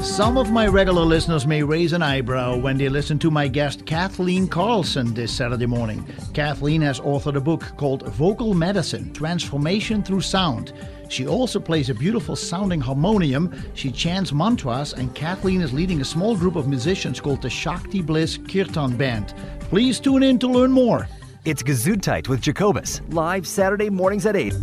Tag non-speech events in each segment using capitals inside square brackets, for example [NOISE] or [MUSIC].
Some of my regular listeners may raise an eyebrow when they listen to my guest Kathleen Karlsen this Saturday morning. Kathleen has authored a book called Vocal Medicine Transformation Through Sound. She also plays a beautiful sounding harmonium. She chants mantras, and Kathleen is leading a small group of musicians called the Shakti Bliss Kirtan Band. Please tune in to learn more. It's Gesundheit with Jacobus, live Saturday mornings at 8.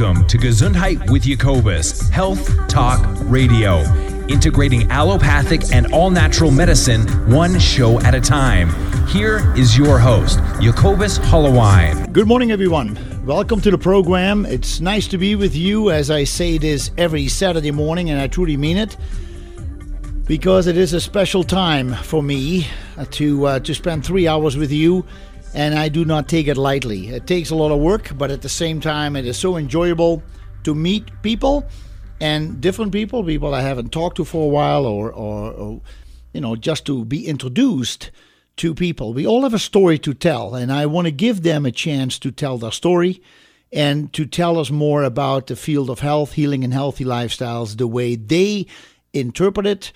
Welcome to Gesundheit with Jacobus, Health Talk Radio, integrating allopathic and all natural medicine one show at a time. Here is your host, Jacobus Hollowine. Good morning, everyone. Welcome to the program. It's nice to be with you as I say this every Saturday morning, and I truly mean it because it is a special time for me uh, to uh, to spend three hours with you, and I do not take it lightly. It takes a lot of work, but at the same time, it is so enjoyable to meet people and different people, people I haven't talked to for a while, or, or, or you know, just to be introduced to people. We all have a story to tell, and I want to give them a chance to tell their story and to tell us more about the field of health, healing, and healthy lifestyles, the way they interpret it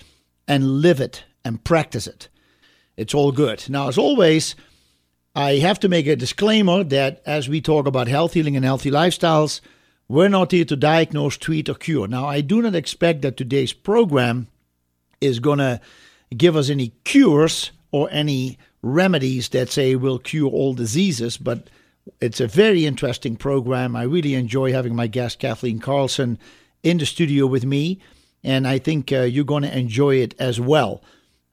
and live it and practice it. It's all good. Now, as always, I have to make a disclaimer that as we talk about health, healing, and healthy lifestyles, we're not here to diagnose, treat, or cure. Now, I do not expect that today's program is going to give us any cures or any remedies that say will cure all diseases, but it's a very interesting program. I really enjoy having my guest, Kathleen Karlsen, in the studio with me, and I think uh, you're going to enjoy it as well.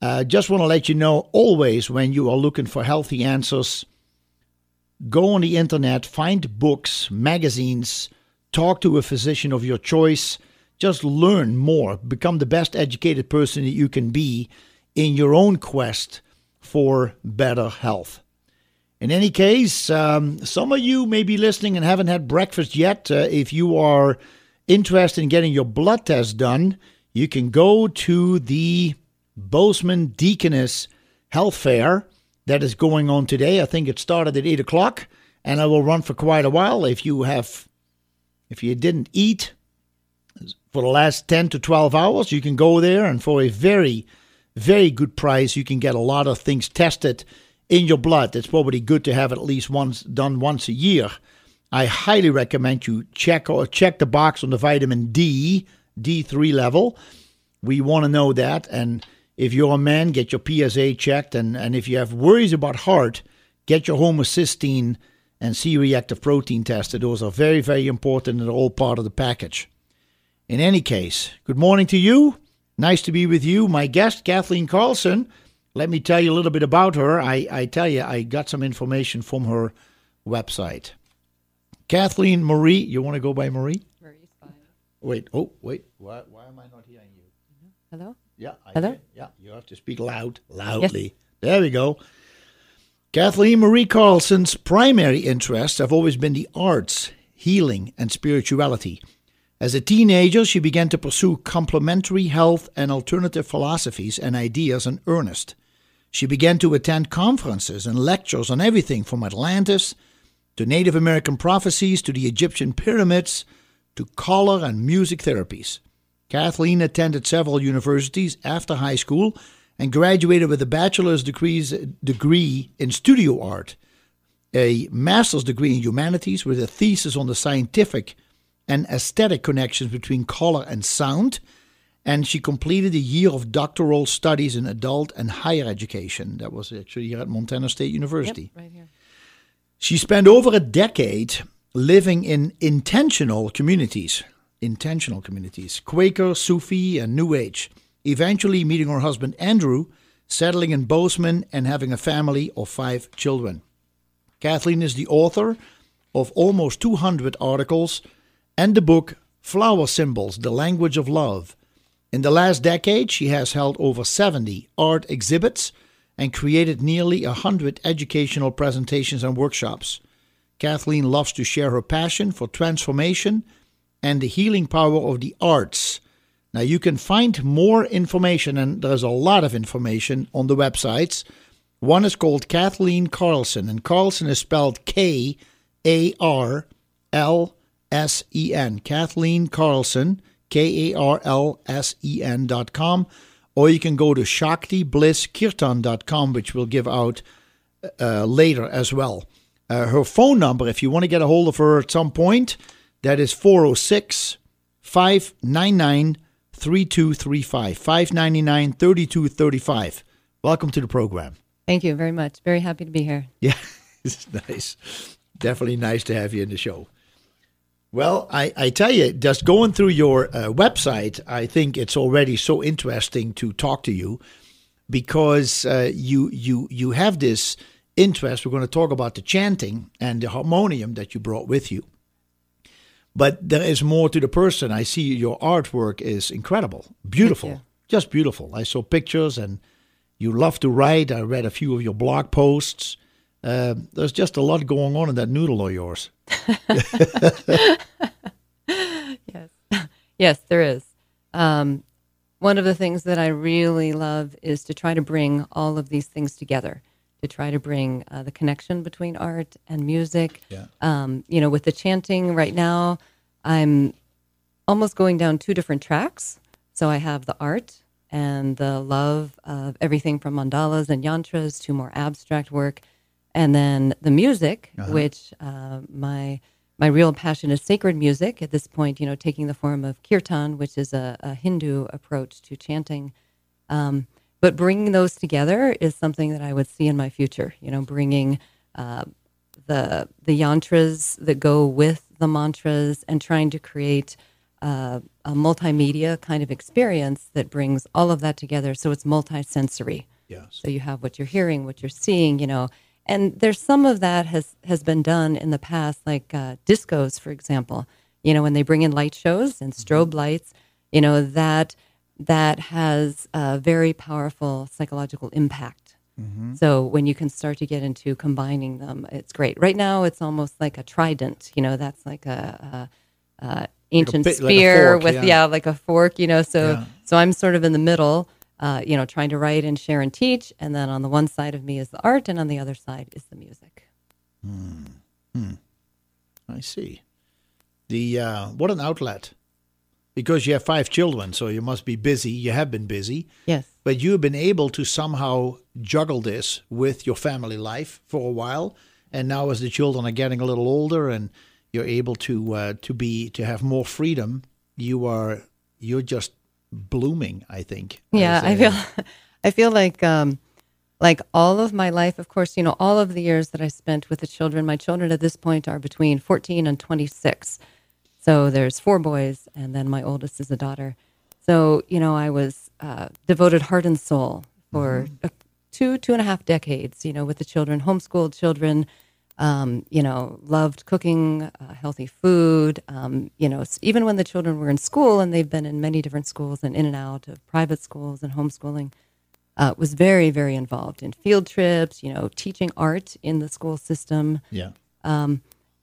Uh, just want to let you know always when you are looking for healthy answers, go on the internet, find books, magazines, talk to a physician of your choice. Just learn more, become the best educated person that you can be in your own quest for better health. In any case, um, some of you may be listening and haven't had breakfast yet. Uh, if you are interested in getting your blood test done, you can go to the Bozeman Deaconess Health Fair that is going on today. I think it started at 8 o'clock and it will run for quite a while. If you have, if you didn't eat for the last 10 to 12 hours, you can go there and for a very, very good price, you can get a lot of things tested in your blood. It's probably good to have at least once done once a year. I highly recommend you check or check the box on the vitamin D, D3 level. We want to know that. And if you're a man, get your PSA checked. And, and if you have worries about heart, get your homocysteine and C reactive protein tested. Those are very, very important and all part of the package. In any case, good morning to you. Nice to be with you. My guest, Kathleen Karlsen. Let me tell you a little bit about her. I, I tell you, I got some information from her website. Kathleen Marie, you want to go by Marie? Marie's fine. Wait, oh, wait. Why, why am I not hearing you? Hello? Yeah. I Hello? hear- Yeah, you have to speak loud, loudly. There we go. Kathleen Marie Karlsen's primary interests have always been the arts, healing, and spirituality. As a teenager, she began to pursue complementary health and alternative philosophies and ideas in earnest. She began to attend conferences and lectures on everything from Atlantis to Native American prophecies to the Egyptian pyramids to color and music therapies. Kathleen attended several universities after high school and graduated with a bachelor's degrees, degree in studio art, a master's degree in humanities with a thesis on the scientific and aesthetic connections between color and sound, and she completed a year of doctoral studies in adult and higher education. That was actually here at Montana State University. Yep, right here. She spent over a decade living in intentional communities, intentional communities, Quaker, Sufi, and New Age, eventually meeting her husband Andrew, settling in Bozeman, and having a family of five children. Kathleen is the author of almost 200 articles and the book Flower Symbols The Language of Love In the last decade, she has held over 70 art exhibits and created nearly 100 educational presentations and workshops. Kathleen loves to share her passion for transformation and the healing power of the arts. Now, you can find more information, and there's a lot of information on the websites. One is called Kathleen Karlsen, and Karlsen is spelled K A R L S E N. Kathleen Karlsen, K A R L S E N dot com. Or you can go to ShaktiBlissKirtan.com, which we'll give out uh, later as well. Uh, her phone number, if you want to get a hold of her at some point, that is 406 599 3235. 599 3235. Welcome to the program. Thank you very much. Very happy to be here. [LAUGHS] Yeah, it's nice. Definitely nice to have you in the show. Well, I, I tell you, just going through your uh, website, I think it's already so interesting to talk to you because uh, you you you have this interest. We're going to talk about the chanting and the harmonium that you brought with you. But there is more to the person. I see your artwork is incredible, beautiful, just beautiful. I saw pictures, and you love to write. I read a few of your blog posts. Uh, there's just a lot going on in that noodle of yours. [LAUGHS] yes, yes, there is. Um, one of the things that I really love is to try to bring all of these things together. To try to bring uh, the connection between art and music. Yeah. Um, you know, with the chanting right now, I'm almost going down two different tracks. So I have the art and the love of everything from mandalas and yantras to more abstract work, and then the music, which uh, my my real passion is sacred music. At this point, you know, taking the form of kirtan, which is a, a Hindu approach to chanting. Um, but bringing those together is something that I would see in my future. You know, bringing uh, the the yantras that go with the mantras and trying to create uh, a multimedia kind of experience that brings all of that together. So it's multisensory. Yes. So you have what you're hearing, what you're seeing, you know, and there's some of that has has been done in the past, like uh, discos, for example. You know, when they bring in light shows and strobe lights, you know that that has a very powerful psychological impact. So when you can start to get into combining them, it's great. Right now, it's almost like a trident. You know, that's like a, a, a ancient bit- like a spear fork, with yeah. yeah. like a fork. You know, so Yeah. so I'm sort of in the middle. Uh, you know, trying to write and share and teach, and then on the one side of me is the art, and on the other side is the music. Hmm. hmm. I see. The uh, what an outlet, because you have five children, so you must be busy. You have been busy, Yes. but you have been able to somehow juggle this with your family life for a while, and now as the children are getting a little older and you're able to uh, to be to have more freedom, you are you're just blooming. I think. Yeah, as I a- feel, [LAUGHS] I feel like, um, like all of my life. Of course, you know, all of the years that I spent with the children. My children at this point are between fourteen and twenty six. So there's four boys, and then my oldest is a daughter. So you know, I was uh, devoted heart and soul for uh, two two and a half decades. You know, with the children, homeschooled children. Um, you know, loved cooking uh, healthy food. Um, you know, even when the children were in school, and they've been in many different schools and in and out of private schools and homeschooling, uh, was very, very involved in field trips. You know, teaching art in the school system. Yeah.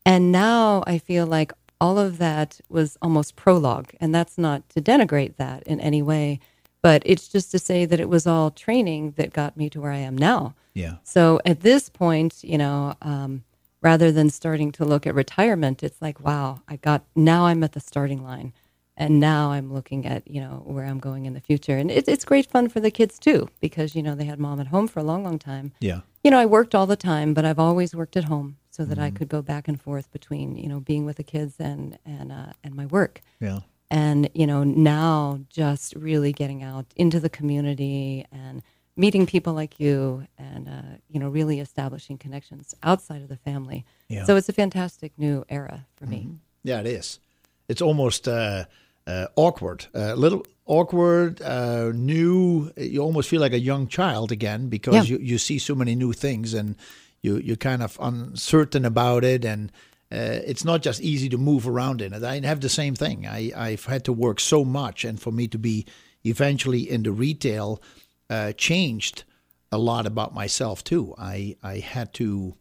And now I feel like all of that was almost prologue. And that's not to denigrate that in any way, but it's just to say that it was all training that got me to where I am now. Yeah. So at this point, you know, um, rather than starting to look at retirement, it's like, wow, I got, now I'm at the starting line. And now I'm looking at, you know, where I'm going in the future. And it, it's great fun for the kids too, because, you know, they had mom at home for a long, long time Yeah. you know, I worked all the time, but I've always worked at home so that I could go back and forth between, you know, being with the kids and and uh, and my work. Yeah. And you know, now just really getting out into the community and meeting people like you, and uh, you know, really establishing connections outside of the family. Yeah. So it's a fantastic new era for me. Yeah, it is. It's almost uh, uh, awkward, a little awkward, uh, new. You almost feel like a young child again because Yeah. you, you see so many new things and you you're kind of uncertain about it, and uh, it's not just easy to move around in it. I have the same thing. I I've had to work so much, and for me to be eventually in the retail uh, changed a lot about myself too. I I had to,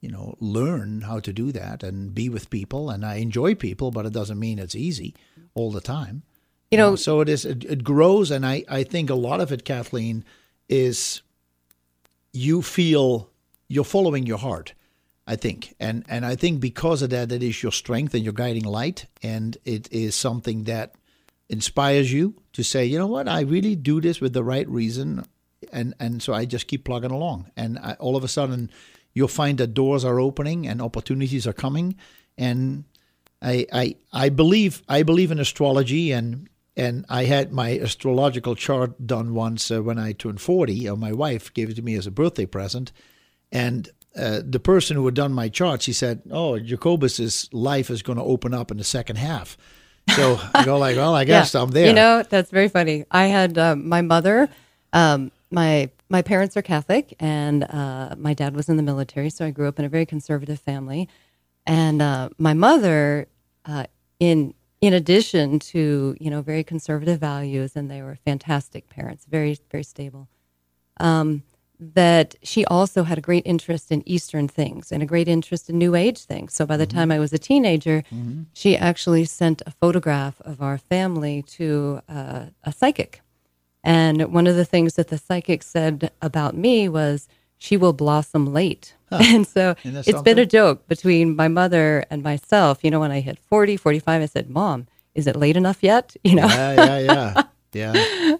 you know, learn how to do that and be with people, and I enjoy people, but it doesn't mean it's easy all the time. You know, so it is. It, it grows, and I I think a lot of it, Kathleen, is you feel you're following your heart. I think, and and I think because of that, it is your strength and your guiding light, and it is something that inspires you to say, you know what, I really do this with the right reason, and and so I just keep plugging along, and I, all of a sudden, you'll find that doors are opening and opportunities are coming, and I I I believe I believe in astrology and. And I had my astrological chart done once uh, when I turned 40, or my wife gave it to me as a birthday present. And uh, the person who had done my charts, he said, "Oh, Jacobus's life is going to open up in the second half." So I go like, "Well, I [LAUGHS] guess yeah. I'm there." You know, that's very funny. I had um, my mother. Um, my my parents are Catholic, and uh, my dad was in the military, so I grew up in a very conservative family. And uh, my mother, uh, in in addition to you know very conservative values, and they were fantastic parents, very very stable. Um, that she also had a great interest in Eastern things and a great interest in New Age things. So by the Mm-hmm. time I was a teenager, she actually sent a photograph of our family to uh, a psychic. And one of the things that the psychic said about me was, she will blossom late. [LAUGHS] And so it's been a joke between my mother and myself. You know, when I hit 40, 45, I said, Mom, is it late enough yet? [LAUGHS] You know, yeah, yeah, yeah, yeah. [LAUGHS]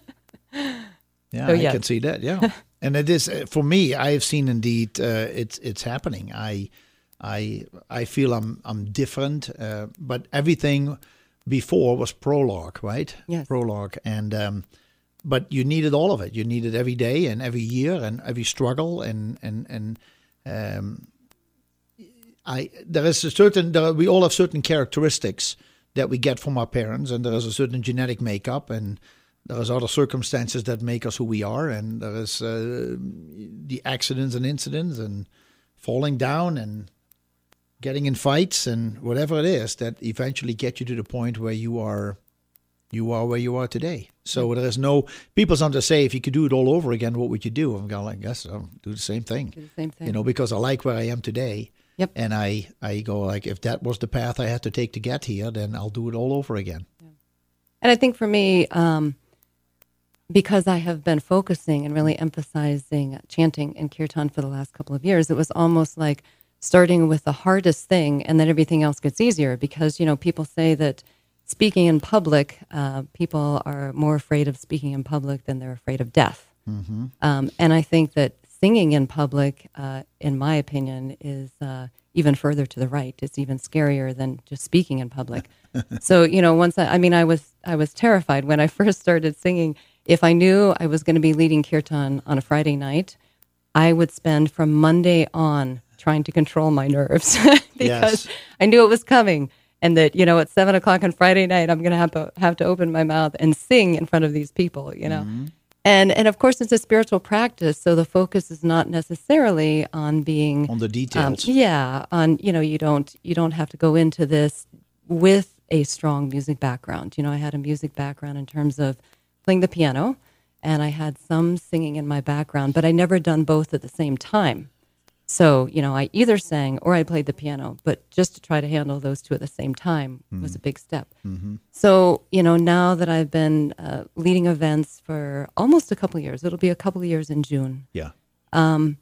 Yeah, So, I can see that. Yeah, and it is uh, for me. I have seen indeed uh, it's it's happening. I I I feel I'm I'm different, uh, but everything before was prologue, right? Yes. prologue, and um, but you needed all of it. You needed every day and every year and every struggle and and and um, I there is a certain there, we all have certain characteristics that we get from our parents, and there is a certain genetic makeup, and there is other circumstances that make us who we are, and there is uh, the accidents and incidents and falling down and getting in fights and whatever it is that eventually get you to the point where you are you are where you are today. So there is no people sometimes say if you could do it all over again, what would you do? I'm going, I guess I'll do the same thing. do the same thing. You know, because I like where I am today. Yep. And I, I go like, if that was the path I had to take to get here, then I'll do it all over again. And I think for me, um, because I have been focusing and really emphasizing chanting and kirtan for the last couple of years, it was almost like starting with the hardest thing and then everything else gets easier. Because, you know, people say that speaking in public, uh, people are more afraid of speaking in public than they're afraid of death. Um, and I think that singing in public, uh, in my opinion, is uh, even further to the right. It's even scarier than just speaking in public. [LAUGHS] so you know, once I, I mean, I was I was terrified when I [LAUGHS] first started singing. If I knew I was going to be leading kirtan on a Friday night, I would spend from Monday on trying to control my nerves [LAUGHS] because Yes. I knew it was coming. And that you know, at seven o'clock on Friday night, I'm going to have to have to open my mouth and sing in front of these people. You know, and and of course, it's a spiritual practice, so the focus is not necessarily on being On the um, details. yeah, on you know, you don't you don't have to go into this with a strong music background. You know, I had a music background in terms of playing the piano, and I had some singing in my background, but I never done both at the same time. So, you know, I either sang or I played the piano, but just to try to handle those two at the same time mm-hmm. was a big step. Mm-hmm. So, you know, now that I've been uh, leading events for almost a couple of years, it'll be a couple of years in June. yeah. Um,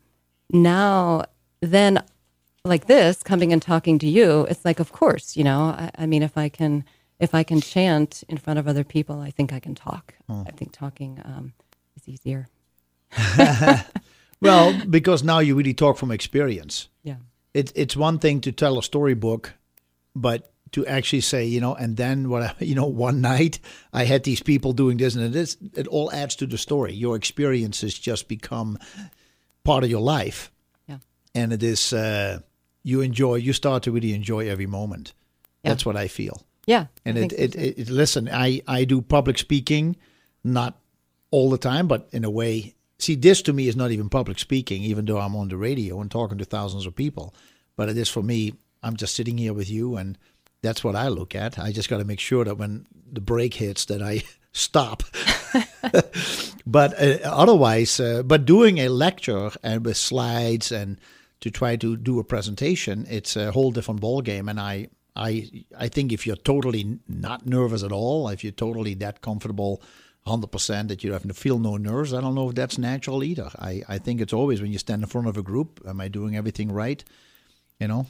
now, then, like this, coming and talking to you, it's like, of course, you know, I, I mean, if I can, if I can chant in front of other people, I think I can talk. I think talking um, is easier. [LAUGHS] Well, [LAUGHS] because now you really talk from experience. Yeah. It, it's one thing to tell a storybook, but to actually say, you know, and then what, I- [LAUGHS] you know, one night I had these people doing this and this, it all adds to the story. Your experiences just become part of your life. Yeah. And it is, uh, you enjoy, you start to really enjoy every moment. Yeah. That's what I feel. Yeah. And it, it, it, it, listen, I, I do public speaking, not all the time, but in a way, see, this to me is not even public speaking, even though I'm on the radio and talking to thousands of people. But it is for me, I'm just sitting here with you, and that's what I look at. I just got to make sure that when the break hits, that I [LAUGHS] stop [LAUGHS] but uh, otherwise, uh, but doing a lecture and with slides and to try to do a presentation, it's a whole different ball game. And I, I, I think if you're totally not nervous at all, if you're totally that comfortable, hundred percent that you have to feel no nerves, I don't know if that's natural either. I, I think it's always when you stand in front of a group, am I doing everything right? You know,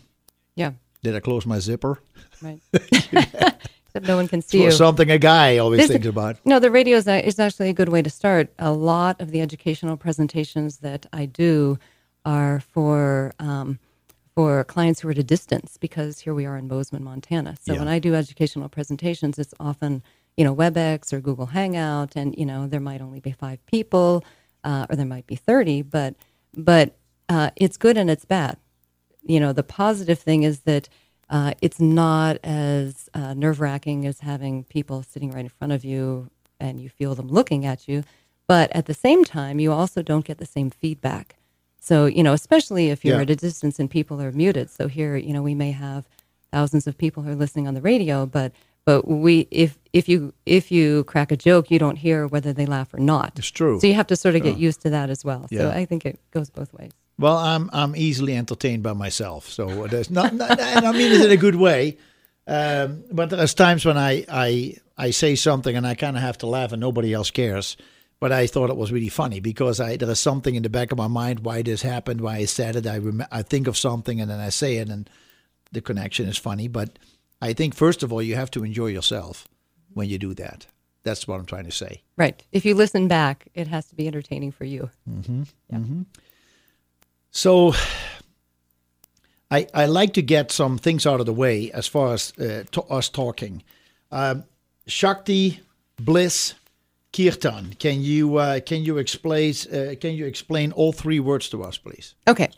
Yeah. did I close my zipper? Right. [LAUGHS] [LAUGHS] Except no one can see Or you. something a guy always This- thinks about. No, the radio is, is actually a good way to start. A lot of the educational presentations that I do are for um, for clients who are at a distance because here we are in Bozeman, Montana. So Yeah. when I do educational presentations, it's often you know WebEx or Google Hangout, and you know there might only be five people, uh, or there might be thirty, but but uh, it's good and it's bad you know, the positive thing is that uh, it's not as uh, nerve wracking as having people sitting right in front of you and you feel them looking at you. But at the same time, you also don't get the same feedback. So, you know, especially if you're Yeah. at a distance and people are muted. So here, you know, we may have thousands of people who are listening on the radio, but but we if if you if you crack a joke, you don't hear whether they laugh or not. It's true. So you have to sort of get used to that as well. Yeah. So I think it goes both ways. Well, I'm I'm easily entertained by myself, so there's not, not and I mean it in a good way. Um, but there's times when I, I I say something and I kind of have to laugh and nobody else cares. But I thought it was really funny because I there is something in the back of my mind why this happened, why I said it. I rem- I think of something and then I say it, and the connection is funny. But I think first of all you have to enjoy yourself when you do that. That's what I'm trying to say. Right. If you listen back, it has to be entertaining for you. Yeah. So I, I like to get some things out of the way as far as uh, to us talking. Um, Shakti, bliss, kirtan. Can you uh, can you explain uh, can you explain all three words to us, please? Okay.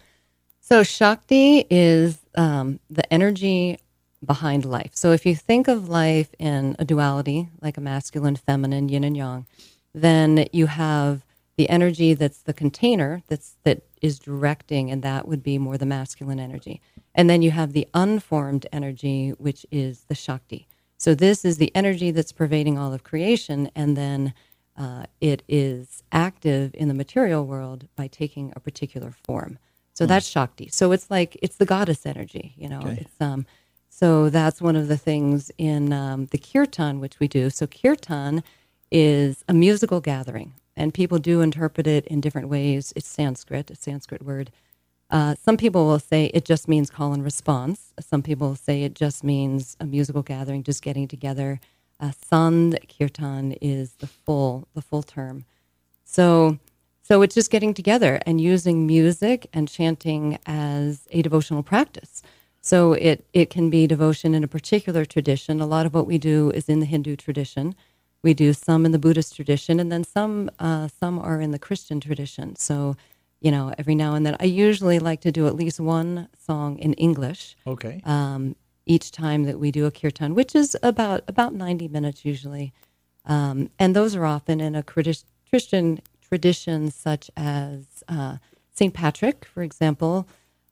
So Shakti is um, the energy behind life. So if you think of life in a duality, like a masculine, feminine, yin and yang, then you have the energy that's the container that's that is directing, and that would be more the masculine energy. And then you have the unformed energy, which is the Shakti. So this is the energy that's pervading all of creation, and then uh, it is active in the material world by taking a particular form. So that's Shakti. So it's like it's the goddess energy, you know. Okay. It's um, so that's one of the things in um, the kirtan which we do. So kirtan is a musical gathering, and people do interpret it in different ways. It's Sanskrit, a Sanskrit word. Uh, some people will say it just means call and response. Some people will say it just means a musical gathering, just getting together. Uh, Sand kirtan is the full the full term. So so it's just getting together and using music and chanting as a devotional practice. So it it can be devotion in a particular tradition. A lot of what we do is in the Hindu tradition. We do some in the Buddhist tradition, and then some uh, some are in the Christian tradition. So, you know, every now and then, I usually like to do at least one song in English Okay. um, each time that we do a kirtan, which is about about ninety minutes usually, um, and those are often in a Christian tradition such as uh, Saint Patrick, for example,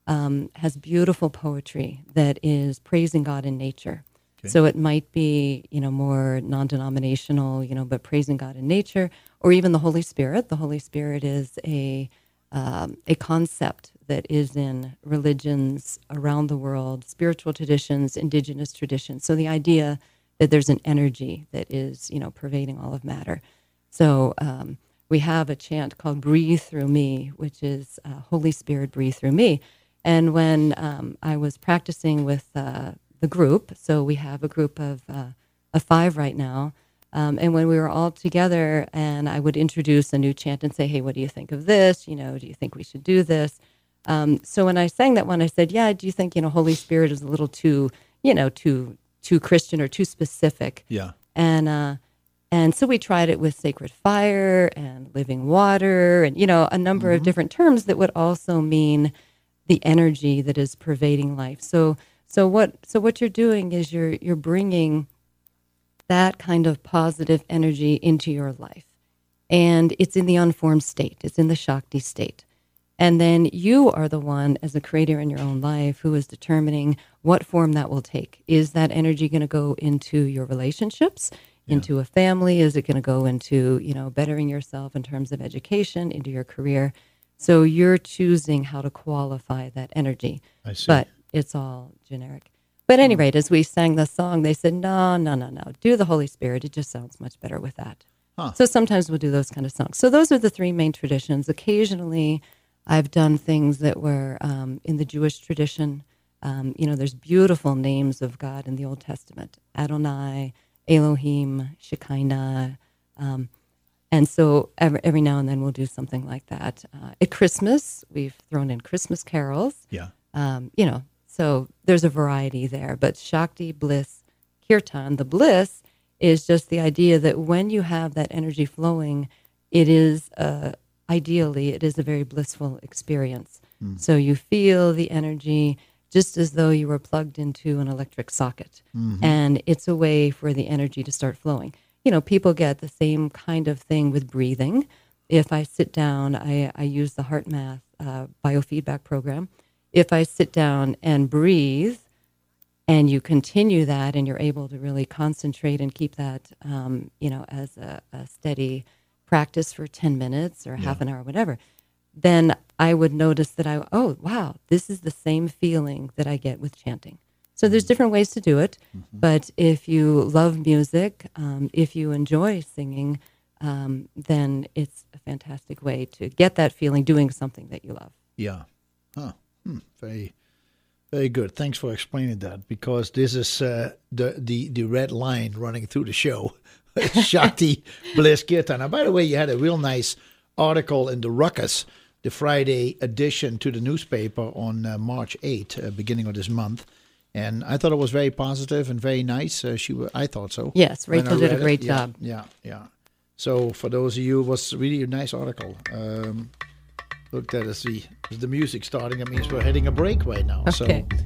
um, has beautiful poetry that is praising God in nature. So it might be, you know, more non-denominational, you know, but praising God in nature, or even the Holy Spirit. The Holy Spirit is a um, a concept that is in religions around the world, spiritual traditions, indigenous traditions. So the idea that there's an energy that is, you know, pervading all of matter. So um, we have a chant called "Breathe Through Me," which is uh, "Holy Spirit, breathe through me." And when um, I was practicing with uh, the group, so we have a group of uh, of five right now. Um, and when we were all together, and I would introduce a new chant and say, "Hey, what do you think of this? You know, do you think we should do this?" Um, so when I sang that one, I said, "Yeah, do you think you know Holy Spirit is a little too, you know, too too Christian or too specific?" Yeah. and uh, and so we tried it with sacred fire and living water, and you know, a number of different terms that would also mean the energy that is pervading life. So so what so what you're doing is you're you're bringing that kind of positive energy into your life. And it's in the unformed state, it's in the Shakti state. And then you are the one, as a creator in your own life, who is determining what form that will take. Is that energy going to go into your relationships? into a family? Is it going to go into, you know, bettering yourself in terms of education, into your career? So you're choosing how to qualify that energy. I see. But it's all generic. But at any rate, as we sang the song, they said, no, no, no, no. Do the Holy Spirit. It just sounds much better with that. Huh. So sometimes we'll do those kind of songs. So those are the three main traditions. Occasionally, I've done things that were um, in the Jewish tradition. Um, you know, there's beautiful names of God in the Old Testament Adonai, Elohim, Shekinah. Um, and so every, every now and then we'll do something like that. Uh, at Christmas, we've thrown in Christmas carols. Yeah. Um, you know, so there's a variety there. But Shakti, bliss, Kirtan, the bliss is just the idea that when you have that energy flowing, it is uh, ideally it is a very blissful experience. So you feel the energy just as though you were plugged into an electric socket, and it's a way for the energy to start flowing. You know, people get the same kind of thing with breathing. If I sit down, I, I use the HeartMath uh, biofeedback program. If I sit down and breathe, and you continue that and you're able to really concentrate and keep that um, you know as a, a steady practice for 10 minutes or half an hour whatever then i would notice that i oh wow this is the same feeling that i get with chanting. So there's different ways to do it but if you love music um, if you enjoy singing um, then it's a fantastic way to get that feeling doing something that you love. Yeah. Huh. Hmm. Very, very good. Thanks for explaining that because this is uh, the, the the red line running through the show. [LAUGHS] Shakti [LAUGHS] Bliss Kirtan. And by the way, you had a real nice article in the Ruckus, the Friday edition to the newspaper on uh, March 8, uh, beginning of this month. And I thought it was very positive and very nice. Uh, she, I thought so. Yes, Rachel did a read it. great Yeah, job. Yeah, yeah. So for those of you, it was really a nice article. Um, look, that is the is the music starting. It means we're heading a break right now. Okay. So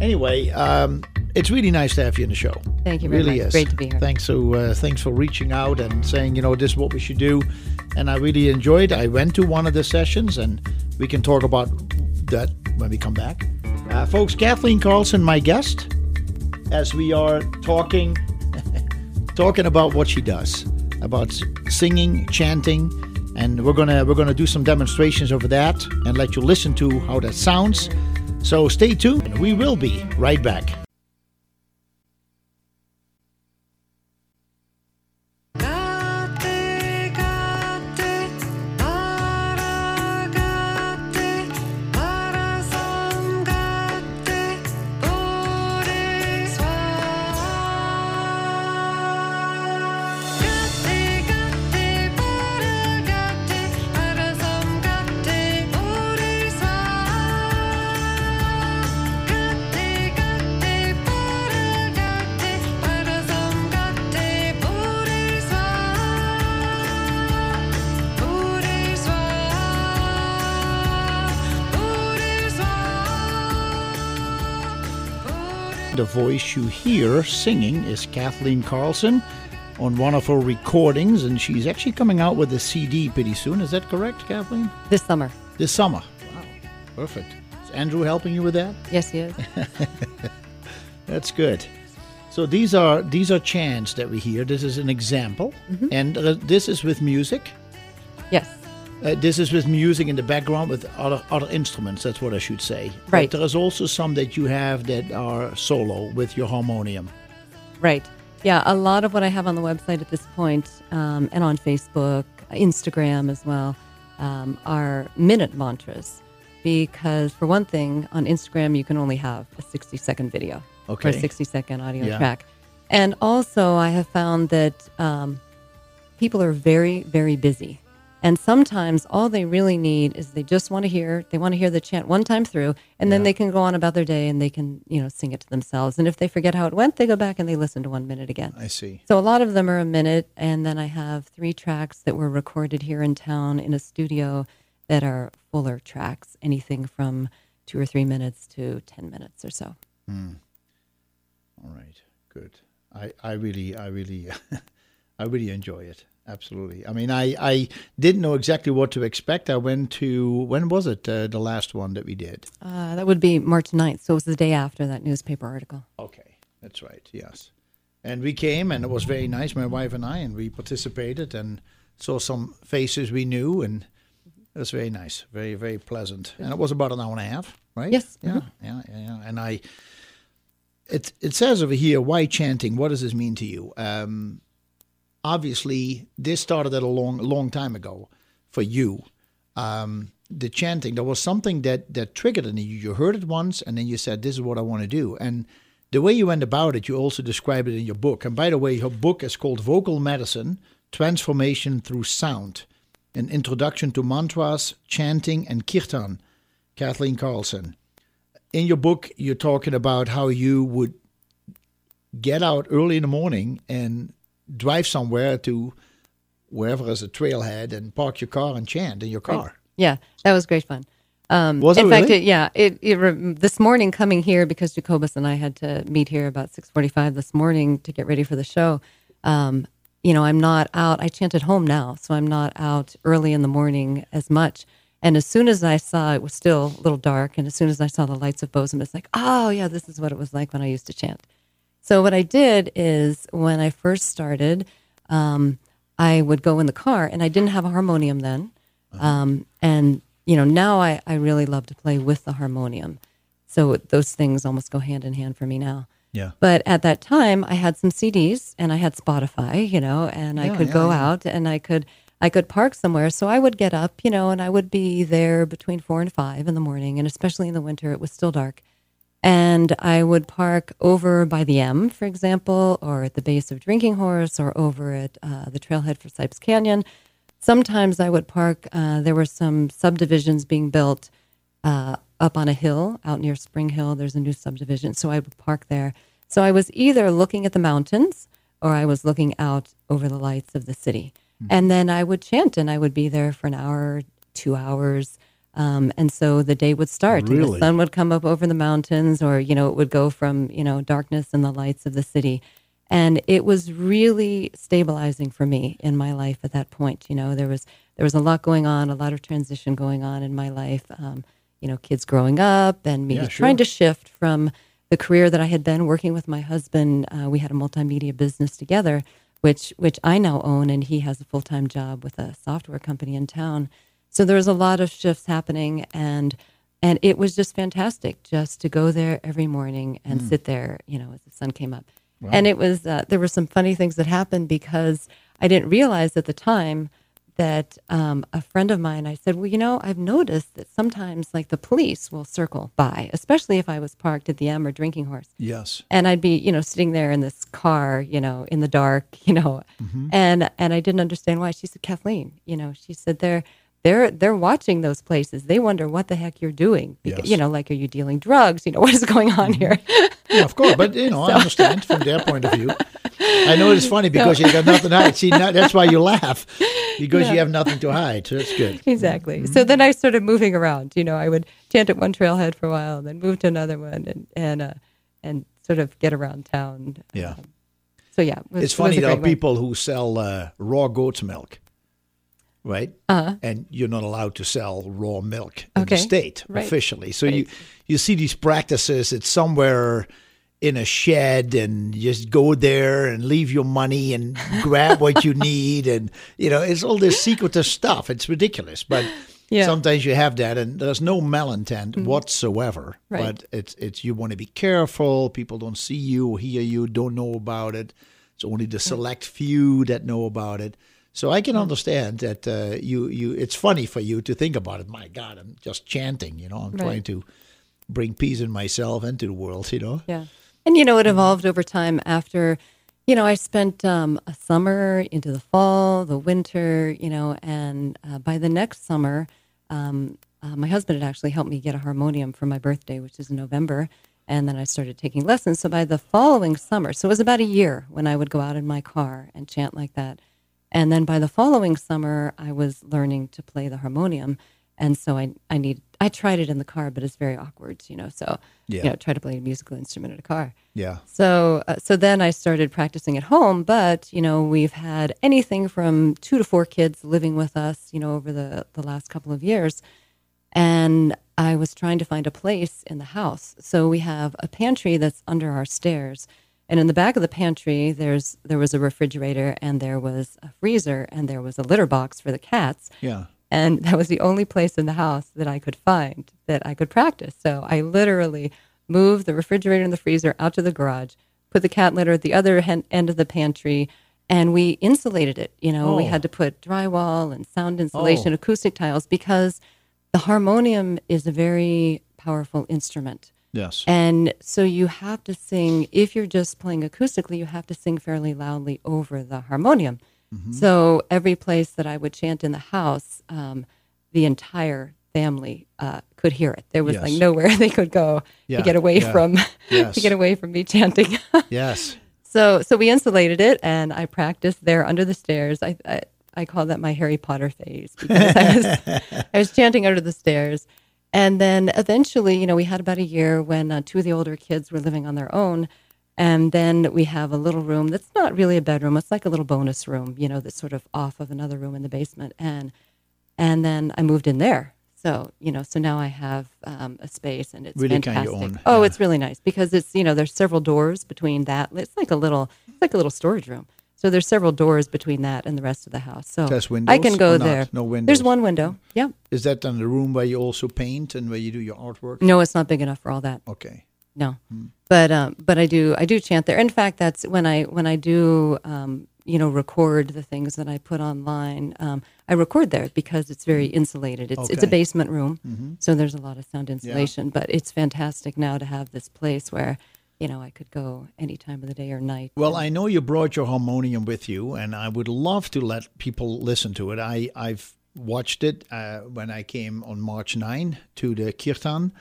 anyway, um, it's really nice to have you in the show. Thank you very much. really much. Is. Great to be here. Thanks so uh, thanks for reaching out and saying you know this is what we should do, and I really enjoyed. I went to one of the sessions, and we can talk about that when we come back. Uh, folks, Kathleen Karlsen, my guest, as we are talking [LAUGHS] talking about what she does, about singing, chanting, and we're gonna we're gonna do some demonstrations over that and let you listen to how that sounds. So stay tuned. We will be right back. Voice you hear singing is Kathleen Karlsen on one of her recordings, and she's actually coming out with a CD pretty soon. Is that correct, Kathleen? this summer This summer. Wow, perfect. Is Andrew helping you with that? yes he is [LAUGHS] That's good. So these are these are chants that we hear. This is an example, and uh, this is with music. yes Uh, this is with music in the background with other other instruments. That's what I should say. Right. But there is also some that you have that are solo with your harmonium. Right. Yeah, a lot of what I have on the website at this point, um, and on Facebook, Instagram as well, um, are minute mantras. Because, for one thing, on Instagram, you can only have a 60 second video or a 60 second audio Yeah. track. And also, I have found that um, people are very, very busy. And sometimes all they really need is they just want to hear, they want to hear the chant one time through, and then Yeah. they can go on about their day and they can, you know, sing it to themselves. And if they forget how it went, they go back and they listen to one minute again. I see. So a lot of them are a minute, and then I have three tracks that were recorded here in town in a studio that are fuller tracks, anything from two or three minutes to 10 minutes or so. Hmm. All right. Good. I, I really I really [LAUGHS] I really enjoy it. Absolutely. I mean, I, I didn't know exactly what to expect. I went to when was it uh, the last one that we did? Uh, that would be March 9th. So it was the day after that newspaper article. Okay, that's right. Yes, And we came, and it was very nice, my wife and I, and we participated and saw some faces we knew, and it was very nice, very, very pleasant. And it was about an hour and a half, right? Yes. Yeah, yeah, yeah, yeah. And I, it it says over here, why chanting? What does this mean to you? Um, obviously, this started at a long, long time ago for you. Um, the chanting, there was something that that triggered in you. You heard it once, and then you said, "This is what I want to do." And the way you went about it, you also described it in your book. And by the way, your book is called Vocal Medicine: Transformation Through Sound, an introduction to mantras, chanting, and kirtan. Kathleen Karlsen. In your book, you're talking about how you would get out early in the morning and drive somewhere to wherever is a trailhead and park your car and chant in your car. Yeah, that was great fun. Um, Was in it fact, really? it, yeah. It, it re- this morning coming here because Jacobus and I had to meet here about six forty-five this morning to get ready for the show. Um, you know, I'm not out. I chant at home now, so I'm not out early in the morning as much. And as soon as I saw it was still a little dark, and as soon as I saw the lights of Bozeman, it's like, oh yeah, this is what it was like when I used to chant. So what I did is when I first started, um, I would go in the car, and I didn't have a harmonium then. Um, and you know, now I, I really love to play with the harmonium. So those things almost go hand in hand for me now. Yeah. But at that time, I had some CDs and I had Spotify, you know, and I Yeah, could yeah, go yeah. out and I could I could park somewhere. So I would get up, you know, and I would be there between four and five in the morning, and especially in the winter, it was still dark. And I would park over by the M, for example, or at the base of Drinking Horse, or over at uh, the trailhead for Sypes Canyon. Sometimes I would park. Uh, there were some subdivisions being built uh, up on a hill out near Spring Hill. There's a new subdivision, so I would park there. So I was either looking at the mountains or I was looking out over the lights of the city. And then I would chant, and I would be there for an hour, two hours. Um, and so the day would start, and the sun would come up over the mountains, or you know, it would go from you know darkness and the lights of the city. And it was really stabilizing for me in my life at that point. You know, there was there was a lot going on, a lot of transition going on in my life. Um, you know, kids growing up and me Yeah, trying sure. to shift from the career that I had been working with my husband. Uh, we had a multimedia business together, which which I now own, and he has a full time job with a software company in town. So there was a lot of shifts happening, and and it was just fantastic just to go there every morning and Hmm. sit there, you know, as the sun came up. And it was uh, there were some funny things that happened because I didn't realize at the time that um, a friend of mine, I said, well, you know, I've noticed that sometimes like the police will circle by, especially if I was parked at the M or Drinking Horse Yes. and I'd be, you know, sitting there in this car, you know, in the dark, [LAUGHS] you know, Mm-hmm. and and I didn't understand why. She said, Kathleen, you know, she said they're they're they're watching those places. They wonder what the heck you're doing. Beca- Yes. Mm-hmm. You know, like are you dealing drugs? You know, [LAUGHS] what is going on here? Yeah, of course. But, you [LAUGHS] know, I understand from their point of view. I know it's funny [LAUGHS] because you got nothing to hide. See, now, that's why you laugh because you have nothing to hide. So that's good. exactly. Mm-hmm. So then I started moving around. You know, I would chant at one trailhead for a while, and then move to another one, and and uh, and sort of get around town. Yeah. Um, so yeah, it was- It's it funny, a there are great way. people who sell uh, raw goat's milk, right? Uh-huh. And you're not allowed to sell raw milk in Okay. the state Right. officially. So you you see these practices. It's somewhere in a shed, and just go there and leave your money and grab what you [LAUGHS] need, and you know it's all this secretive stuff. It's ridiculous, but. Yeah. Mm-hmm. Sometimes you have that, and there's no malintent whatsoever. Right. But it's it's you want to be careful. People don't see you, hear you, don't know about it. It's only the select few that know about it. So I can understand that uh, you you. It's funny for you to think about it. My God, I'm just chanting. You know, I'm trying to bring peace in myself and to the world. You know. Yeah. And, you know, it evolved over time after, you know, I spent um, a summer into the fall, the winter, you know, and uh, by the next summer, um, uh, my husband had actually helped me get a harmonium for my birthday, which is in November. And then I started taking lessons. So by the following summer, so it was about a year when I would go out in my car and chant like that. And then by the following summer, I was learning to play the harmonium. And so I, I need, I tried it in the car, but it's very awkward, you know. So, Yeah. you know, try to play a musical instrument in a car. Yeah. So, uh, so then I started practicing at home. But you know, we've had anything from two to four kids living with us, you know, over the the last couple of years, and I was trying to find a place in the house. So we have a pantry that's under our stairs, And in the back of the pantry, there's there was a refrigerator and there was a freezer and there was a litter box for the cats. Yeah. And that was the only place in the house that I could find that I could practice. So I literally moved the refrigerator and the freezer out to the garage, put the cat litter at the other hen- end of the pantry, and we insulated it. You know, we Oh. had to put drywall and sound oh. insulation, Oh. acoustic tiles, because the harmonium is a very powerful instrument. Yes. And so you have to sing, if you're just playing acoustically, you have to sing fairly loudly over the harmonium. Mm-hmm. So every place that I would chant in the house, um, the entire family uh, could hear it. There was like nowhere [LAUGHS] they could go Yeah, to get away yeah. from [LAUGHS] Yes. to get away from me chanting. [LAUGHS] yes. so so we insulated it, and I practiced there under the stairs. I I, I call that my Harry Potter phase because I was I was chanting under the stairs, and then eventually, you know, we had about a year when uh, two of the older kids were living on their own, and then we have a little room that's not really a bedroom. It's like a little bonus room, you know, that's sort of off of another room in the basement, and and then I moved in there. So you know, so now I have um, a space, and it's Really fantastic. your own, Oh, yeah. it's really nice because it's you know there's several doors between that. It's like a little it's like a little storage room. So there's several doors between that and the rest of the house. So There's I can go there. No windows? There's one window. Yeah. Is that then the room where you also paint and where you do your artwork? No, it's not big enough for all that. Okay. No, Hmm. but um, but I do I do chant there. In fact, that's when I when I do um, you know record the things that I put online. Um, I record there because it's very insulated. It's it's a basement room, so there's a lot of sound insulation. But it's fantastic now to have this place where you know I could go any time of the day or night. Well, I know you brought your harmonium with you, and I would love to let people listen to it. I, I've watched it uh, when I came on March 9 to the Kirtan.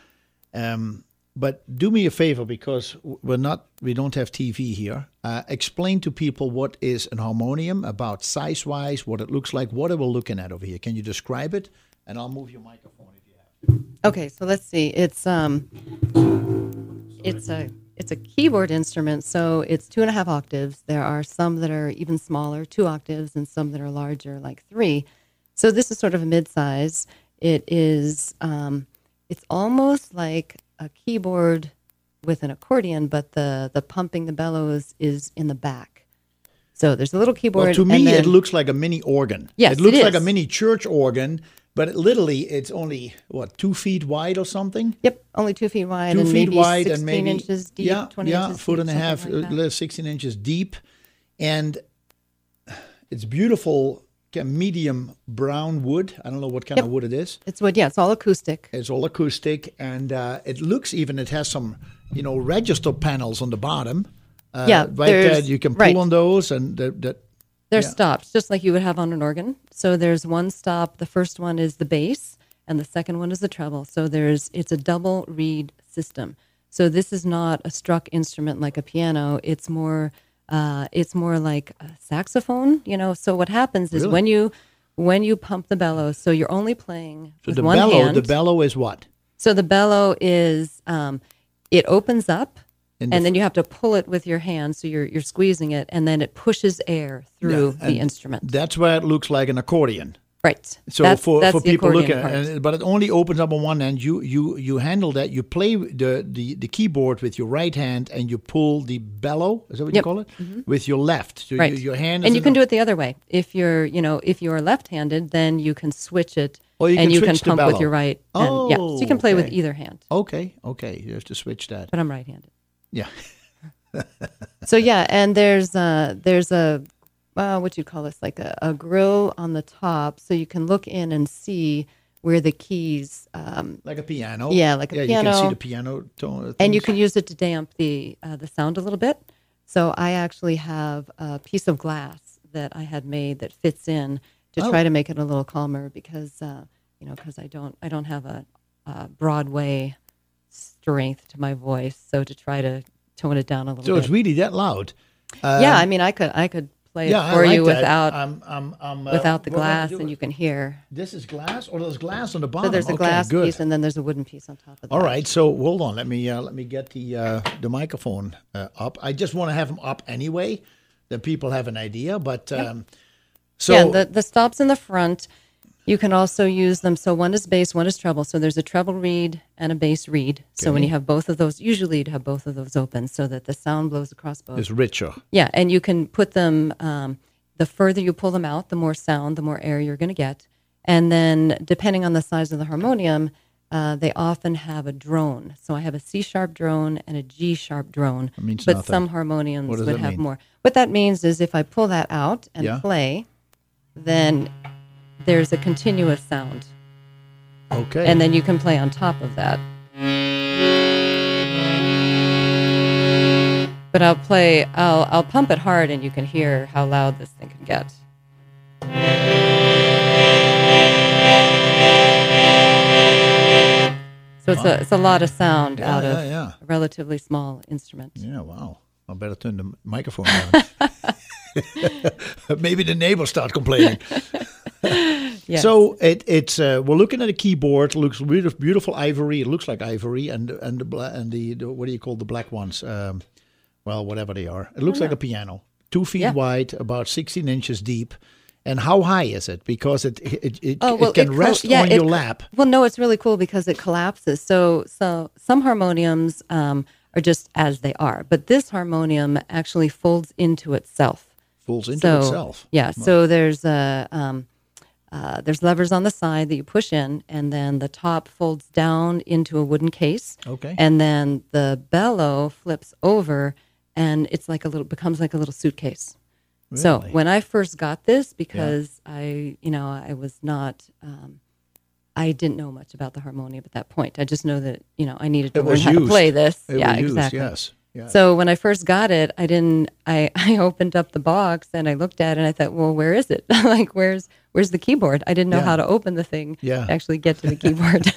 Um, but do me a favor because we're not, we don't have TV here. Uh, explain to people what is an harmonium, about size wise, what it looks like, what are we looking at over here. Can you describe it? And I'll move your microphone if you have. Okay, so let's see. It's um, it's a it's a keyboard instrument, so it's two and a half octaves. There are some that are even smaller, two octaves, and some that are larger, like three. So this is sort of a mid-size. It is um, it's almost like a keyboard with an accordion, but the the pumping, the bellows is in the back. So there's a little keyboard. Well, to me, it looks like a mini organ. Yes, it looks it like a mini church organ, but literally, it's only what two feet wide or something. Yep, only two feet wide Two and feet maybe wide 16 and maybe inches deep, yeah, 20 yeah, inches foot deep, and a half, like uh, sixteen inches deep, and it's beautiful, medium brown wood. I don't know what kind Yep. of wood it is. It's wood, yeah. It's all acoustic. It's all acoustic, and uh, it looks even. It has some, you know, register panels on the bottom. Uh, Yeah, right there. You can pull right. on those, and that. that There's Yeah. stops, just like you would have on an organ. So there's one stop. The first one is the bass, and the second one is the treble. So there's it's a double reed system. So this is not a struck instrument like a piano. It's more uh, it's more like a saxophone. You know. So what happens is when you when you pump the bellows, so you're only playing so with the one bellow, hand. the bellow is what? So the bellow is um, it opens up, And the then you have to pull it with your hand. So you're you're squeezing it, and then it pushes air through Yeah, the instrument. That's why it looks like an accordion. Right. So That's- for, that's for people looking, at, but it only opens up on one end. You you you handle that. You play the the, the keyboard with your right hand, and you pull the bellow. Is that what you Yep. Mm-hmm. call it? With your left. So right. your, your hand. Is and you can do it the other way. If you're, you know, if you're left-handed, then you can switch it, Oh, you and can you can pump with your right. And, yeah, so you can Oh, play with either hand. Okay, okay. You have to switch that. But I'm right-handed. Yeah. [LAUGHS] So yeah, and there's uh there's a uh, what you call this like a, a grill on the top, so you can look in and see where the keys um, Like a piano. Yeah, like a yeah, You can see the piano tone. and you can use it to damp the uh, the sound a little bit. So I actually have a piece of glass that I had made that fits in to Oh. try to make it a little calmer because uh, you know because I don't I don't have a, a Broadway strength to my voice, so to try to tone it down a little So bit. it's really that loud. yeah, I mean I could I could play yeah, it for like you that. without um, um, um, uh, without the what am I glass, and you can hear. This is glass, or there's glass on the bottom. So there's a Okay, glass good. piece, and then there's a wooden piece on top of that. All right, so hold on. Let me uh, let me get the uh, the microphone uh, up. I just want to have them up anyway, that people have an idea. But um, so yeah, the the stops in the front. You can also use them. So one is bass, one is treble. So there's a treble reed and a bass reed. So when you have both of those, usually you'd have both of those open so that the sound blows across both. It's richer. Yeah, and you can put them. Um, the further you pull them out, the more sound, the more air you're going to get. And then, depending on the size of the harmonium, uh, they often have a drone. So I have a C sharp drone and a G sharp drone. means but nothing. some harmoniums would have mean? more. What that means is if I pull that out and Yeah. play, then there's a continuous sound, Okay. and then you can play on top of that. But I'll play. I'll I'll pump it hard, and you can hear how loud this thing can get. So it's a it's a lot of sound Yeah, out of yeah, yeah. a relatively small instrument. Yeah, wow. I better turn the microphone down. [LAUGHS] [LAUGHS] Maybe the neighbors start complaining. [LAUGHS] [LAUGHS] Yes. So it, it's uh, we're looking at a keyboard. It looks beautiful, beautiful ivory. It looks like ivory, and and the bla- and the, the what do you call the black ones? Um, well, whatever they are. It looks like a piano, two feet Yeah. wide, about sixteen inches deep. And how high is it? Because it it, it, Oh, well, it can col- rest yeah, on it your lap. Well, no, it's really cool because it collapses. So, so some harmoniums um, are just as they are, but this harmonium actually folds into itself. Folds into so, itself. Yeah. So there's a um, uh, there's levers on the side that you push in, and then the top folds down into a wooden case. Okay. And then the bellow flips over, and it's like a little becomes like a little suitcase. Really? So when I first got this, because I, you know, I was not, um, I didn't know much about the harmonium at that point. I just know that, you know, I needed to It learn how to play this. It yeah, was used, exactly. yes. Yeah. So when I first got it, I didn't. I [LAUGHS] I opened up the box and I looked at it and I thought, well, where is it? [LAUGHS] like, where's where's the keyboard? I didn't know Yeah. how to open the thing. Yeah. Actually get to the [LAUGHS] keyboard.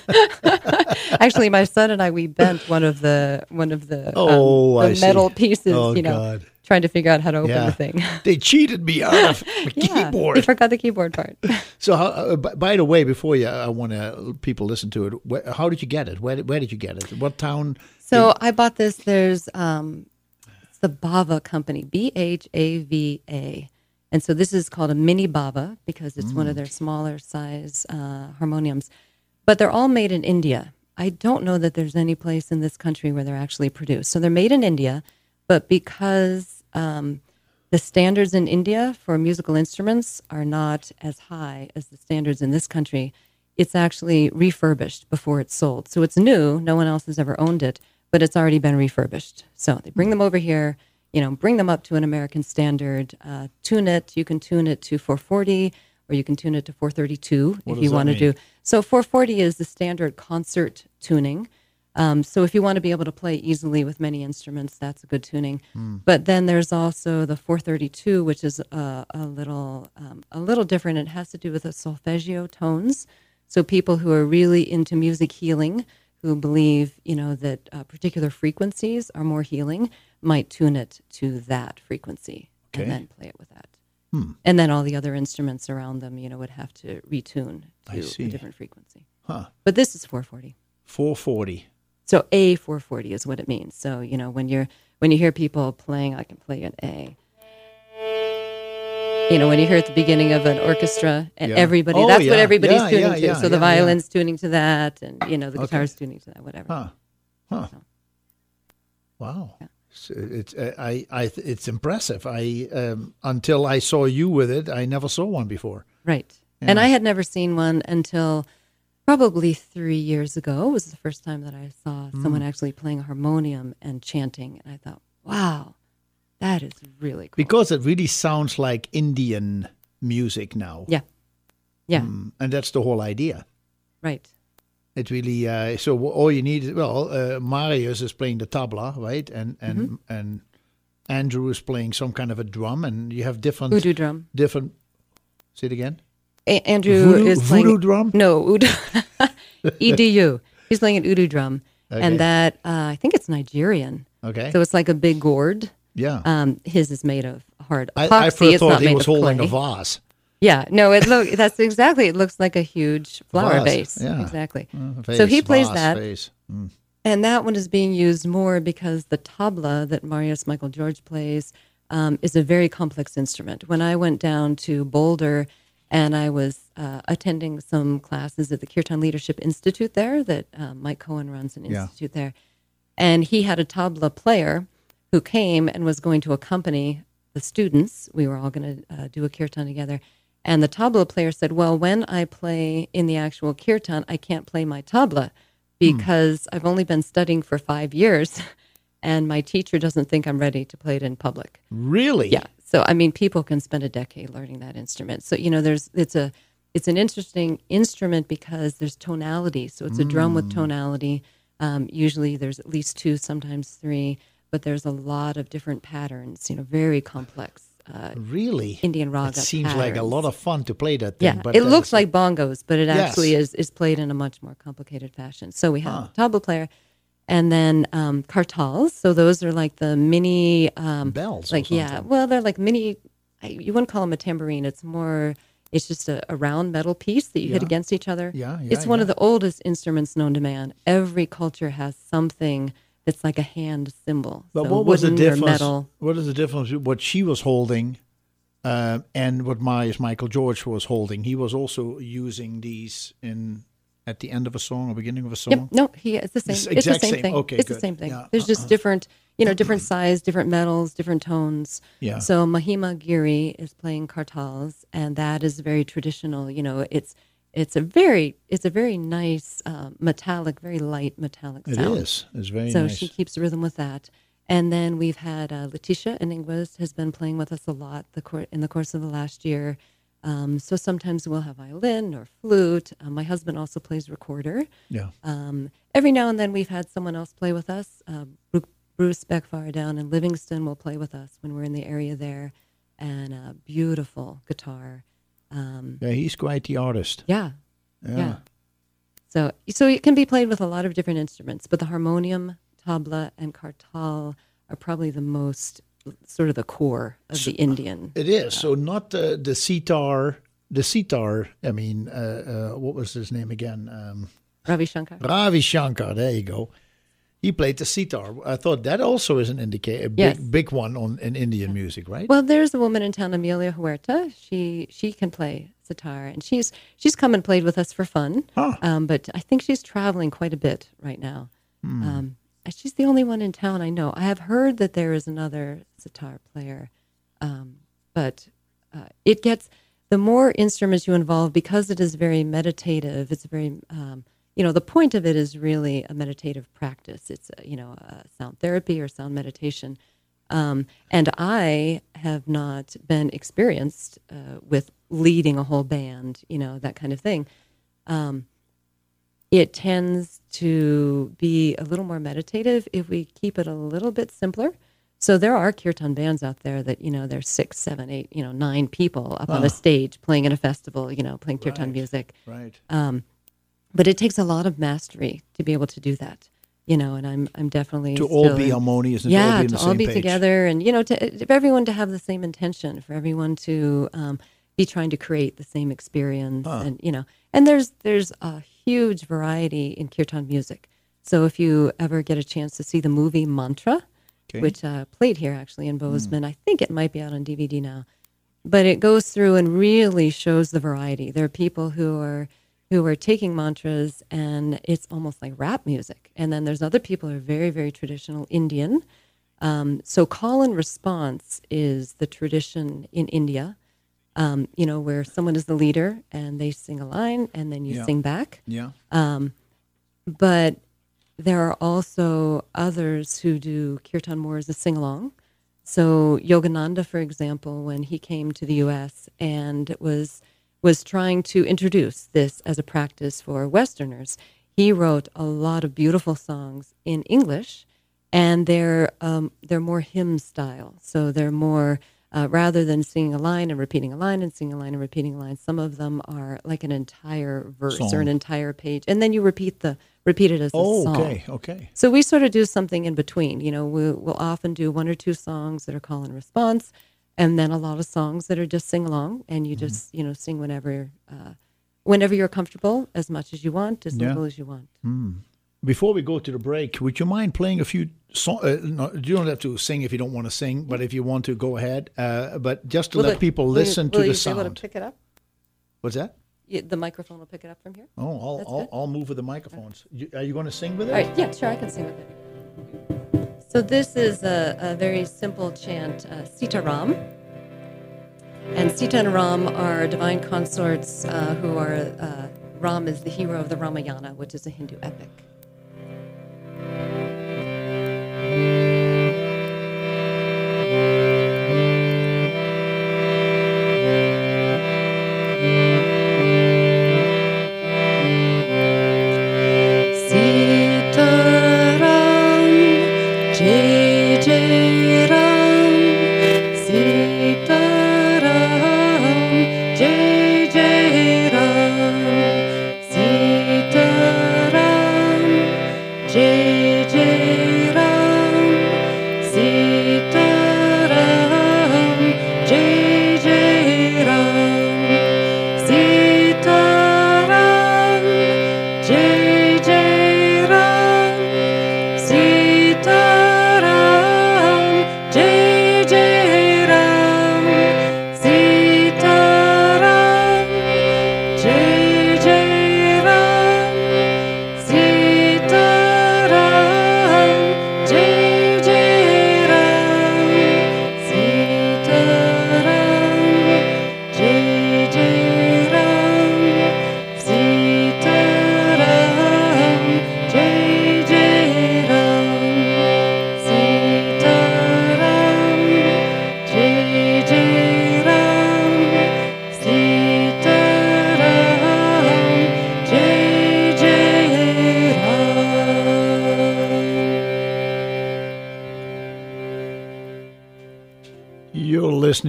actually, my son and I we bent one of the one of the Oh, um, the see. metal pieces. Oh, you know, God. trying to figure out how to open yeah. the thing. they cheated me out of the keyboard. he forgot the keyboard part. So, how, uh, by, by the way, before you, I want to people listen to it. Where, how did you get it? Where, where did you get it? What town? So I bought this. There's um, it's the Bhava company, B H A V A, and so this is called a mini Bhava because it's one of their smaller size uh, harmoniums, but they're all made in India. I don't know that there's any place in this country where they're actually produced. So they're made in India, but because um, the standards in India for musical instruments are not as high as the standards in this country. It's actually refurbished before it's sold. So it's new. No one else has ever owned it, but it's already been refurbished. So they bring them over here, you know, bring them up to an American standard, uh, tune it. You can tune it to 440 or you can tune it to 432 What if you want to do. So 440 is the standard concert tuning. Um, so if you want to be able to play easily with many instruments, that's a good tuning. Hmm. But then there's also the 432, which is a, a little um, a little different. It has to do with the solfeggio tones. So people who are really into music healing, who believe you know that uh, particular frequencies are more healing, might tune it to that frequency Okay. and then play it with that. And then all the other instruments around them, you know, would have to retune to a different frequency. Huh. But this is 440. 440. So A 440 is what it means. So you know when you're when you hear people playing, I can play an A. You know when you hear at the beginning of an orchestra and Yeah. everybody, Oh, that's yeah. what everybody's Yeah, tuning to. so the violin's tuning to that, and you know the Okay. guitar's tuning to that, whatever. Huh. Huh. Wow. So it's uh, I I it's impressive. I um, until I saw you with it, I never saw one before. Right. And I had never seen one until probably three years ago. It was the first time that I saw someone Mm. actually playing a harmonium and chanting, and I thought, wow, that is really cool. Because it really sounds like Indian music now. yeah, yeah, Mm, and that's the whole idea. right. It really uh, so all you need is well, uh, Marius is playing the tabla, right? And and Mm-hmm. and Andrew is playing some kind of a drum, and you have different Voodoo drum. different. Say it again. A- Andrew Voodoo- is playing voodoo drum? No, Udu. [LAUGHS] EDU. He's playing an Udu drum, [LAUGHS] Okay. and that uh, I think it's Nigerian. Okay. So it's like a big gourd. Yeah. Um, his is made of hard I, epoxy. I first it's thought he was holding clay. a vase. Yeah, no, it look that's exactly. It looks like a huge flower Vase, vase. yeah. Exactly. Uh, so he plays vase, that. Mm. and that one is being used more because the tabla that Marius Michael George plays um, is a very complex instrument. When I went down to Boulder And I was uh, attending some classes at the Kirtan Leadership Institute there that uh, Mike Cohen runs an Yeah. institute there. And he had a tabla player who came and was going to accompany the students. We were all going to uh, do a kirtan together. And the tabla player said, Well, when I play in the actual kirtan, I can't play my tabla because I've only been studying for five years [LAUGHS] and my teacher doesn't think I'm ready to play it in public. Really? Yeah. So I mean, people can spend a decade learning that instrument. So you know, there's it's a it's an interesting instrument because there's tonality. So it's a drum with tonality. Um, usually, there's at least two, sometimes three, but there's a lot of different patterns. You know, very complex uh, Really? Indian raga. It seems like a lot of fun to play that thing. Yeah, but it looks like bongos, but it Yes. actually is is played in a much more complicated fashion. So we have a tabla player, and then um, kartals. So those are like the mini um, Bells Like yeah, well, they're like mini. I, you wouldn't call them a tambourine. It's more. It's just a, a round metal piece that you hit against each other. Yeah, yeah, It's one of the oldest instruments known to man. Every culture has something that's like a hand symbol. But So what was the difference? Metal. What is the difference what she was holding uh, and what my Michael George was holding? He was also using these in at the end of a song or beginning of a song. Yep. No, he it's the same. It's It's, the same, same. thing. Okay, it's good. the same thing. Yeah. There's just different, you know, different [CLEARS THROAT] size, different metals, different tones. Yeah. So Mahima Giri is playing kartals, and that is very traditional. You know, it's it's a very it's a very nice uh, metallic, very light metallic sound. is. It's very nice. So nice. she keeps rhythm with that. And then we've had uh, Letitia Iniguez has been playing with us a lot the cour- in the course of the last year. Um, so sometimes we'll have violin or flute. Um, my husband also plays recorder. yeah. Um, every now and then we've had someone else play with us. Uh, Bruce Beckfire down in Livingston will play with us when we're in the area there. And a beautiful guitar. Um, Yeah, he's quite the artist. yeah, Yeah. yeah. So, so it can be played with a lot of different instruments, but the harmonium, tabla, and kartal are probably the most sort of the core of the Indian. It is. So not the the sitar, the sitar. I mean, uh, uh, what was his name again? Um, Ravi Shankar. Ravi Shankar. There you go. He played the sitar. I thought that also is an indicator, a big Yes. big one on in Indian music, right? Well, there's a woman in town, Amelia Huerta. She she can play sitar, and she's she's come and played with us for fun. Ah. Um, but I think she's traveling quite a bit right now. Um, she's the only one in town I know. I have heard that there is another sitar player, um, but uh, it gets the more instruments you involve because it is very meditative. It's very um, you know the point of it is really a meditative practice. It's uh, you know a sound therapy or sound meditation. Um, and I have not been experienced uh, with leading a whole band, you know, that kind of thing. Um, it tends to be a little more meditative if we keep it a little bit simpler. So there are kirtan bands out there that you know there's six, seven, eight, you know, nine people up on a stage playing in a festival, you know, playing kirtan Right. music right. But it takes a lot of mastery to be able to do that you know and i'm i'm definitely To all be in- harmonious and to yeah all be to all be together and you know to for everyone to have the same intention for everyone to um, be trying to create the same experience and you know and there's there's a huge variety in kirtan music so if you ever get a chance to see the movie mantra Okay. which uh, played here actually in bozeman i think it might be out on dvd now but it goes through and really shows the variety. There are people who are who are taking mantras and it's almost like rap music, and then there's other people who are very very traditional Indian. Um, so call and response is the tradition in India. Um, you know where someone is the leader and they sing a line and then you Yeah. sing back Yeah. but there are also others who do kirtan more as a sing along. So Yogananda, for example, when he came to the U.S. and was was trying to introduce this as a practice for Westerners, he wrote a lot of beautiful songs in English, and they're um, they're more hymn style. So they're more uh, rather than singing a line and repeating a line and singing a line and repeating a line. Some of them are like an entire verse or an entire page, and then you repeat the repeat it as a Oh, song. okay. Okay. So we sort of do something in between. You know, we'll, we'll often do one or two songs that are call and response, and then a lot of songs that are just sing along, and you Mm-hmm. just you know sing whenever uh, whenever you're comfortable, as much as you want, as Yeah. little as you want. Before we go to the break, would you mind playing a few songs? Uh, no, you don't have to sing if you don't want to sing, but if you want to, go ahead. Uh, but just to Will let it- people will you- listen will to you the be able sound. to pick it up? What's that? The microphone will pick it up from here. Oh, I'll, I'll. I'll move with the microphones. You, are you going to sing with it? All right, yeah, sure, I can sing with it. So this is a, a very simple chant, uh, Sita Ram. And Sita and Ram are divine consorts uh, who are, uh, Ram is the hero of the Ramayana, which is a Hindu epic.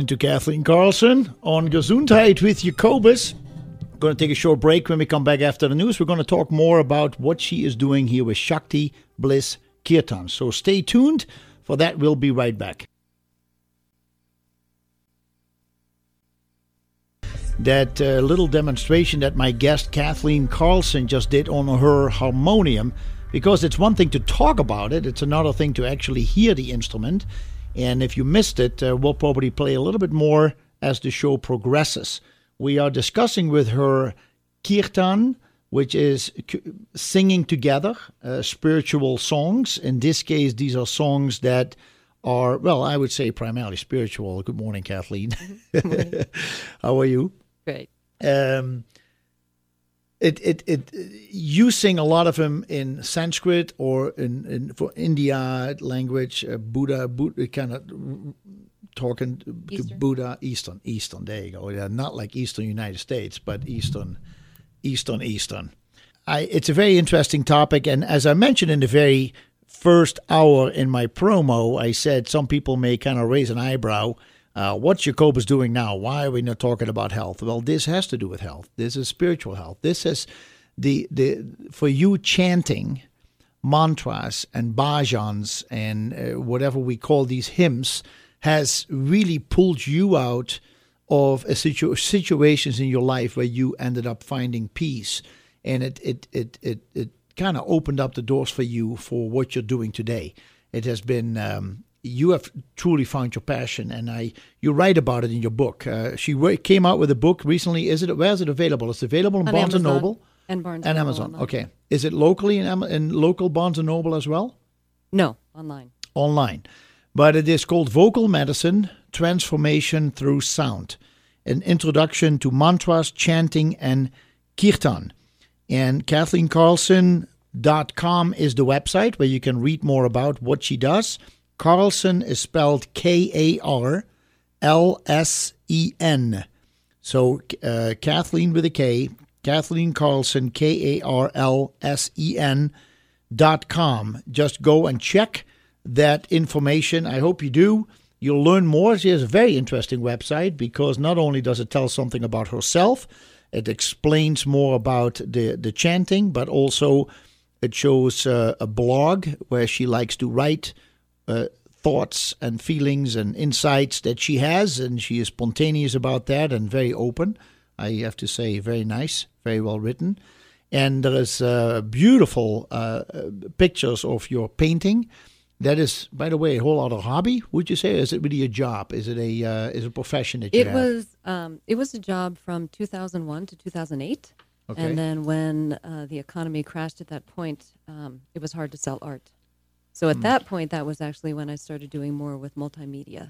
To Kathleen Karlsen on Gesundheit with Jacobus. Going to take a short break. When we come back after the news, we're going to talk more about what she is doing here with Shakti Bliss Kirtan. So stay tuned for that. We'll be right back. That uh, little demonstration that my guest Kathleen Karlsen just did on her harmonium, because it's one thing to talk about it, it's another thing to actually hear the instrument. And if you missed it, uh, we'll probably play a little bit more as the show progresses. We are discussing with her kirtan, which is singing together uh, spiritual songs. In this case, these are songs that are, well, I would say primarily spiritual. Good morning, Kathleen. [LAUGHS] How are you? Great. um, it, it, it, you sing a lot of them in Sanskrit or in, in for India language, uh, Buddha, Buddha, kind of talking to Eastern. Buddha, Eastern, Eastern. There you go. Yeah, not like Eastern United States, but Eastern, Eastern, Eastern. I, it's a very interesting topic, and as I mentioned in the very first hour in my promo, I said some people may kind of raise an eyebrow. Uh, what's Jacobus doing now? Why are we not talking about health? Well, this has to do with health. This is spiritual health. This is the the for you chanting mantras and bhajans and uh, whatever we call these hymns has really pulled you out of a situ- situations in your life where you ended up finding peace and it it it it, it kind of opened up the doors for you for what you're doing today it has been um, you have truly found your passion and i you write about it in your book uh, she wa- came out with a book recently is it where is it available it's available in On barnes and noble and Barnes and amazon online. okay is it locally in, Am- in local barnes and noble as well No, online. online. But it is called Vocal Medicine Transformation Through Sound An Introduction to Mantras, Chanting, and Kirtan. And KathleenKarlsen.com is the website where you can read more about what she does. Karlsen is spelled K A R L S E N. So uh, Kathleen with a K, Kathleen Karlsen, K A R L S E N dot com. Just go and check that information. I hope you do. You'll learn more. She has a very interesting website because not only does it tell something about herself, it explains more about the, the chanting, but also it shows uh, a blog where she likes to write uh, thoughts and feelings and insights that she has, and she is spontaneous about that and very open. I have to say, very nice, very well written. And there is uh, beautiful uh, pictures of your painting that is, by the way, a whole other hobby. Would you say? Is it really a job? Is it a uh, is it a profession that you It have? was um, it was a job from 2001 to 2008, Okay. and then when uh, the economy crashed at that point, um, it was hard to sell art. So at that point, that was actually when I started doing more with multimedia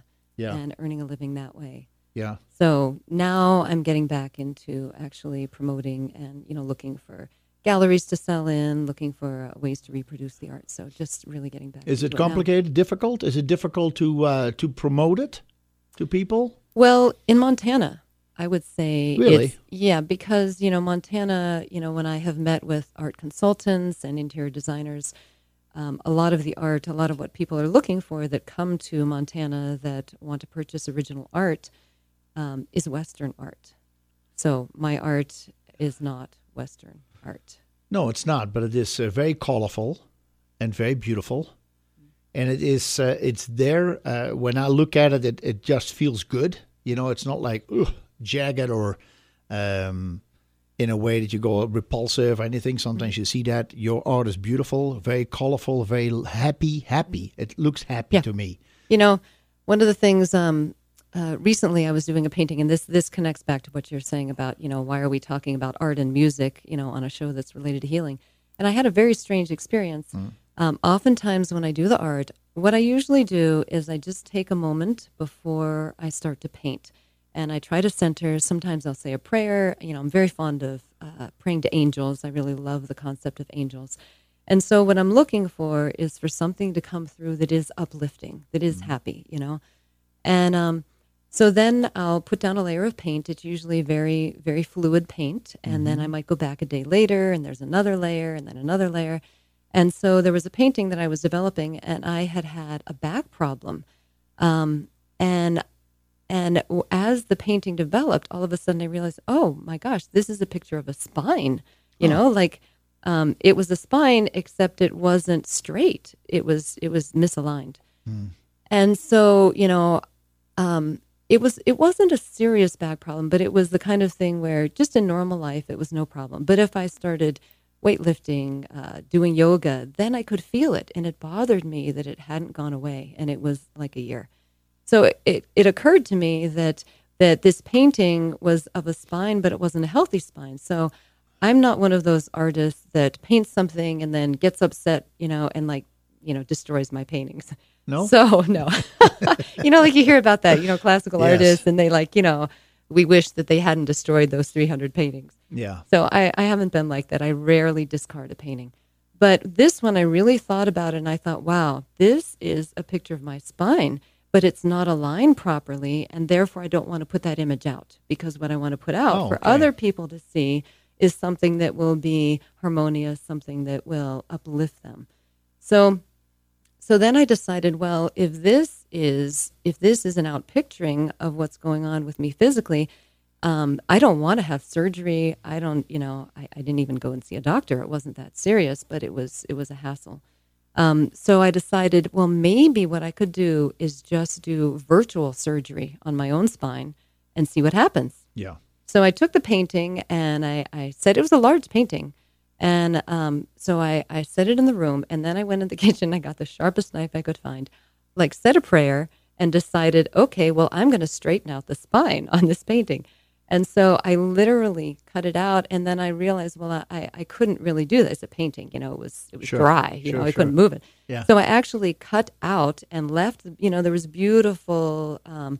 Yeah. and earning a living that way. yeah. So now I'm getting back into actually promoting and you know looking for galleries to sell in, looking for uh, ways to reproduce the art. So just really getting back. Is into it complicated? Difficult? Is it difficult to uh, to promote it to people? Well, in Montana, I would say Really? it's- yeah, because you know Montana, you know when I have met with art consultants and interior designers, um, a lot of the art, a lot of what people are looking for that come to Montana that want to purchase original art um, is Western art. So my art is not Western art. No, it's not. But it is uh, very colorful and very beautiful, and it is uh, it's there. Uh, when I look at it, it, it just feels good. You know, it's not like ugh, jagged or um, in a way that you go repulsive or anything. Sometimes you see that your art is beautiful, very colorful, very happy. Happy. It looks happy Yeah. to me. You know, one of the things um, uh, recently I was doing a painting, and this this connects back to what you're saying about you know why are we talking about art and music you know on a show that's related to healing, and I had a very strange experience. Um, oftentimes when I do the art, what I usually do is I just take a moment before I start to paint, and I try to center. Sometimes I'll say a prayer. You know, I'm very fond of uh, praying to angels. I really love the concept of angels. And so what I'm looking for is for something to come through that is uplifting, that is happy, you know. And um, so then I'll put down a layer of paint. It's usually very, very fluid paint. And then I might go back a day later and there's another layer and then another layer. And so there was a painting that I was developing and I had had a back problem. Um, and and as the painting developed, all of a sudden I realized, oh my gosh, this is a picture of a spine. You know, like um, it was a spine, except it wasn't straight. It was it was misaligned. And so, you know, um, it was it wasn't a serious back problem, but it was the kind of thing where just in normal life it was no problem. But if I started weightlifting, uh, doing yoga, then I could feel it, and it bothered me that it hadn't gone away, and it was like a year. So it, it, occurred to me that that this painting was of a spine, but it wasn't a healthy spine. So I'm not one of those artists that paints something and then gets upset, you know, and like, you know, destroys my paintings. No? So no. [LAUGHS] you know, like you hear about that, you know, classical Yes. artists and they like, you know, we wish that they hadn't destroyed those 300 paintings. Yeah. So I, I haven't been like that. I rarely discard a painting. But this one, I really thought about it and I thought, wow, this is a picture of my spine, but it's not aligned properly. And therefore, I don't want to put that image out because what I want to put out Oh, for okay. other people to see is something that will be harmonious, something that will uplift them. So so then I decided, well, if this is if this is an out picturing of what's going on with me physically, um, I don't want to have surgery. I don't, you know, I, I didn't even go and see a doctor. It wasn't that serious, but it was it was a hassle. Um, so I decided, well, maybe what I could do is just do virtual surgery on my own spine and see what happens. Yeah. So I took the painting and I, I said it was a large painting. And um, so I, I set it in the room and then I went in the [LAUGHS] kitchen. I got the sharpest knife I could find, like said a prayer and decided, okay, well, I'm going to straighten out the spine [LAUGHS] on this painting. And so I literally cut it out. And then I realized, well, I, I couldn't really do this. A painting, you know, it was, it was Sure, dry, you sure, know, I sure. couldn't move it. Yeah. So I actually cut out and left, you know, there was beautiful, um,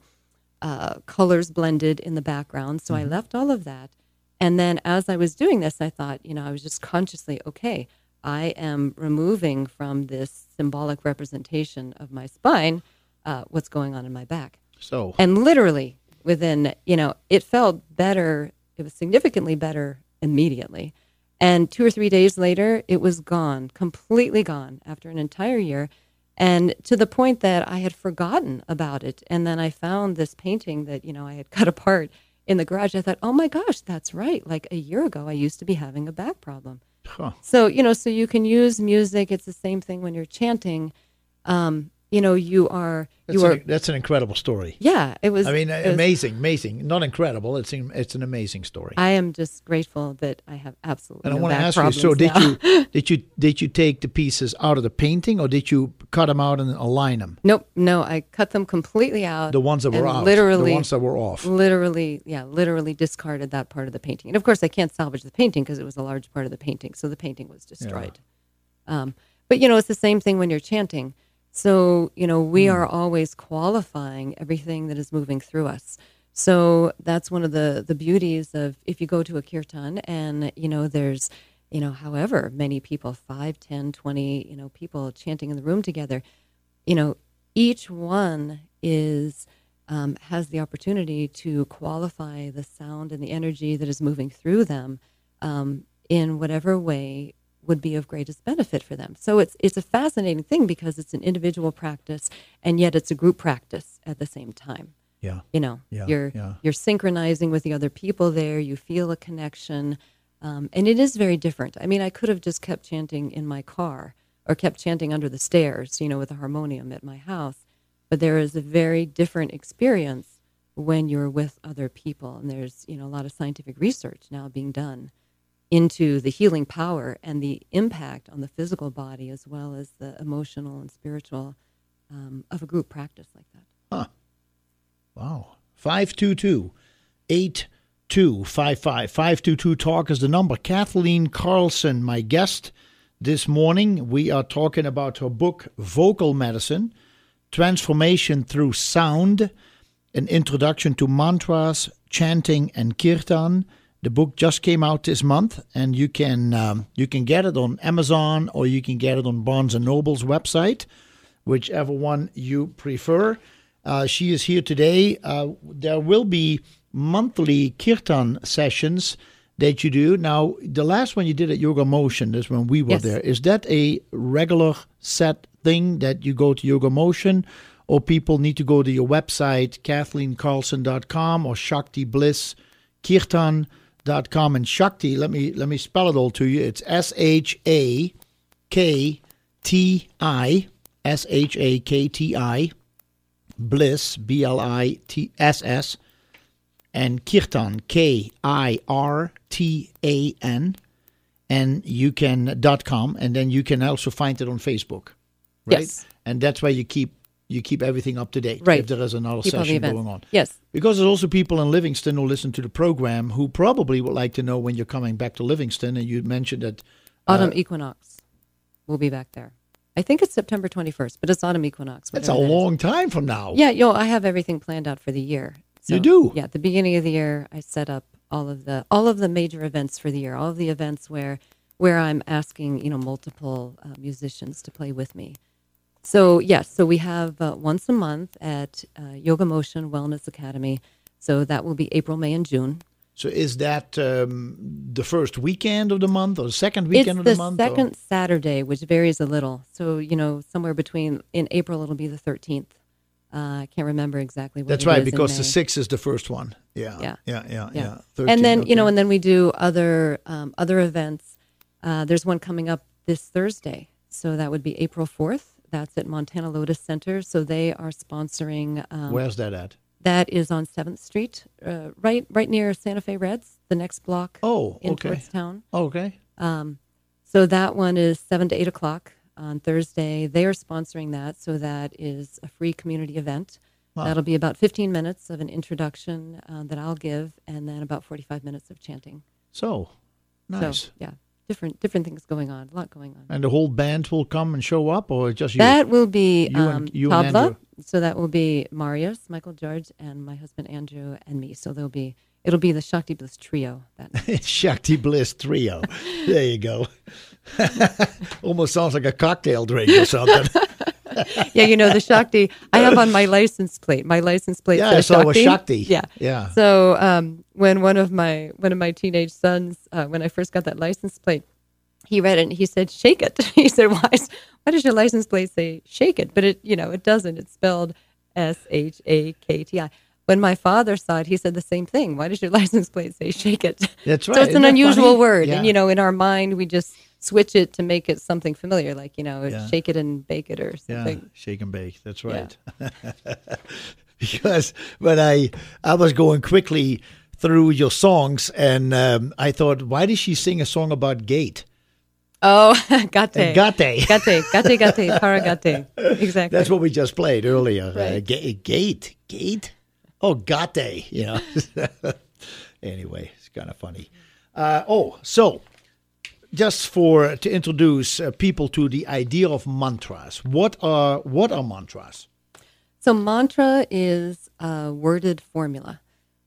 uh, colors blended in the background. So I left all of that. And then as I was doing this, I thought, you know, I was just consciously, okay, I am removing from this symbolic representation of my spine uh, what's going on in my back. So And literally within, you know, it felt better. It was significantly better immediately. And two or three days later, it was gone, completely gone after an entire year. And to the point that I had forgotten about it. And then I found this painting that, you know, I had [LAUGHS] cut apart in the garage. I thought, oh my gosh, that's right. Like a year ago, I used to be having a back problem. huh. So, you know, so you can use music. It's the same thing when you're chanting. Um, you know, you are That's, you are an, that's an incredible story. yeah. It was. I mean, it was- amazing, amazing. Not incredible. It's an- it's an amazing story. I am just grateful that I have absolutely. and I want to ask you. So, did now. you [LAUGHS] did you did you take the pieces out of the painting, or did you cut them out and align them? Nope, no. I cut them completely out. The ones that were out, Literally, the ones that were off. literally, yeah, literally discarded that part of the painting. And of course, I can't salvage the painting because it was a large part of the painting. So the painting was destroyed. Um, but you know, it's the same thing when you're chanting. So you know, we are always qualifying everything that is moving through us. So that's one of the the beauties of if you go to a kirtan and you know there's you know however many people 5 10 20 you know people chanting in the room together you know each one is um, has the opportunity to qualify the sound and the energy that is moving through them um, in whatever way would be of greatest benefit for them. So it's it's a fascinating thing because it's an individual practice and yet it's a group practice at the same time. Yeah. You know, Yeah, you're yeah. you're synchronizing with the other people there. You feel a connection, um, and it is very different. I mean, I could have just kept chanting in my car or kept chanting under the stairs, you know, with a harmonium at my house. But there is a very different experience when you're with other people, and there's you know a lot of scientific research now being done into the healing power and the impact on the physical body as well as the emotional and spiritual um, of a group practice like that. Huh. Wow. 522 8255. 522 Talk is the number. Kathleen Karlsen, my guest this morning. We are talking about her book, Vocal Medicine Transformation Through Sound, an introduction to mantras, chanting, and kirtan. The book just came out this month, and you can um, you can get it on Amazon or you can get it on Barnes and Noble's website, whichever one you prefer. Uh, she is here today. Uh, there will be monthly kirtan sessions that you do. Now, the last one you did at Yoga Motion is when we were Yes. there. Is that a regular set thing that you go to Yoga Motion, or people need to go to your website, kathleenkarlsen.com or Shakti Bliss kirtan.com and Shakti, let me let me spell it all to you. It's S H A K T I S H A K T I Bliss B L I T S S and Kirtan K I R T A N and you can dot com and then you can also find it on Facebook. Right? Yes. And that's where you keep you keep everything up to date. Right. If there is another Keep session going on. Yes. Because there's also people in Livingston who listen to the program who probably would like to know when you're coming back to Livingston. And you mentioned that Autumn equinox. We'll be back there. I think it's September 21st, but it's autumn equinox. that's a that is. long time from now. Yeah, yo, I have everything planned out for the year. You do? Yeah, at the beginning of the year, I set up all of the all of the major events for the year. All of the events where where I'm asking you know multiple uh, musicians to play with me. So yes, so we have uh, once a month at uh, Yoga Motion Wellness Academy. So that will be April, May, and June. So is that um, the first weekend of the month or the second weekend it's of the the month? or- second Saturday, which varies a little. So you know, somewhere between in April it'll be the thirteenth. Uh, I can't remember exactly what. That's it right, because the sixth is the first one. Yeah. Yeah. Yeah. Yeah. yeah. Yeah. and 13, then you know, and then we do other um, other events. Uh, there's one coming up this Thursday, so that would be April fourth. That's at Montana Lotus Center. So they are sponsoring. Um, Where's that at? that is on Seventh Street, uh, right right near Santa Fe Reds, the next block. Oh, in okay. towards town. Okay. Um, so that one is seven to eight o'clock on Thursday. They are sponsoring that, so that is a free community event. Wow. That'll be about 15 minutes of an introduction uh, that I'll give, and then about 45 minutes of chanting. So nice. So yeah, different different things going on, a lot going on. and the whole band will come and show up, or just you? That will be You and- um, you and. Andrew. So that will be Marius, Michael George, and my husband Andrew, and me. So there'll be it'll be the Shakti Bliss trio. That [LAUGHS] night. Shakti Bliss Trio. [LAUGHS] there you go. [LAUGHS] Almost sounds like a cocktail drink or something. Yeah, you know the Shakti. I have on my license plate. My license plate Yeah, I says saw it was Shakti. Shakti. Yeah, Yeah. So um, when one of my one of my teenage sons, uh, when I first got that license plate, he read it and he said, "Shake it." [LAUGHS] he said, "Why? Is, why does your license plate say shake it?" But it, you know, it doesn't. It's spelled S H A K T I. When my father saw it, he said the same thing. Why does your [LAUGHS] license plate say shake it? That's right. So it's Isn't an unusual funny? word, Yeah. and you know, in our mind, we just switch it to make it something familiar, like you know, Yeah. shake it and bake it or Yeah, something. shake and bake. That's Yeah. right. [LAUGHS] because when I I was going quickly through your songs, and um, I thought, why did she sing a song about gate? Oh, [LAUGHS] gate, gate, gate. gate, gate, gate. [LAUGHS] Exactly. That's what we just played earlier. Uh, Right. ga- gate, gate. Oh, gate. You know. anyway, it's kind of funny. Uh, oh, so just for to introduce uh, people to the idea of mantras. What are what are mantras? So mantra is a worded formula.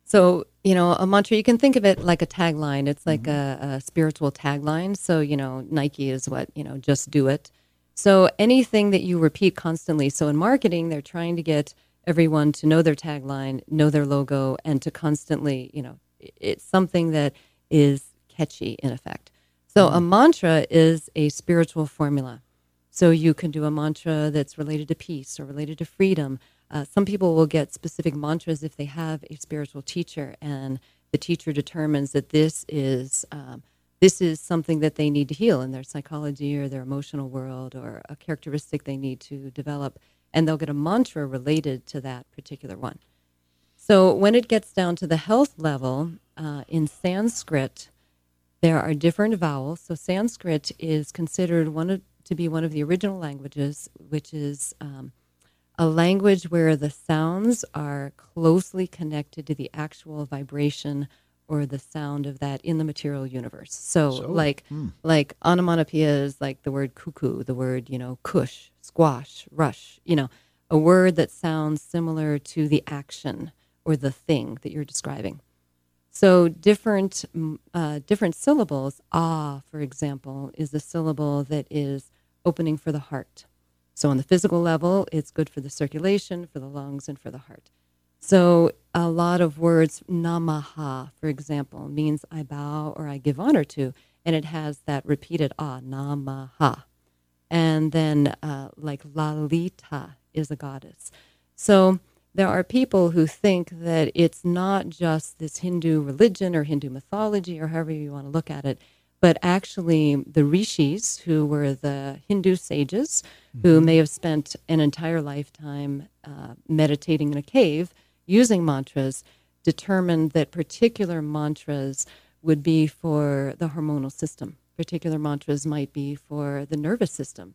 So, you know, a mantra, you can think of it like a tagline. It's like a, a spiritual tagline. So, you know, Nike is what, you know, just do it. So anything that you repeat constantly. So in marketing, they're trying to get everyone to know their tagline, know their logo, and to constantly, you know, it's something that is catchy in effect. So a mantra is a spiritual formula. So you can do a mantra that's related to peace or related to freedom. Uh, some people will get specific mantras if they have a spiritual teacher, and the teacher determines that this is um, this is something that they need to heal in their psychology or their emotional world or a characteristic they need to develop, and they'll get a mantra related to that particular one. So when it gets down to the health level uh, in Sanskrit, there are different vowels. So Sanskrit is considered one of, to be one of the original languages, which is um, a language where the sounds are closely connected to the actual vibration or the sound of that in the material universe. So, So, like like onomatopoeia is like the word cuckoo, the word you know kush, squash, rush. You know, a word that sounds similar to the action or the thing that you're describing. So different mm, uh, different syllables. Ah, for example, is the syllable that is opening for the heart. So on the physical level, it's good for the circulation, for the lungs, and for the heart. So a lot of words, namaha, for example, means I bow or I give honor to, and it has that repeated ah, namaha. And then uh, like Lalita is a goddess. So there are people who think that it's not just this Hindu religion or Hindu mythology or however you want to look at it, but actually the rishis, who were the Hindu sages, who may have spent an entire lifetime uh, meditating in a cave using mantras, determined that particular mantras would be for the hormonal system. Particular mantras might be for the nervous system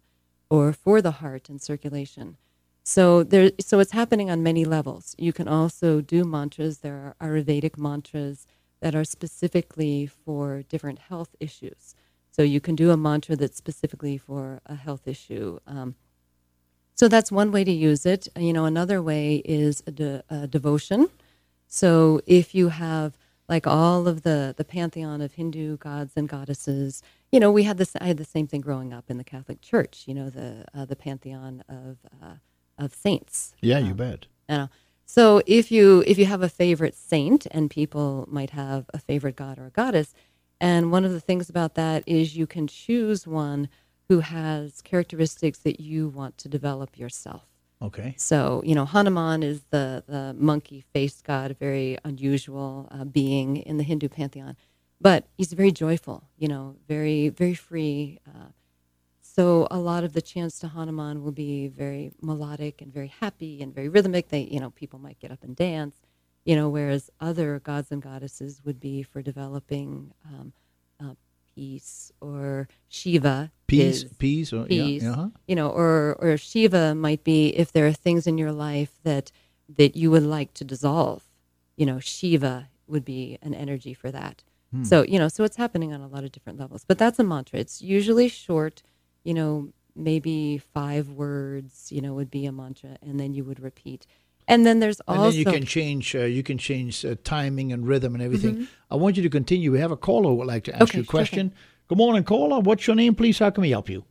or for the heart and circulation. So there, so it's happening on many levels. You can also do mantras. There are Ayurvedic mantras that are specifically for different health issues. So you can do a mantra that's specifically for a health issue. Um, so that's one way to use it. You know, another way is a, de- a devotion. So if you have like all of the the pantheon of Hindu gods and goddesses, you know, we had this. I had the same thing growing up in the Catholic Church. You know, the uh, the pantheon of uh, of saints. Yeah, you bet. You know, so if you if you have a favorite saint, and people might have a favorite god or a goddess, and one of the things about that is you can choose one who has characteristics that you want to develop yourself. Okay. So, you know, Hanuman is the, the monkey faced god, a very unusual uh, being in the Hindu pantheon. But he's very joyful, you know, very, very free. Uh, so, a lot of the chants to Hanuman will be very melodic and very happy and very rhythmic. They, you know, people might get up and dance, you know, whereas other gods and goddesses would be for developing um, uh, peace or Shiva. Peace, peas, or peace, yeah, uh-huh. you know, or or Shiva might be if there are things in your life that that you would like to dissolve. You know, Shiva would be an energy for that. Hmm. So you know, so it's happening on a lot of different levels. But that's a mantra. It's usually short. You know, maybe five words. You know, would be a mantra, and then you would repeat. And then there's And also then you can change. Uh, you can change uh, timing and rhythm and everything. Mm-hmm. I want you to continue. We have a caller who would like to ask Okay, you a sure question. Good morning, caller. What's your name, please? How can we help you?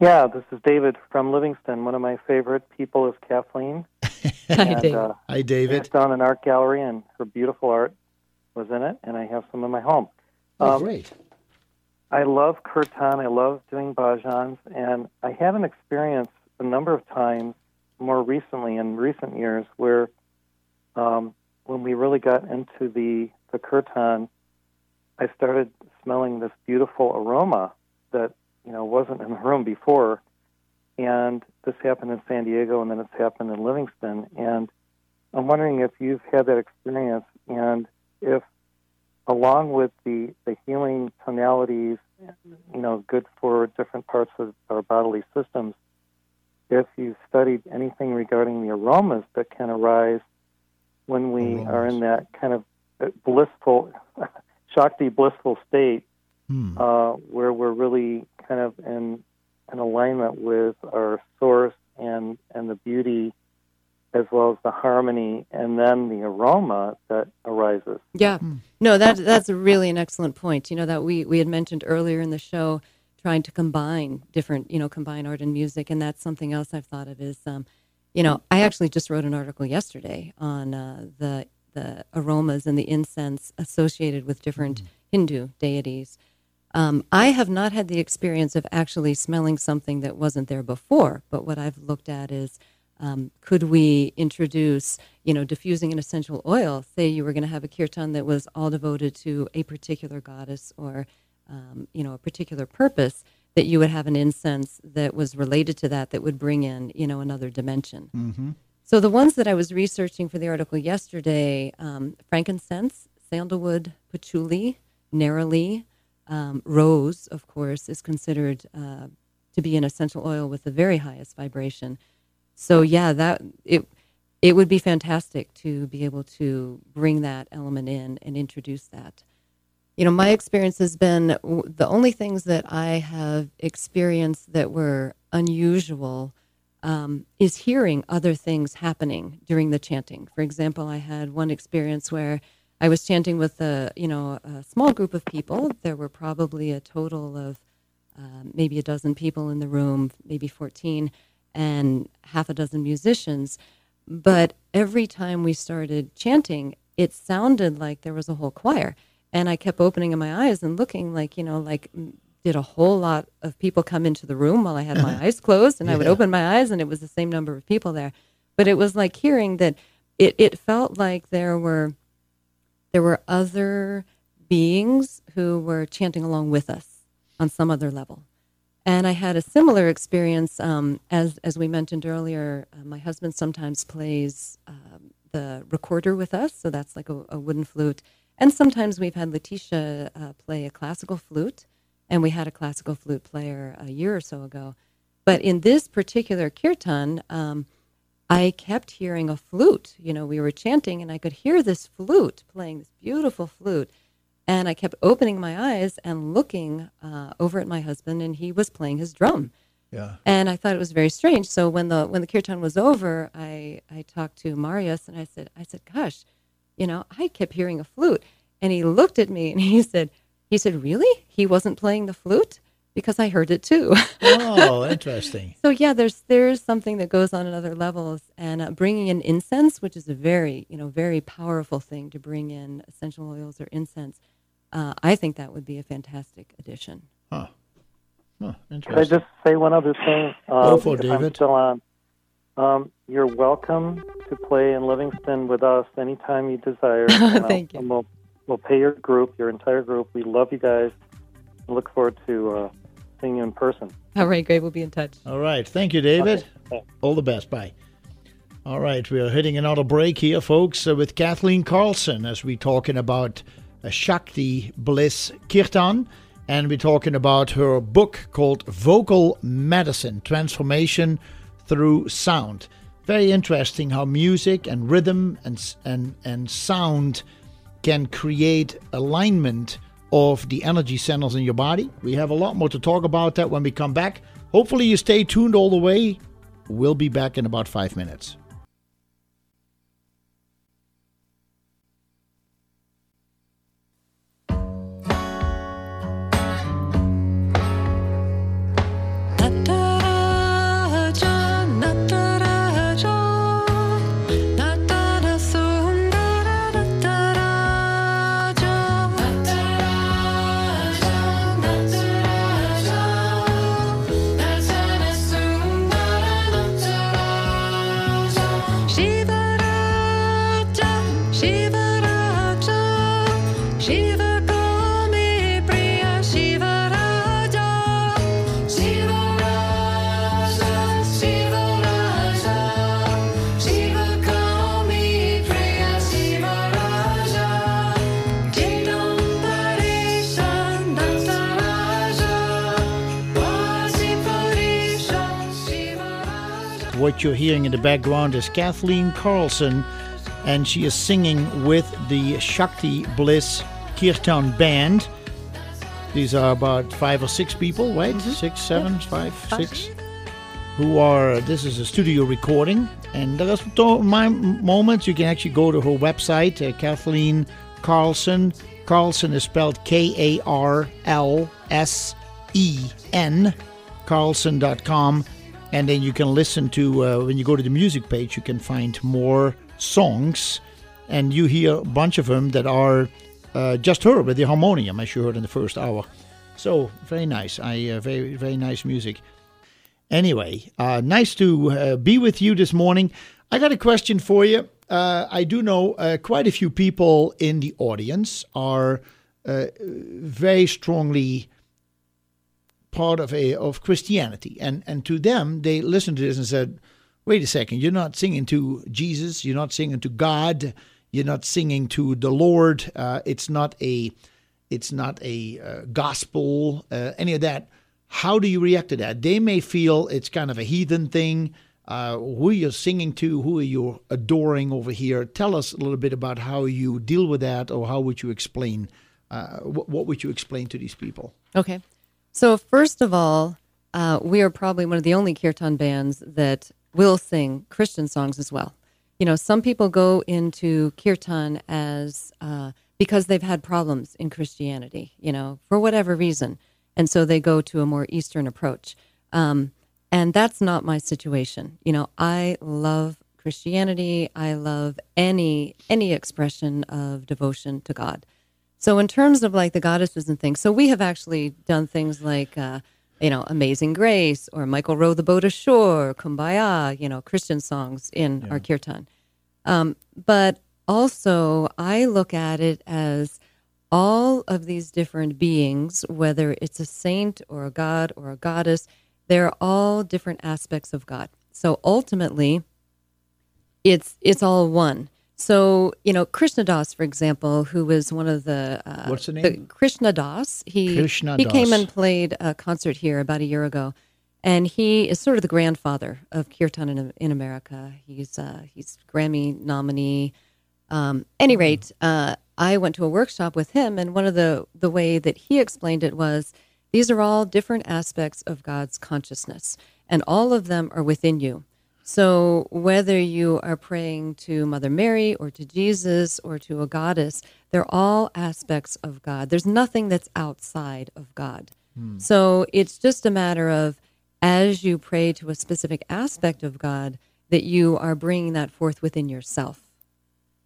Yeah, this is David from Livingston. One of my favorite people is Kathleen. [LAUGHS] Hi, and, David. Uh, Hi, David. worked on an art gallery, and her beautiful art was in it, and I have some in my home. Oh, um, great. I love kirtan. I love doing bhajans, and I had an experience a number of times more recently in recent years where um, when we really got into the, the kirtan, I started smelling this beautiful aroma that you know wasn't in the room before. And this happened in San Diego, and then it's happened in Livingston. And I'm wondering if you've had that experience, and if, along with the the healing tonalities, you know, good for different parts of our bodily systems, if you've studied anything regarding the aromas that can arise when we are in that kind of blissful, [LAUGHS] Shakti blissful state, Hmm. uh, where we're really kind of in in alignment with our source and and the beauty, as well as the harmony, and then the aroma that arises. Yeah. No, that that's really an excellent point. You know that we we had mentioned earlier in the show trying to combine different, you know, combine art and music, and that's something else I've thought of is, um, you know, I actually just wrote an article yesterday on uh, the the aromas and the incense associated with different Hindu deities. Um, I have not had the experience of actually smelling something that wasn't there before, but what I've looked at is um, could we introduce, you know, diffusing an essential oil? Say you were going to have a kirtan that was all devoted to a particular goddess or, um, you know, a particular purpose, that you would have an incense that was related to that that would bring in, you know, another dimension. Mm-hmm. So the ones that I was researching for the article yesterday, um, frankincense, sandalwood, patchouli, neroli, um, rose, of course, is considered uh, to be an essential oil with the very highest vibration. So yeah, that it it would be fantastic to be able to bring that element in and introduce that. You know, my experience has been the only things that I have experienced that were unusual um, is hearing other things happening during the chanting. For example, I had one experience where I was chanting with a you know a small group of people. There were probably a total of um, maybe a dozen people in the room, maybe fourteen, and half a dozen musicians. But every time we started chanting, it sounded like there was a whole choir, and I kept opening my eyes and looking like you know like did a whole lot of people come into the room while I had my [LAUGHS] eyes closed, and I would open my eyes and it was the same number of people there. But it was like hearing that it, it felt like there were there were other beings who were chanting along with us on some other level. And I had a similar experience, um, as as we mentioned earlier. Uh, my husband sometimes plays um, the recorder with us, so that's like a, a wooden flute. And sometimes we've had Letitia uh, play a classical flute, and we had a classical flute player a year or so ago. But in this particular kirtan, um, I kept hearing a flute. You know, we were chanting, and I could hear this flute playing this beautiful flute. And I kept opening my eyes and looking uh, over at my husband, and he was playing his drum. Yeah. And I thought it was very strange. So when the when the kirtan was over, I I talked to Marius and I said I said, "Gosh, you know, I kept hearing a flute." And he looked at me and he said, he said, "Really? He wasn't playing the flute because I heard it too." Oh, [LAUGHS] interesting. So yeah, there's there's something that goes on at other levels, and uh, bringing in incense, which is a very you know very powerful thing to bring in essential oils or incense. Uh, I think that would be a fantastic addition. Huh. Huh, Could I just say one other thing? Uh, Go for it, if I'm David. still on. Um, you're welcome to play in Livingston with us anytime you desire. [LAUGHS] And I'll- Thank you. And we'll, we'll pay your group, your entire group. We love you guys. and Look forward to uh, seeing you in person. All right, great. We'll be in touch. All right. Thank you, David. Okay. All the best. Bye. All right. We are hitting another break here, folks, uh, with Kathleen Karlsen as we're talking about a Shakti Bliss Kirtan. And we're talking about her book called Vocal Medicine Transformation Through Sound. Very interesting how music and rhythm and, and, and sound can create alignment of the energy centers in your body. We have a lot more to talk about that when we come back. Hopefully, you stay tuned all the way. We'll be back in about five minutes. What you're hearing in the background is Kathleen Karlsen, and she is singing with the Shakti Bliss Kirtan Band. These are about five or six people, right? Six, seven, five, six. Who are, this is a studio recording. And there are some my moments. You can actually go to her website, uh, Kathleen Karlsen. Karlsen is spelled K A R L S E N, karlsen.com. And then you can listen to, uh, when you go to the music page, you can find more songs. And you hear a bunch of them that are uh, just her with the harmonium, as you heard in the first hour. So, very nice. I uh, Very, very nice music. Anyway, uh, nice to uh, be with you this morning. I got a question for you. Uh, I do know quite a few people in the audience are very strongly part of a of Christianity, and and to them they listened to this and said, "Wait a second, you're not singing to Jesus, you're not singing to God, you're not singing to the Lord. Uh, it's not a it's not a uh, gospel, uh, any of that." How do you react to that? They may feel it's kind of a heathen thing. Uh, who you're singing to, who are you adoring over here? Tell us a little bit about how you deal with that, or how would you explain? Uh, what, what would you explain to these people? Okay. So, first of all, uh, we are probably one of the only kirtan bands that will sing Christian songs as well. You know, some people go into kirtan as uh, because they've had problems in Christianity, you know, for whatever reason. And so they go to a more Eastern approach. Um, and that's not my situation. You know, I love Christianity. I love any any expression of devotion to God. So in terms of like the goddesses and things, so we have actually done things like uh, you know Amazing Grace or Michael row the boat ashore, Kumbaya, you know Christian songs in our kirtan. Um, but also I look at it as all of these different beings, whether it's a saint or a god or a goddess, they're all different aspects of God. So ultimately, it's it's all one. So you know, Krishna Das, for example, who was one of the uh, What's the name? Krishna Das. He Krishna he came and played a concert here about a year ago, and he is sort of the grandfather of kirtan in, in America. He's uh, he's Grammy nominee. Um, any rate, uh, I went to a workshop with him, and one of the the way that he explained it was these are all different aspects of God's consciousness, and all of them are within you. So whether you are praying to Mother Mary or to Jesus or to a goddess, they're all aspects of God. There's nothing that's outside of God. Hmm. So it's just a matter of as you pray to a specific aspect of God that you are bringing that forth within yourself.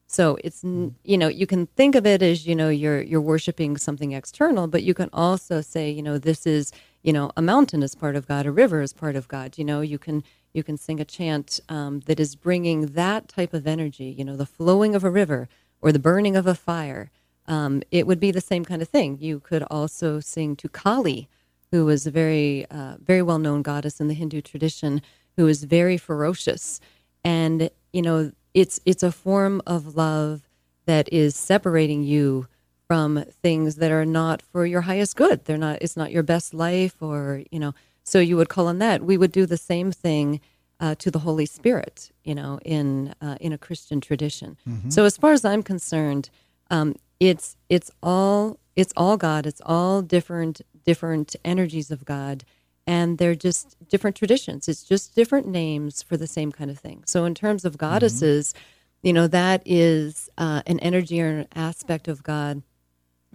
So it's hmm. you know you can think of it as you know you're you're worshiping something external, but you can also say you know this is you know a mountain is part of God, a river is part of God. You know you can you can sing a chant um, that is bringing that type of energy. You know the flowing of a river or the burning of a fire. Um, it would be the same kind of thing. You could also sing to Kali, who was a very uh, very well known goddess in the Hindu tradition, who is very ferocious, and you know it's it's a form of love that is separating you from things that are not for your highest good. They're not. It's not your best life, or you know. So you would call on that. We would do the same thing uh, to the Holy Spirit, you know, in uh, in a Christian tradition. So as far as I'm concerned, um, it's it's all it's all God. It's all different different energies of God, and they're just different traditions. It's just different names for the same kind of thing. So in terms of goddesses, you know, that is uh, an energy or an aspect of God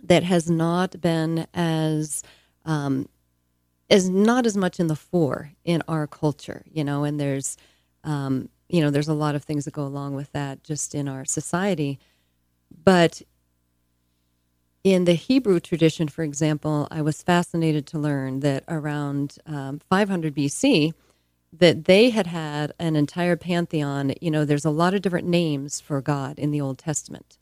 that has not been as um, is not as much in the fore in our culture, you know, and there's um, you know there's a lot of things that go along with that just in our society, but in the Hebrew tradition, for example, I was fascinated to learn that around um, 500 BC, that they had had an entire pantheon. You know, there's a lot of different names for God in the Old Testament,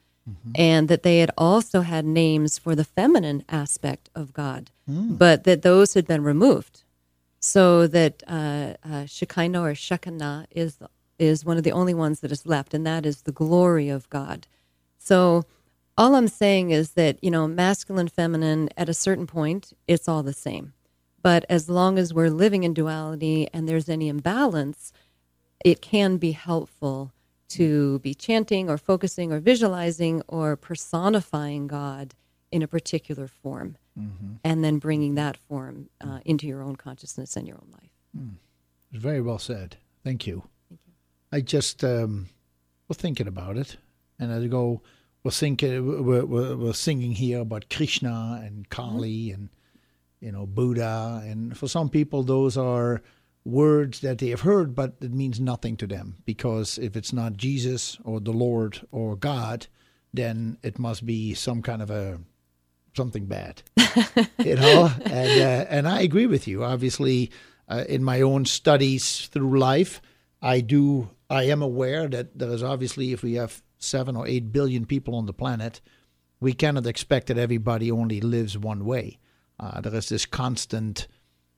and that they had also had names for the feminine aspect of God, but that those had been removed, so that uh, uh, Shekinah or Shekinah is is one of the only ones that is left, and that is the glory of God. So all I'm saying is that, you know, masculine, feminine, at a certain point, it's all the same. But as long as we're living in duality and there's any imbalance, it can be helpful to be chanting or focusing or visualizing or personifying God in a particular form, and then bringing that form uh, into your own consciousness and your own life. It's very well said. Thank you. Thank you. I just um, was thinking about it, and I go, we're thinking, we're, we're, we're singing here about Krishna and Kali and you know Buddha, and for some people those are words that they have heard, but it means nothing to them because if it's not Jesus or the Lord or God, then it must be some kind of a something bad, [LAUGHS] you know. And uh, and I agree with you. Obviously, uh, in my own studies through life, I do. I am aware that there is obviously, if we have seven or eight billion people on the planet, we cannot expect that everybody only lives one way. Uh, there is this constant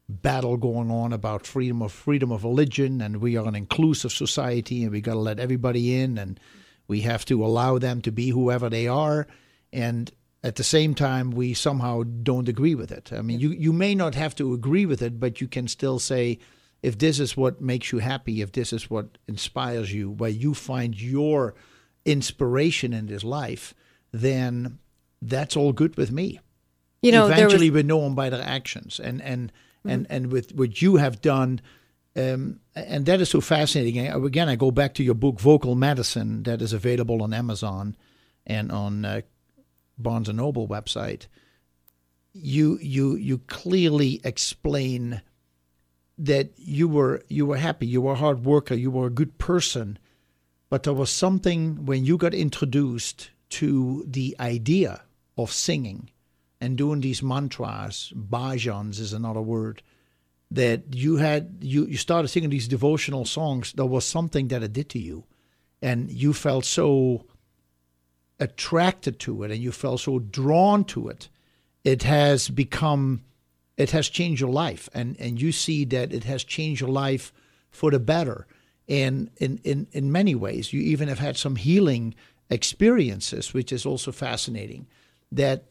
battle going on about freedom of freedom of religion, and we are an inclusive society, and we got to let everybody in, and we have to allow them to be whoever they are, and at the same time, we somehow don't agree with it. I mean, you you may not have to agree with it, but you can still say, if this is what makes you happy, if this is what inspires you, where you find your inspiration in this life, then that's all good with me. You know, there was, eventually we know them by their actions. And and and and with what you have done um, and that is so fascinating. Again i go back to your book vocal medicine that is available on amazon and on uh, barnes and noble website. You you you clearly explain that you were you were happy you were a hard worker you were a good person but there was something when you got introduced to the idea of singing and doing these mantras, bhajans is another word, that you had you, you started singing these devotional songs, there was something that it did to you. And you felt so attracted to it and you felt so drawn to it. It has become it has changed your life and, and you see that it has changed your life for the better. And in, in, in many ways, you even have had some healing experiences, which is also fascinating. That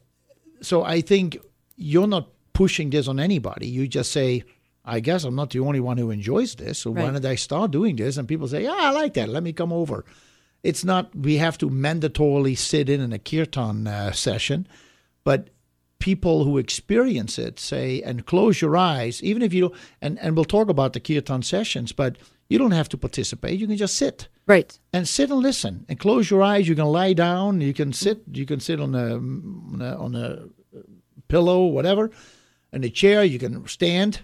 so I think you're not pushing this on anybody. You just say, I guess I'm not the only one who enjoys this. So why Right. don't I start doing this? And people say, Yeah, I like that. Let me come over. It's not we have to mandatorily sit in in a kirtan uh, session, but people who experience it say and close your eyes, even if you don't. And and we'll talk about the kirtan sessions, but you don't have to participate. You can just sit right. and sit and listen and close your eyes. You can lie down. You can sit. You can sit on a on a, on a pillow, whatever, in a chair. You can stand.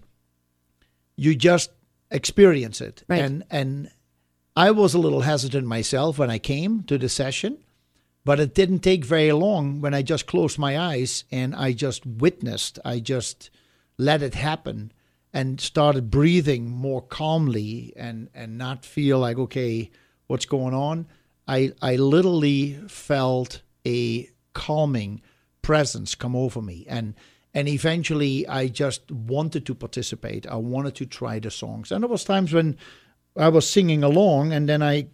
You just experience it. Right. And and I was a little hesitant myself when I came to the session, but it didn't take very long when I just closed my eyes and I just witnessed. I just let it happen and started breathing more calmly and and not feel like okay what's going on? I i literally felt a calming presence come over me. And and eventually i just wanted to participate. I wanted to try the songs. And there was times when i was singing along and then i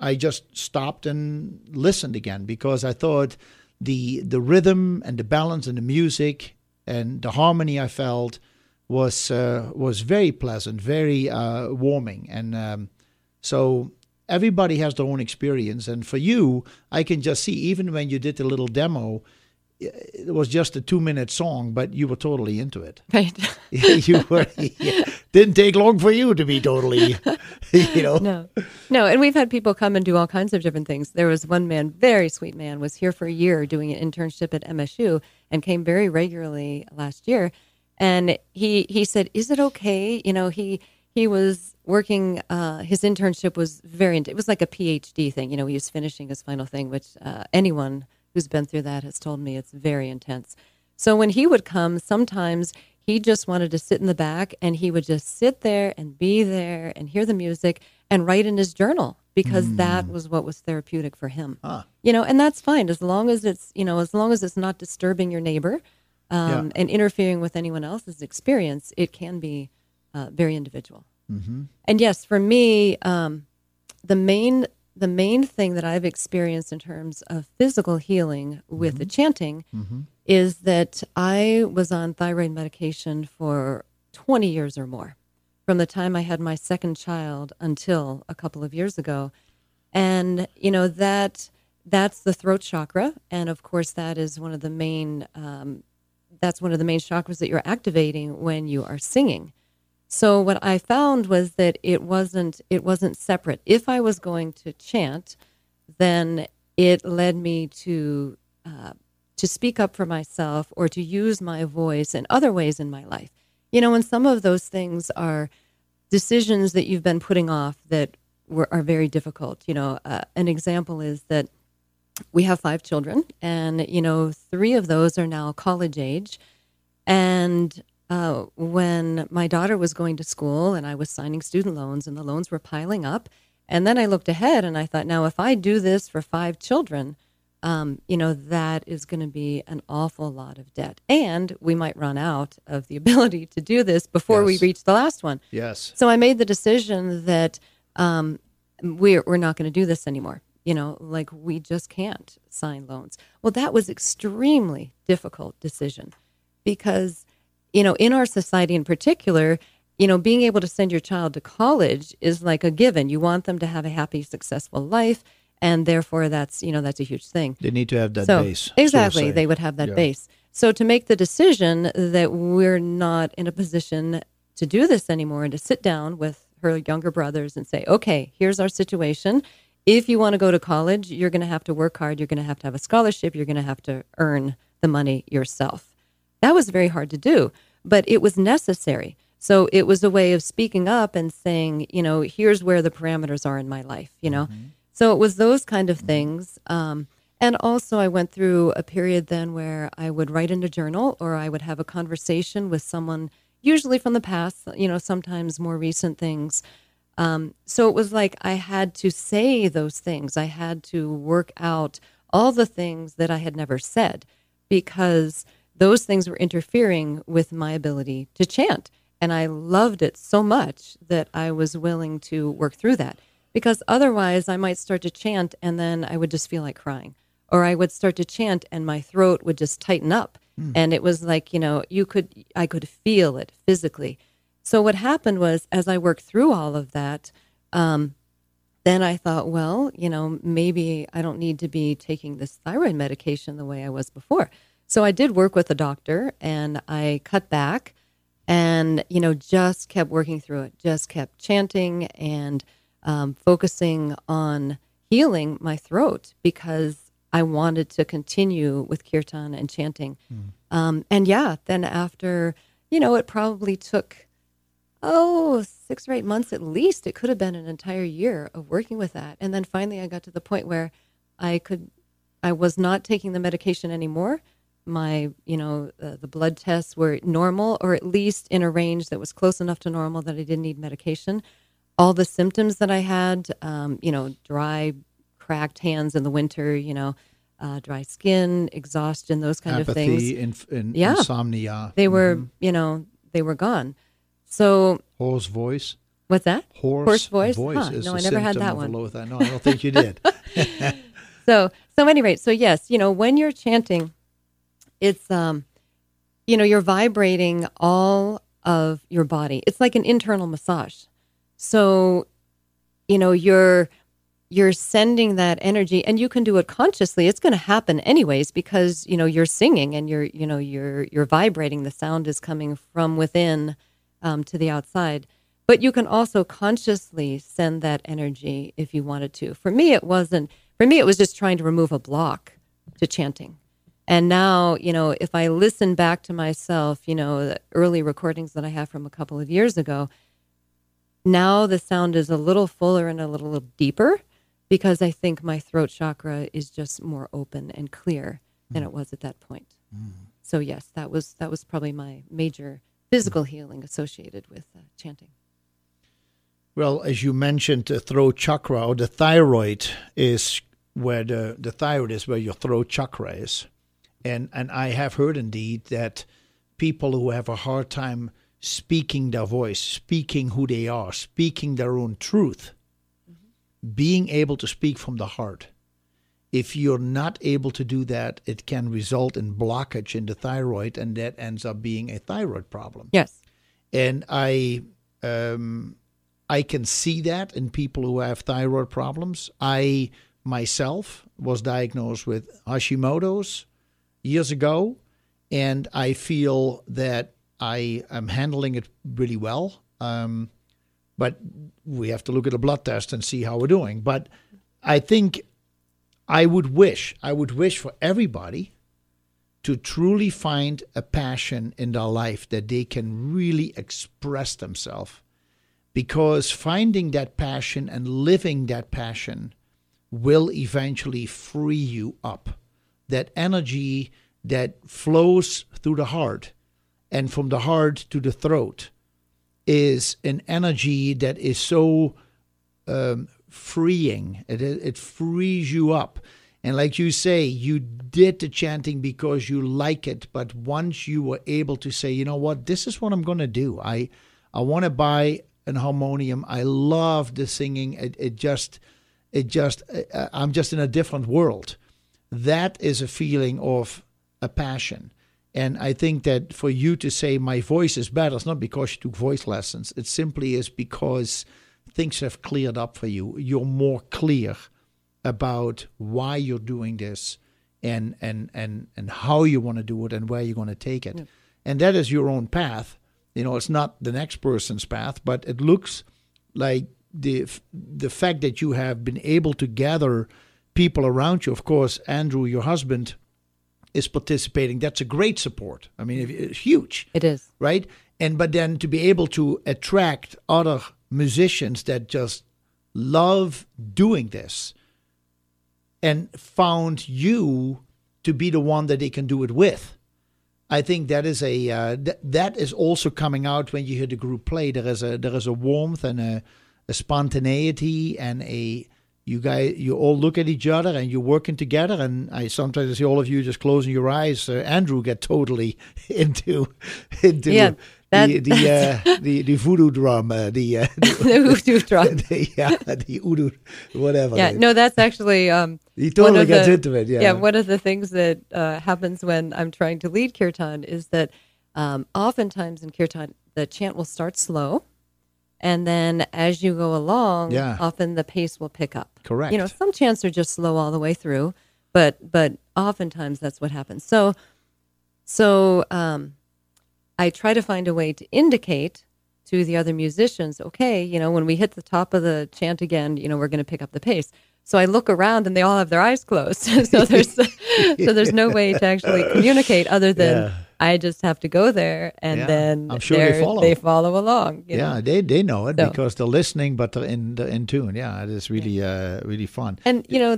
I just stopped and listened again because I thought the the rhythm and the balance and the music and the harmony I felt was uh, was very pleasant, very uh, warming, and um, so everybody has their own experience. And for you, I can just see even when you did the little demo, it was just a two minute song, but you were totally into it. [LAUGHS] Right. [LAUGHS] you were didn't take long for you to be totally, [LAUGHS] you know. No, no, and we've had people come and do all kinds of different things. There was one man, very sweet man, was here for a year doing an internship at MSU and came very regularly last year. And he he said, "Is it okay?" You know, he he was working. Uh, his internship was very. Intense, it was like a PhD thing. You know, he was finishing his final thing, which uh, anyone who's been through that has told me it's very intense. So when he would come, sometimes he just wanted to sit in the back and he would just sit there and be there and hear the music and write in his journal because that was what was therapeutic for him. You know, and that's fine as long as it's, you know, as long as it's not disturbing your neighbor um, Yeah. and interfering with anyone else's experience, it can be uh, very individual. And yes, for me, um, the main the main thing that I've experienced in terms of physical healing with the chanting is that I was on thyroid medication for 20 years or more from the time I had my second child until a couple of years ago. And, you know, that that's the throat chakra. And of course, that is one of the main, um, that's one of the main chakras that you're activating when you are singing. So what I found was that it wasn't it wasn't separate. If I was going to chant, then it led me to uh, to speak up for myself or to use my voice in other ways in my life. You know, and some of those things are decisions that you've been putting off that were, are very difficult. You know, uh, an example is that we have five children, and you know, three of those are now college age. And uh, when my daughter was going to school, and I was signing student loans, and the loans were piling up, and then I looked ahead and I thought, now if I do this for five children, um, you know, that is going to be an awful lot of debt, and we might run out of the [LAUGHS] ability to do this before we reach the last one. Yes. So I made the decision that um, we're we're not going to do this anymore. You know, like we just can't sign loans. Well, that was extremely difficult decision because you know in our society in particular, you know, being able to send your child to college is like a given. You want them to have a happy, successful life, and therefore that's you know that's a huge thing They need to have that so, base. Exactly. say. they would have that Yeah. base. So to make the decision that we're not in a position to do this anymore and to sit down with her younger brothers and say, okay, here's our situation. If you want to go to college, you're going to have to work hard. You're going to have to have a scholarship. You're going to have to earn the money yourself. That was very hard to do, but it was necessary. So it was a way of speaking up and saying, you know, here's where the parameters are in my life, you know. So it was those kind of things. Um, and also, I went through a period then where I would write in a journal or I would have a conversation with someone, usually from the past, you know, sometimes more recent things. Um, so it was like I had to say those things. I had to work out all the things that I had never said because those things were interfering with my ability to chant. And I loved it so much that I was willing to work through that because otherwise I might start to chant and then I would just feel like crying. Or I would start to chant and my throat would just tighten up. And it was like, you know, you could, I could feel it physically. So what happened was, as I worked through all of that, um, then I thought, well, you know, maybe I don't need to be taking this thyroid medication the way I was before. So I did work with a doctor and I cut back and, you know, just kept working through it, just kept chanting and um, focusing on healing my throat because I wanted to continue with kirtan and chanting. Um, and yeah, then after, you know, it probably took oh, six or eight months at least. It could have been an entire year of working with that. And then finally, I got to the point where I could, I was not taking the medication anymore. My, you know, uh, the blood tests were normal, or at least in a range that was close enough to normal that I didn't need medication. All the symptoms that I had, um, you know, dry, cracked hands in the winter, you know, uh, dry skin, exhaustion, those kind of things. Apathy, inf- in, Yeah. insomnia, They were, you know, they were gone. So hoarse voice. what's that? Hoarse, voice? voice Huh, no, I never had that one. No, I don't think you did. [LAUGHS] So so at any rate, so yes, you know, when you're chanting, it's um, you know, you're vibrating all of your body. It's like an internal massage. So, you know, you're you're sending that energy and you can do it consciously. It's going to happen anyways because, you know, you're singing and you're, you know, you're you're vibrating. The sound is coming from within um, to the outside. But you can also consciously send that energy if you wanted to. For me, it wasn't. For me, it was just trying to remove a block to chanting. And now, you know, if I listen back to myself, you know, the early recordings that I have from a couple of years ago, now the sound is a little fuller and a little, little deeper because I think my throat chakra is just more open and clear than it was at that point. So yes, that was that was probably my major physical healing associated with uh, chanting. Well, as you mentioned, the throat chakra or the thyroid is where the, the thyroid is where your throat chakra is. And and I have heard indeed that people who have a hard time speaking their voice, speaking who they are, speaking their own truth, being able to speak from the heart. If you're not able to do that, it can result in blockage in the thyroid, and that ends up being a thyroid problem. Yes. And I um, I can see that in people who have thyroid problems. I myself was diagnosed with Hashimoto's years ago, and I feel that I am handling it really well. Um, but we have to look at a blood test and see how we're doing. But I think I would wish, I would wish for everybody to truly find a passion in their life that they can really express themselves. Because finding that passion and living that passion will eventually free you up. That energy that flows through the heart and from the heart to the throat is an energy that is so um, freeing. It, it frees you up. And like you say, you did the chanting because you like it. But once you were able to say, you know what, this is what I'm going to do. I, I want to buy an harmonium. I love the singing. It, it just, it just, uh, I'm just in a different world. That is a feeling of a passion. And I think that for you to say my voice is better, it's not because you took voice lessons. It simply is because things have cleared up for you. You're more clear about why you're doing this and and and and how you want to do it and where you're going to take it. And that is your own path. You know, it's not the next person's path, but it looks like the the fact that you have been able to gather people around you. Of course, Andrew, your husband, is participating. That's a great support. I mean, it's huge It is. right? And but then to be able to attract other musicians that just love doing this and found you to be the one that they can do it with. I think that is a uh, th- that is also coming out when you hear the group play. There is a there is a warmth and a, a spontaneity and a you guys you all look at each other and you're working together. And I sometimes I see all of you just closing your eyes. Uh, Andrew get totally [LAUGHS] into into Yeah, that- the the, [LAUGHS] uh, the the voodoo drum, uh, the, uh, [LAUGHS] the voodoo [LAUGHS] drum. the yeah the udu whatever. Yeah, no, that's actually um, he one totally of gets the- into it. Yeah, one of the things that uh, happens when I'm trying to lead kirtan is that um, oftentimes in kirtan the chant will start slow, and then as you go along, Yeah. often the pace will pick up. Correct. You know, some chants are just slow all the way through, but but oftentimes that's what happens. So, so um, I try to find a way to indicate to the other musicians, okay, you know, when we hit the top of the chant again, you know, we're going to pick up the pace. So I look around and they all have their eyes closed. [LAUGHS] so there's [LAUGHS] so there's no way to actually communicate other than Yeah. I just have to go there and Yeah, then I'm sure they follow. they follow along. you know. yeah, they they know it So- because they're listening, but they're in they're in tune. Yeah, it is really uh really fun. And you know,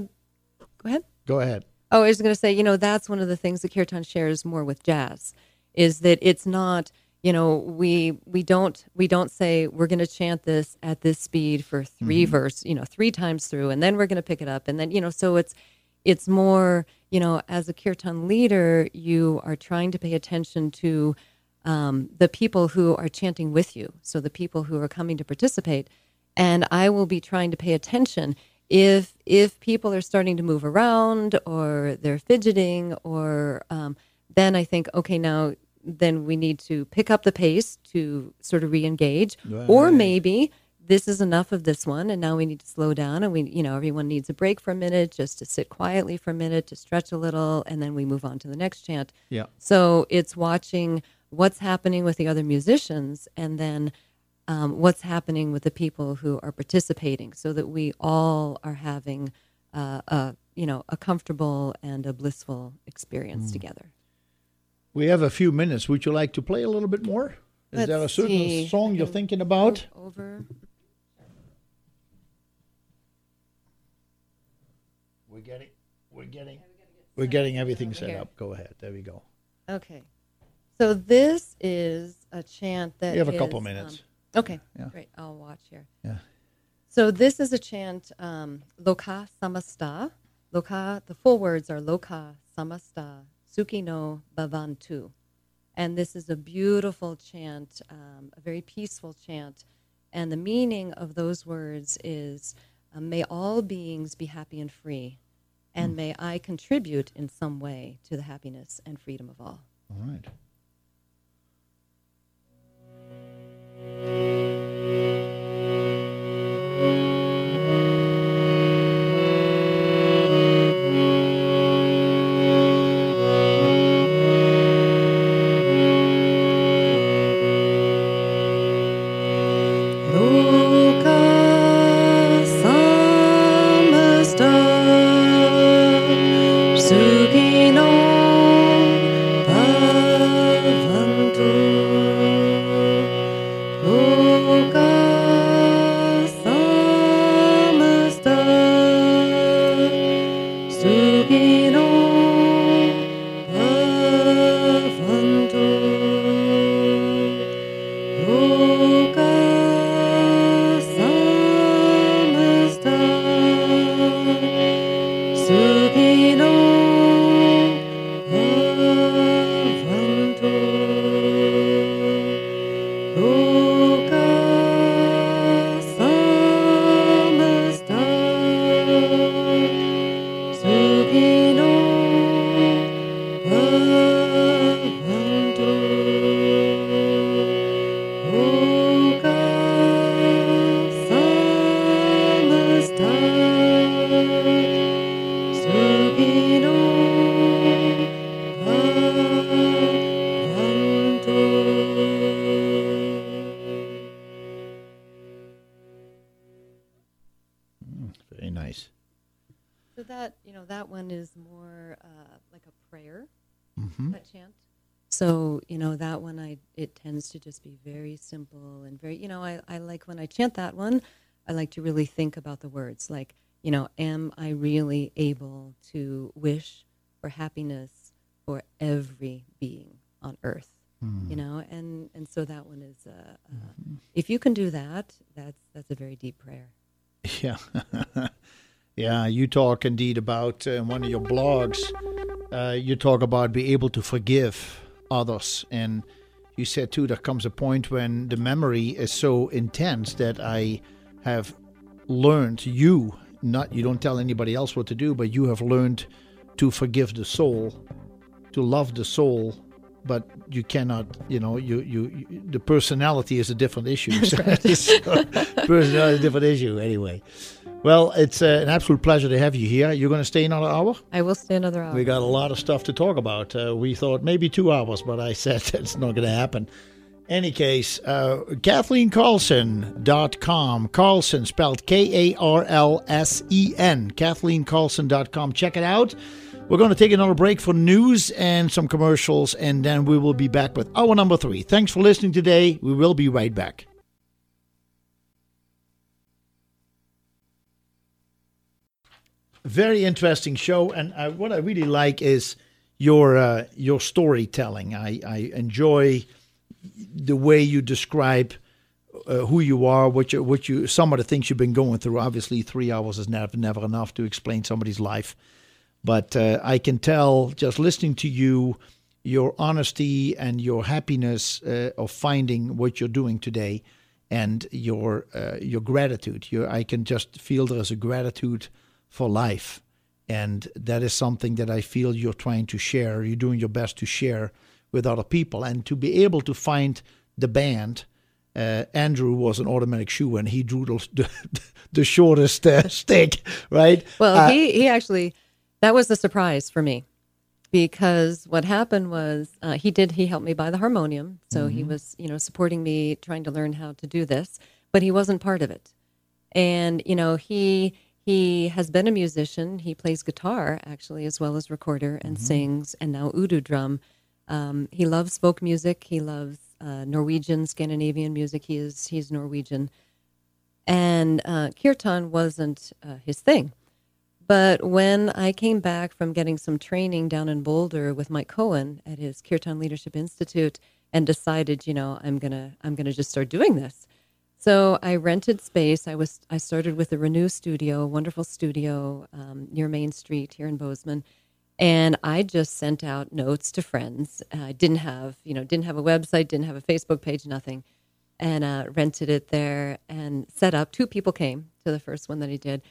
go ahead. Go ahead. Oh, I was going to say, you know, that's one of the things that Kirtan shares more with jazz, is that it's not, you know, we we don't we don't say we're going to chant this at this speed for 3 verse, you know, three times through, and then we're going to pick it up, and then you know, so it's it's more, you know, as a Kirtan leader, you are trying to pay attention to um, the people who are chanting with you, so the people who are coming to participate, and I will be trying to pay attention. If if people are starting to move around or they're fidgeting or um, then I think okay now then we need to pick up the pace to sort of re-engage or maybe this is enough of this one and now we need to slow down and we you know everyone needs a break for a minute just to sit quietly for a minute to stretch a little and then we move on to the next chant Yeah. so it's watching what's happening with the other musicians and then um, what's happening with the people who are participating so that we all are having uh, a you know a comfortable and a blissful experience Mm. together We have a few minutes. Would you like to play a little bit more? Is Let's there a certain see. song you're thinking about? over We're getting, we're getting, we're getting everything set up. Go ahead. There we go. okay so this is a chant that You have a is, couple um, minutes. okay Yeah. great i'll watch here Yeah. So this is a chant, um, Loka Samasta. Loka, the full words are Loka Samasta Sukhino Bhavantu. And this is a beautiful chant, um, a very peaceful chant. And the meaning of those words is uh, may all beings be happy and free, and may I contribute in some way to the happiness and freedom of all. All right. that chant that one, I like to really think about the words like you know am I really able to wish for happiness for every being on earth, you know and and so that one is uh, uh, if you can do that that's that's a very deep prayer. Yeah. [LAUGHS] yeah, you talk indeed about uh, in one of your blogs, uh, you talk about be able to forgive others. And you said too, there comes a point when the memory is so intense that I have learned, you, not you don't tell anybody else what to do, but you have learned to forgive the soul, to love the soul. But you cannot, you know, you, you, you the personality is a different issue. [LAUGHS] [LAUGHS] So, personality is a different issue, anyway. Well, it's uh, an absolute pleasure to have you here. You're going to stay another hour? I will stay another hour. We got a lot of stuff to talk about. Uh, we thought maybe two hours, but I [LAUGHS] said that's not going to happen. Any case, uh, KathleenKarlsen.com. Karlsen spelled K A R L S E N. KathleenKarlsen.com. Check it out. We're going to take another break for news and some commercials, and then we will be back with hour number three. Thanks for listening today. We will be right back. Very interesting show, and uh, what I really like is your uh, your storytelling. I, I enjoy the way you describe uh, who you are, what you what you some of the things you've been going through. Obviously, three hours is never never enough to explain somebody's life, but uh, I can tell just listening to you your honesty and your happiness uh, of finding what you're doing today, and your uh, your gratitude. Your I can just feel there is a gratitude for life. And that is something that I feel you're trying to share. You're doing your best to share with other people. And to be able to find the band, uh, Andrew was an automatic shoe and he drew the, [LAUGHS] the, shortest uh, [LAUGHS] stick, right? Well, Uh, he, he actually, that was a surprise for me because what happened was uh, he did, he helped me buy the harmonium. So he was, you know, supporting me, trying to learn how to do this, but he wasn't part of it. And, you know, he, he has been a musician. He plays guitar actually, as well as recorder and sings, and now Udu drum. Um, he loves folk music. He loves uh, Norwegian, Scandinavian music. He is he's Norwegian, and uh, kirtan wasn't uh, his thing. But when I came back from getting some training down in Boulder with Mike Cohen at his Kirtan Leadership Institute, and decided, you know, I'm gonna I'm gonna just start doing this. So I rented space. I was I started with the Renew Studio, a wonderful studio um, near Main Street here in Bozeman, and I just sent out notes to friends. I didn't have you know didn't have a website, didn't have a Facebook page, nothing, and uh, rented it there and set up. Two people came to the first one that I did,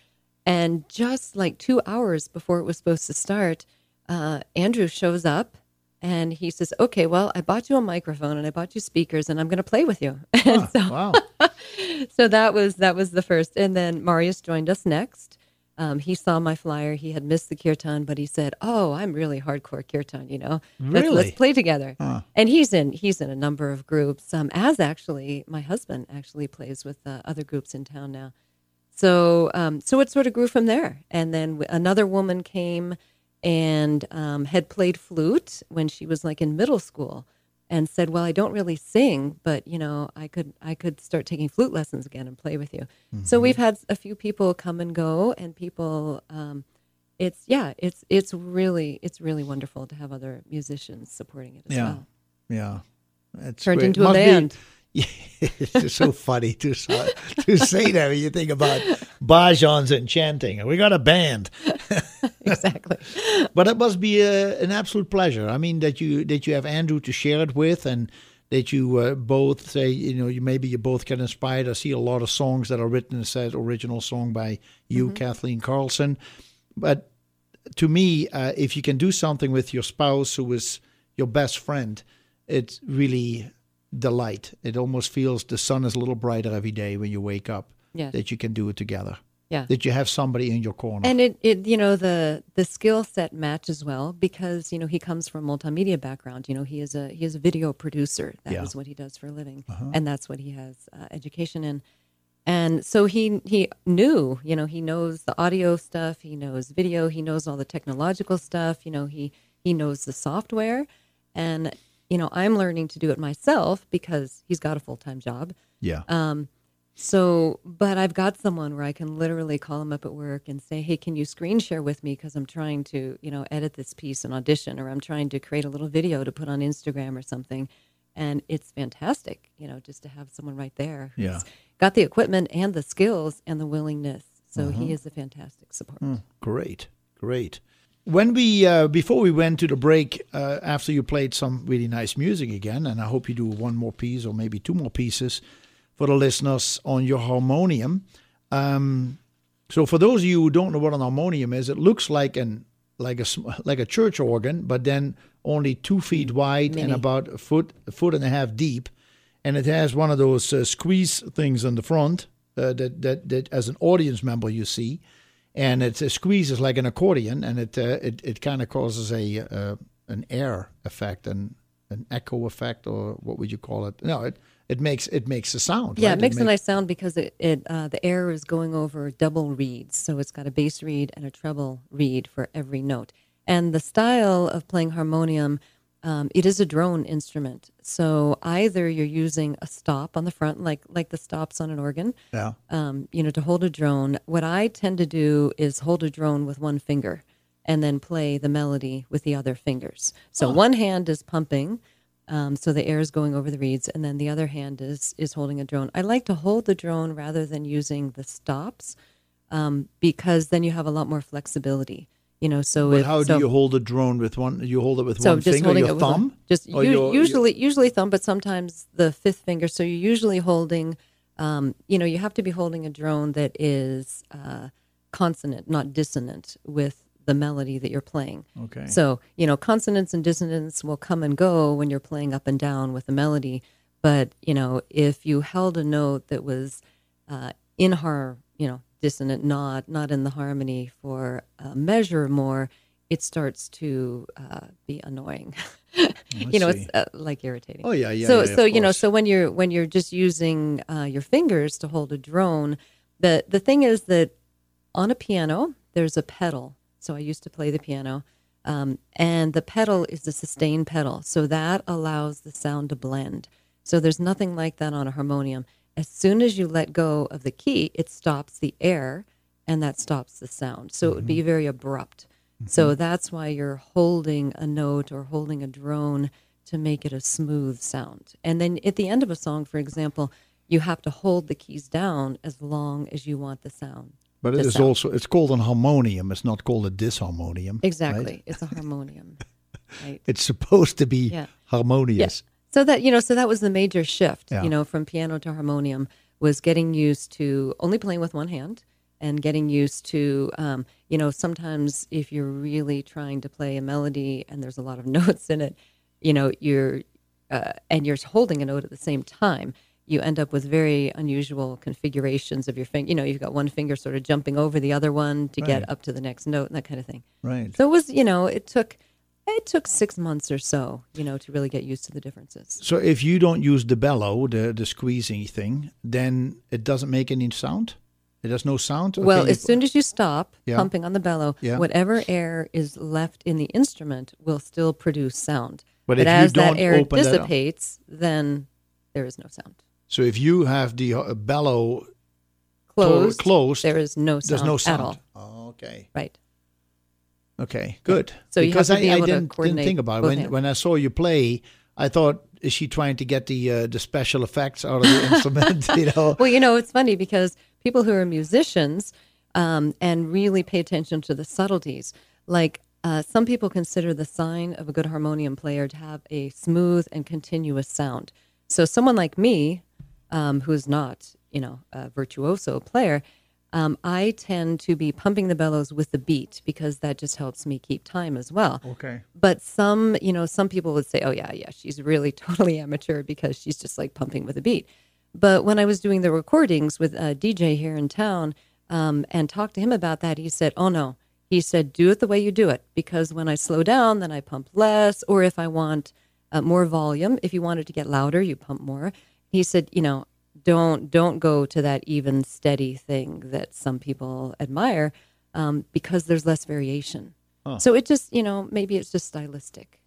and just like two hours before it was supposed to start, uh, Andrew shows up. And he says, "Okay, well, I bought you a microphone and I bought you speakers, and I'm going to play with you." [LAUGHS] and so, wow. [LAUGHS] so that was that was the first. And then marius joined us next. Um, he saw my flyer. He had missed the kirtan but he said oh i'm really hardcore kirtan you know? Let's, let's play together. And he's in he's in a number of groups um, as actually my husband actually plays with uh, other groups in town now. So um, so it sort of grew from there. And then w- another woman came and um, had played flute when she was like in middle school and said well i don't really sing but you know i could i could start taking flute lessons again and play with you so we've had a few people come and go and people um, it's yeah it's it's really it's really wonderful to have other musicians supporting it as Yeah. well Yeah. It's Turned great. into a Must be- band. Yeah, [LAUGHS] it's just so funny to to say that when you think about bhajans and chanting. We got a band, [LAUGHS] exactly [LAUGHS] but it must be a, an absolute pleasure. I mean that you that you have Andrew to share it with, and that you uh, both say you know you maybe you both get inspired. I see a lot of songs that are written as said original song by you, Kathleen Karlsen, but to me, uh, if you can do something with your spouse who is your best friend, it's really delight. It almost feels the sun is a little brighter every day when you wake up. Yes. That you can do it together. yeah That you have somebody in your corner. and it, it you know the the skill set matches well because you know he comes from multimedia background you know he is a he is a video producer That is Yeah. Uh-huh. what he does for a living and that's what he has uh, education in And so he he knew, you know, he knows the audio stuff, he knows video, he knows all the technological stuff, you know, he he knows the software, and you know, I'm learning to do it myself because he's got a full time job. Yeah. Um, so, but I've got someone where I can literally call him up at work and say, "Hey, can you screen share with me? Because I'm trying to, you know, edit this piece and audition, or I'm trying to create a little video to put on Instagram or something." And it's fantastic, you know, just to have someone right there who's Yeah. got the equipment and the skills and the willingness. So Uh-huh. he is a fantastic support. Hmm. Great, great. When we uh, before we went to the break, uh, after you played some really nice music again, and I hope you do one more piece or maybe two more pieces for the listeners on your harmonium. Um, so for those of you who don't know what an harmonium is, it looks like an like a like a church organ, but then only two feet wide and about a foot a foot and a half deep, and it has one of those uh, squeeze things on the front uh, that that that as an audience member you see, and it squeezes like an accordion, and it uh, it it kind of causes a uh, an air effect and an echo effect, or what would you call it? No, it it makes it makes a sound. Yeah, right? it makes a make- nice sound because it, it uh, the air is going over double reeds, so it's got a bass reed and a treble reed for every note. And the style of playing harmonium, um, it is a drone instrument. So either you're using a stop on the front, like like the stops on an organ, Yeah. um, you know, to hold a drone. What I tend to do is hold a drone with one finger and then play the melody with the other fingers. So one hand is pumping, um, so the air is going over the reeds, and then the other hand is is holding a drone. I like to hold the drone rather than using the stops um, because then you have a lot more flexibility. You know, so But if, how so, do you hold a drone with one? You hold it with so one just finger, holding your it with thumb. just Or u- your- usually usually thumb, but sometimes the fifth finger. So you're usually holding. Um, you know, you have to be holding a drone that is uh, consonant, not dissonant, with the melody that you're playing. Okay. So you know, consonants and dissonance will come and go when you're playing up and down with a melody. But you know, if you held a note that was uh, in har, you know, dissonant, not not in the harmony for a measure more, it starts to uh, be annoying. [LAUGHS] you know, see. it's uh, like irritating. Oh, yeah, yeah, So yeah, so you know, so when you're when you're just using uh, your fingers to hold a drone, the the thing is that on a piano there's a pedal. So I used to play the piano. Um, and the pedal is the sustain pedal. So that allows the sound to blend. So there's nothing like that on a harmonium. As soon as you let go of the key, it stops the air and that stops the sound. So it would be mm-hmm. very abrupt. Mm-hmm. So that's why you're holding a note or holding a drone to make it a smooth sound. And then at the end of a song, for example, you have to hold the keys down as long as you want the sound. But it is sound. also it's called an harmonium. It's not called a disharmonium. right? Exactly. It's a harmonium. [LAUGHS] right. It's supposed to be Yeah. harmonious. So that you know, so that was the major shift, Yeah. you know, from piano to harmonium was getting used to only playing with one hand and getting used to um, you know, sometimes if you're really trying to play a melody and there's a lot of [LAUGHS] notes in it, you know, you're uh, and you're holding a note at the same time, you end up with very unusual configurations of your finger. You know, you've got one finger sort of jumping over the other one to Right. get up to the next note and that kind of thing. Right. So it was, you know, it took it took six months or so, you know, to really get used to the differences. So if you don't use the bellow, the the squeezing thing, then it doesn't make any sound. It has no sound. Or Well, can you- as soon as you stop Yeah. pumping on the bellow, Yeah. whatever air is left in the instrument will still produce sound. But But, if you as that air open that dissipates, then there is no sound. so if you have the uh, bellow Closed, closed, there is no sound, there's no at sound. all. Oh, okay. Right. Okay, good. So you have because to I, be I didn't, didn't coordinate think about it when hands. when I saw you play. I thought, is she trying to get the uh, the special effects out of the [LAUGHS] instrument? You know, Well, you know, it's funny because people who are musicians um, and really pay attention to the subtleties, like uh, some people consider the sign of a good harmonium player to have a smooth and continuous sound. So, someone like me, um, who's not, you know, a virtuoso player, um, I tend to be pumping the bellows with the beat because that just helps me keep time as well. Okay. But some, you know, some people would say, "Oh yeah, yeah, she's really [LAUGHS] totally amateur because she's just like pumping with a beat." But when I was doing the recordings with a DJ here in town um, and talked to him about that, he said, "Oh no," he said, "Do it the way you do it because when I slow down, then I pump less, or if I want uh, more volume, if you wanted to get louder, you pump more." He said, "You know." Don't don't go to that even steady thing that some people admire um, because there's less variation. So it just you know maybe it's just stylistic.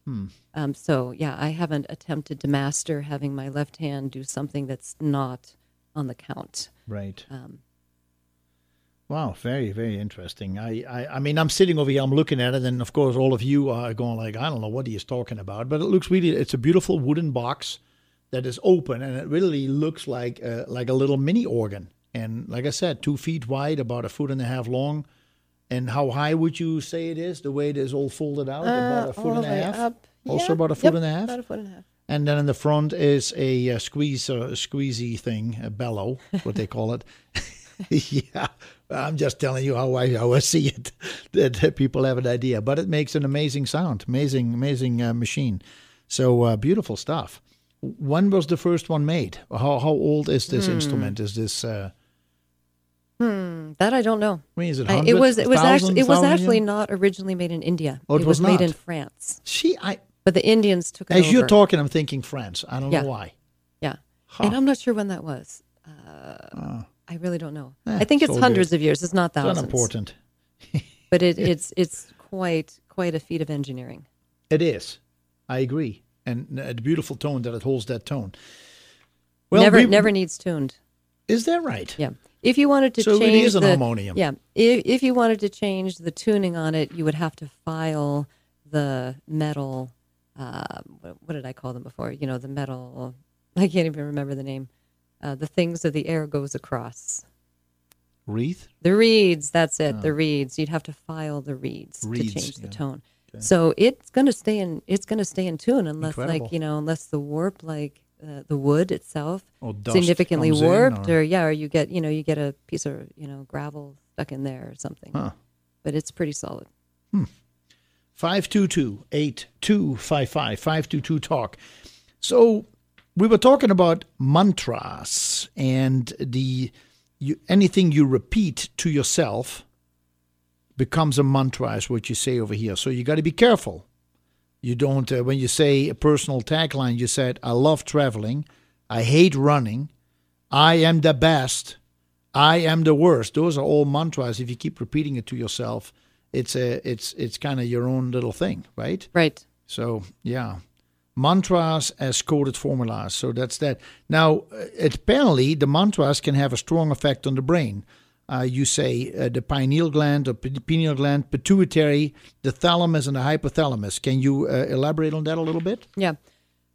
Um, so yeah, I haven't attempted to master having my left hand do something that's not on the count. Right. Um, Wow, very, very interesting. I, I, I mean, I'm sitting over here, I'm looking at it, and of course, all of you are going like, I don't know what he is talking about, but it looks really, it's a beautiful wooden box that is open, and it really looks like a, like a little mini organ. And like I said, two feet wide, about a foot and a half long. And how high would you say it is? The way it is all folded out, about a foot Uh, and a half. up. Also Yeah, about a foot yep, and a half. About a foot and a half. And then in the front is a, uh squeeze, a squeezy thing, a bellow, what they call it. [LAUGHS] yeah, I'm just telling you how I how I see it. That [LAUGHS] that people have an idea, but it makes an amazing sound, amazing, amazing uh, machine. So uh, beautiful stuff. When was the first one made? How how old is this Hmm. instrument? Is this? Uh, That I don't know. I mean, is it I- it was it was actually it was actually years? not originally made in India. Oh, it it was was, made in? France, See, I but the Indians took it as you're talking, I'm thinking France. I don't Yeah. know why. Yeah. Huh. And I'm not sure when that was. Uh, I really don't know. Eh, I think it's it's hundreds good. of years. It's not It's thousands. unimportant. But it, [LAUGHS] it's it's quite quite a feat of engineering. It is. I agree. And uh, the beautiful tone that it holds that tone. Well, never we- never needs tuned. Is that right? Yeah. If you wanted to So change really is an the, harmonium. Yeah. If, if you wanted to change the tuning on it, you would have to file the metal. Uh, what, did I call them before? You know, the metal. I can't even remember the name. Uh, the things that the air goes across. Wreath? The reeds, that's it. The reeds. You'd have to file the reeds, Oh. Reeds, to change the yeah. tone. So it's gonna stay in. It's gonna stay in tune unless, Incredible. like you know, unless the warp, like uh, the wood itself, Or significantly warped, or- or... yeah, or you get you know you get a piece of you know gravel stuck in there or something. Huh. But it's pretty solid. 522 8255 522 Talk. So we were talking about mantras and the you, anything you repeat to yourself becomes a mantra, is what you say over here. So you got to be careful. You don't, uh, when you say a personal tagline, you said, I love traveling, I hate running, I am the best, I am the worst. Those are all mantras. If you keep repeating it to yourself, it's a, it's, it's kind of your own little thing, right? Right. So yeah, mantras as coded formulas. So that's that. Now, uh, apparently, the mantras can have a strong effect on the brain. Uh, you say uh, the pineal gland or pineal gland, pituitary, the thalamus, and the hypothalamus. Can you uh, elaborate on that a little bit? Yeah.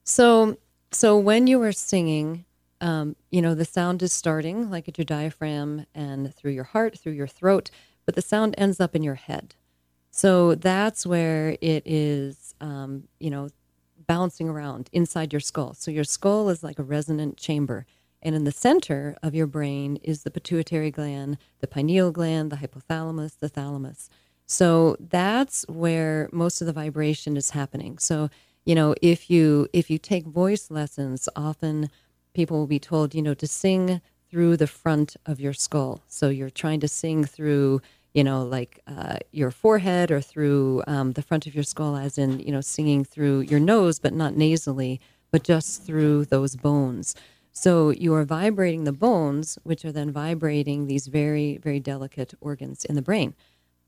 So so when you are singing, um, you know the sound is starting like at your diaphragm and through your heart, through your throat, but the sound ends up in your head. So that's where it is, um, you know, bouncing around inside your skull. So your skull is like a resonant chamber. And in the center of your brain is the pituitary gland, the pineal gland, the hypothalamus, the thalamus. So that's where most of the vibration is happening. So, you know, if you if you take voice lessons, often people will be told, you know, to sing through the front of your skull. So you're trying to sing through, you know, like uh, your forehead or through um, the front of your skull, as in, you know, singing through your nose, but not nasally, but just through those bones. So you are vibrating the bones, which are then vibrating these very, very delicate organs in the brain.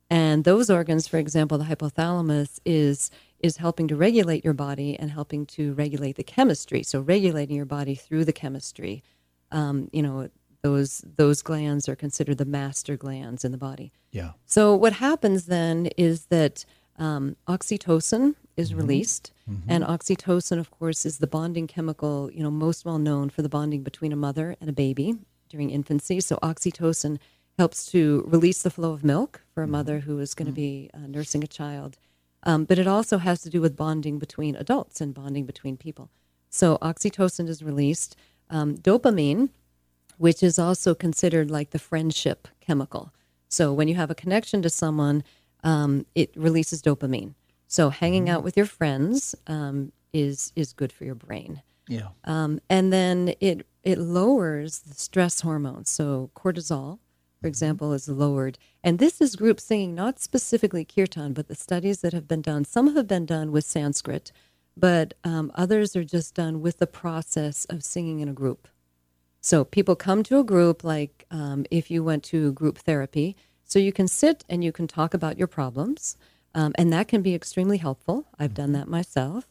And those organs, for example, the hypothalamus is is helping to regulate your body and helping to regulate the chemistry. So regulating your body through the chemistry. Um, you know, those those glands are considered the master glands in the body. Yeah. So what happens then is that um, oxytocin is released, and oxytocin, of course, is the bonding chemical. You know, most well known for the bonding between a mother and a baby during infancy. So oxytocin helps to release the flow of milk for a mother who is going to be uh, nursing a child. Um, but it also has to do with bonding between adults and bonding between people. So oxytocin is released. Um, dopamine, which is also considered like the friendship chemical. So when you have a connection to someone, um, it releases dopamine. So hanging out with your friends um, is is good for your brain. Yeah. Um, and then it it lowers the stress hormones. So cortisol, for example, is lowered. And this is group singing, not specifically kirtan, but the studies that have been done. Some have been done with Sanskrit, but um, others are just done with the process of singing in a group. So people come to a group like um, if you went to group therapy, so you can sit and you can talk about your problems, um, and that can be extremely helpful. I've done that myself.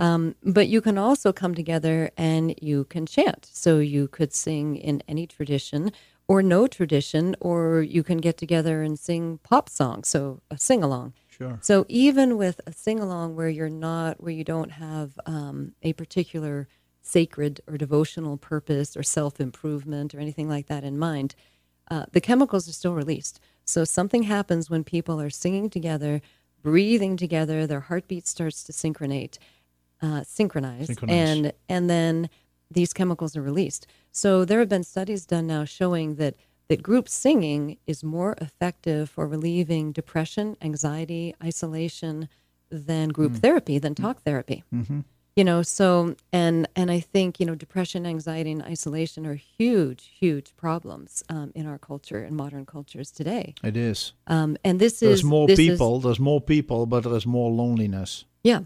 Um, but you can also come together and you can chant. So you could sing in any tradition or no tradition, or you can get together and sing pop songs, so a sing along. Sure. So even with a sing along where you're not, where you don't have um, a particular sacred or devotional purpose or self improvement or anything like that in mind, uh, the chemicals are still released. So something happens when people are singing together, breathing together, their heartbeat starts to synchronate, uh, synchronize, Synchronize. and and then these chemicals are released. So there have been studies done now showing that that group singing is more effective for relieving depression, anxiety, isolation than group mm. therapy, than mm. talk therapy. Mm-hmm. You know, so and and I think you know depression, anxiety, and isolation are huge, huge problems um, in our culture, in modern cultures today. It is. Um, and this is There's more this is- people. there's more people, but there's more loneliness. yeah.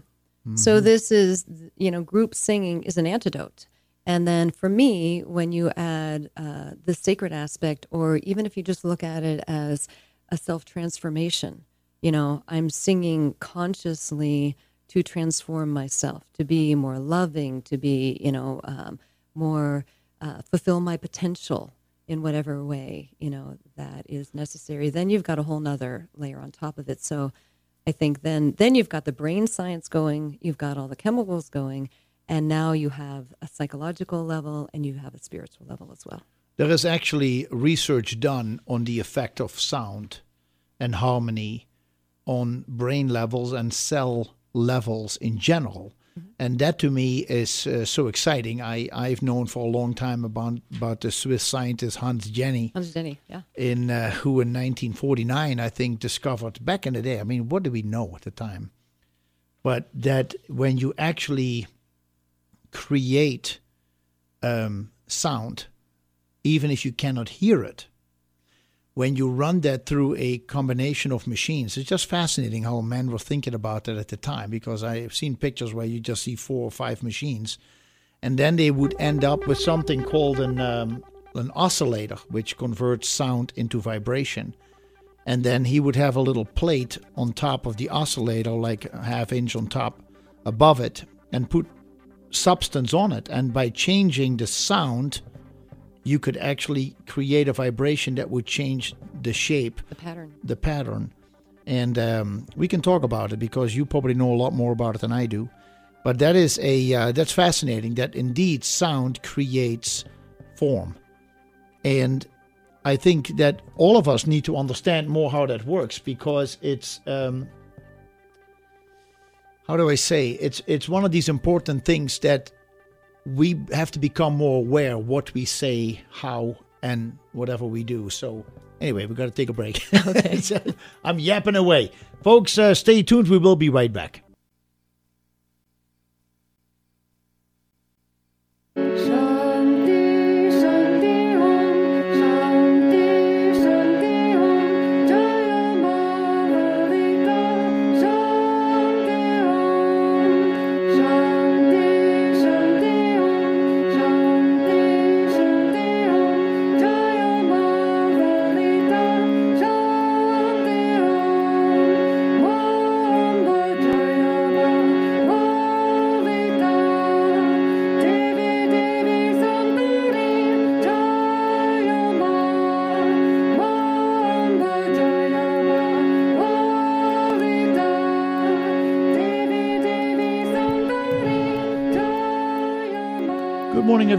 So this is, you know, group singing is an antidote. And then for me, when you add uh, the sacred aspect, or even if you just look at it as a self transformation, you know, I'm singing consciously to transform myself, to be more loving, to be, you know, um, more uh, fulfill my potential in whatever way, you know, that is necessary. Then you've got a whole nother layer on top of it. So I think then then you've got the brain science going, you've got all the chemicals going, and now you have a psychological level and you have a spiritual level as well. There is actually research done on the effect of sound and harmony on brain levels and cell levels in general. And that to me is uh, so exciting. I, I've known for a long time about, about the Swiss scientist Hans Jenny, Hans Jenny, yeah. in uh, who in 1949 I think discovered back in the day. I mean, what did we know at the time? But that when you actually create um, sound, even if you cannot hear it, when you run that through a combination of machines, it's just fascinating how men were thinking about that at the time. Because I've seen pictures where you just see four or five machines, and then they would end up with something called an um, an oscillator, which converts sound into vibration. And then he would have a little plate on top of the oscillator, like a half inch on top above it, and put substance on it. And by changing the sound, you could actually create a vibration that would change the shape, The pattern. the pattern. And um, we can talk about it because you probably know a lot more about it than I do. But that is a uh, that's fascinating. That indeed sound creates form, and I think that all of us need to understand more how that works because it's um, how do I say it's it's one of these important things that we have to become more aware what we say, how, and whatever we do. So anyway, we've got to take a break. Okay. [LAUGHS] I'm yapping away, folks. Uh, stay tuned. We will be right back.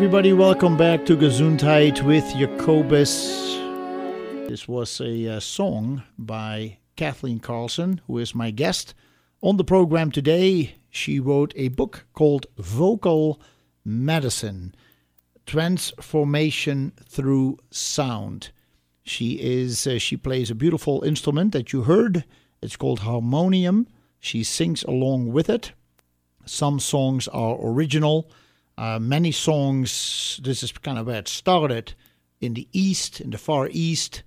Everybody. Welcome back to Gesundheit with Jacobus. This was a uh, song by Kathleen Karlsen, who is my guest on the program today. She wrote a book called Vocal Medicine Transformation Through Sound. She is uh, she plays a beautiful instrument that you heard. It's called harmonium. She sings along with it. Some songs are original. Uh, many songs, this is kind of where it started in the East, in the Far East,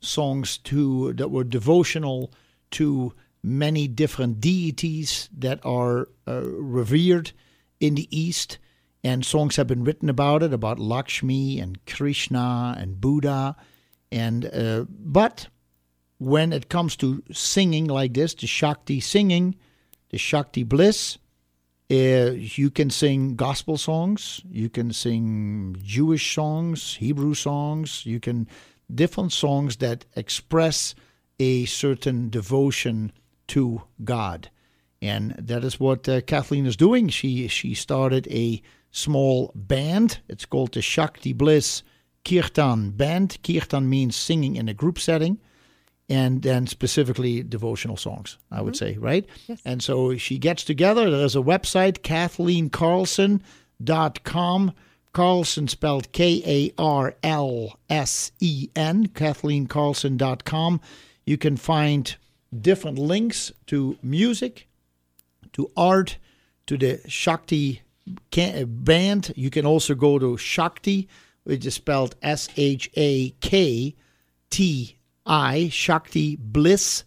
songs to that were devotional to many different deities that are uh, revered in the East. and songs have been written about it, about Lakshmi and Krishna and Buddha, and uh, but when it comes to singing like this, the Shakti singing, the Shakti bliss, you can sing gospel songs, you can sing Jewish songs, Hebrew songs, you can different songs that express a certain devotion to God. And that is what uh, Kathleen is doing. She she started a small band. It's called the Shakti Bliss Kirtan Band. Kirtan means singing in a group setting and then specifically devotional songs, I would mm-hmm. say, right? Yes. And so she gets together. There's a website, KathleenKarlsen.com. Karlsen spelled K A R L S E N, KathleenKarlsen.com. You can find different links to music, to art, to the Shakti uh, band. You can also go to Shakti, which is spelled S H A K T I, Shakti Bliss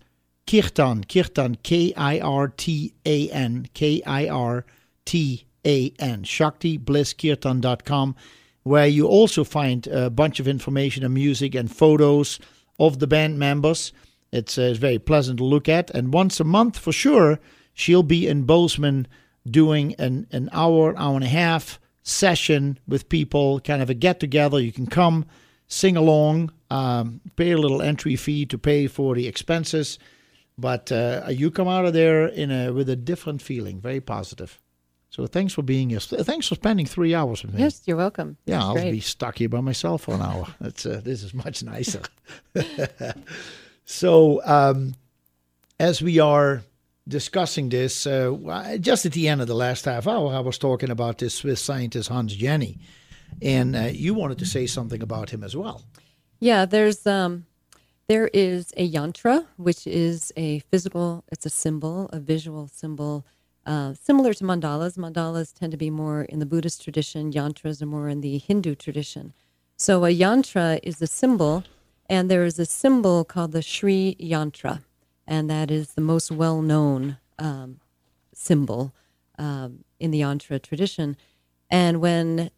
Kirtan, Kirtan, K I R T A N, K I R T A N, ShaktiBlissKirtan.com, where you also find a bunch of information and music and photos of the band members. It's, uh, it's very pleasant to look at. And once a month, for sure, she'll be in Bozeman doing an, an hour, hour and a half session with people, kind of a get together. You can come, sing along, um, pay a little entry fee to pay for the expenses. But uh, you come out of there in a, with a different feeling, very positive. So thanks for being here. Thanks for spending three hours with me. Yes, you're welcome. Yeah, This is I'll great. be stuck here by myself for an hour. [LAUGHS] That's uh, this is much nicer. [LAUGHS] so, um, as we are discussing this, uh, just at the end of the last half hour, I was talking about this Swiss scientist Hans Jenny, and uh, you wanted to say something about him as well. Yeah, there's um, there is a yantra, which is a physical. It's a symbol, a visual symbol, uh, similar to mandalas. Mandalas tend to be more in the Buddhist tradition. Yantras are more in the Hindu tradition. So a yantra is a symbol, and there is a symbol called the Sri Yantra, and that is the most well-known um, symbol um, in the yantra tradition. And when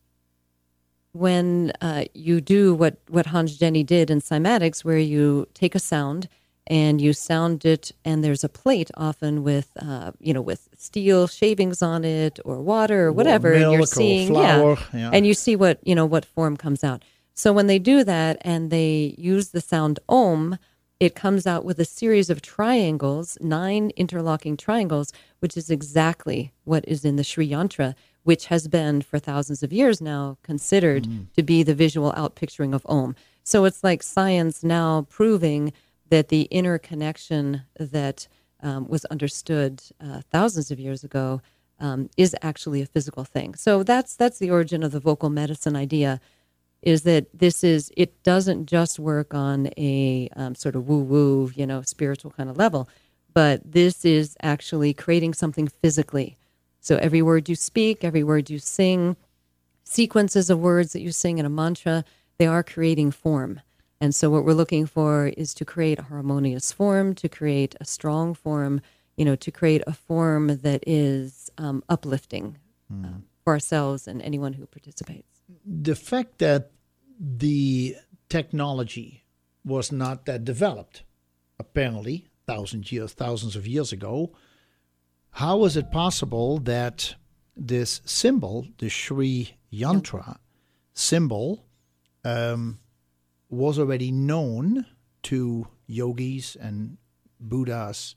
when uh, you do what, what Hans Jenny did in cymatics, where you take a sound and you sound it, and there's a plate often with, uh, you know, with steel shavings on it or water or whatever, and you're milk or seeing, flour, yeah, yeah. and you see what you know what form comes out. So when they do that and they use the sound om, it comes out with a series of triangles, nine interlocking triangles, which is exactly what is in the Sri Yantra, which has been for thousands of years now considered to be the visual outpicturing of Om. So it's like science now proving that the inner connection that um, was understood uh, thousands of years ago um, is actually a physical thing. So that's that's the origin of the vocal medicine idea is that this is it doesn't just work on a um, sort of woo woo you know spiritual kind of level but this is actually creating something physically so every word you speak every word you sing sequences of words that you sing in a mantra they are creating form. And so what we're looking for is to create a harmonious form to create a strong form you know to create a form that is um, uplifting uh, for ourselves and anyone who participates. The fact that the technology was not that developed, apparently thousands years, thousands of years ago, how was it possible that this symbol, the Sri Yantra symbol, um, was already known to yogis and Buddhas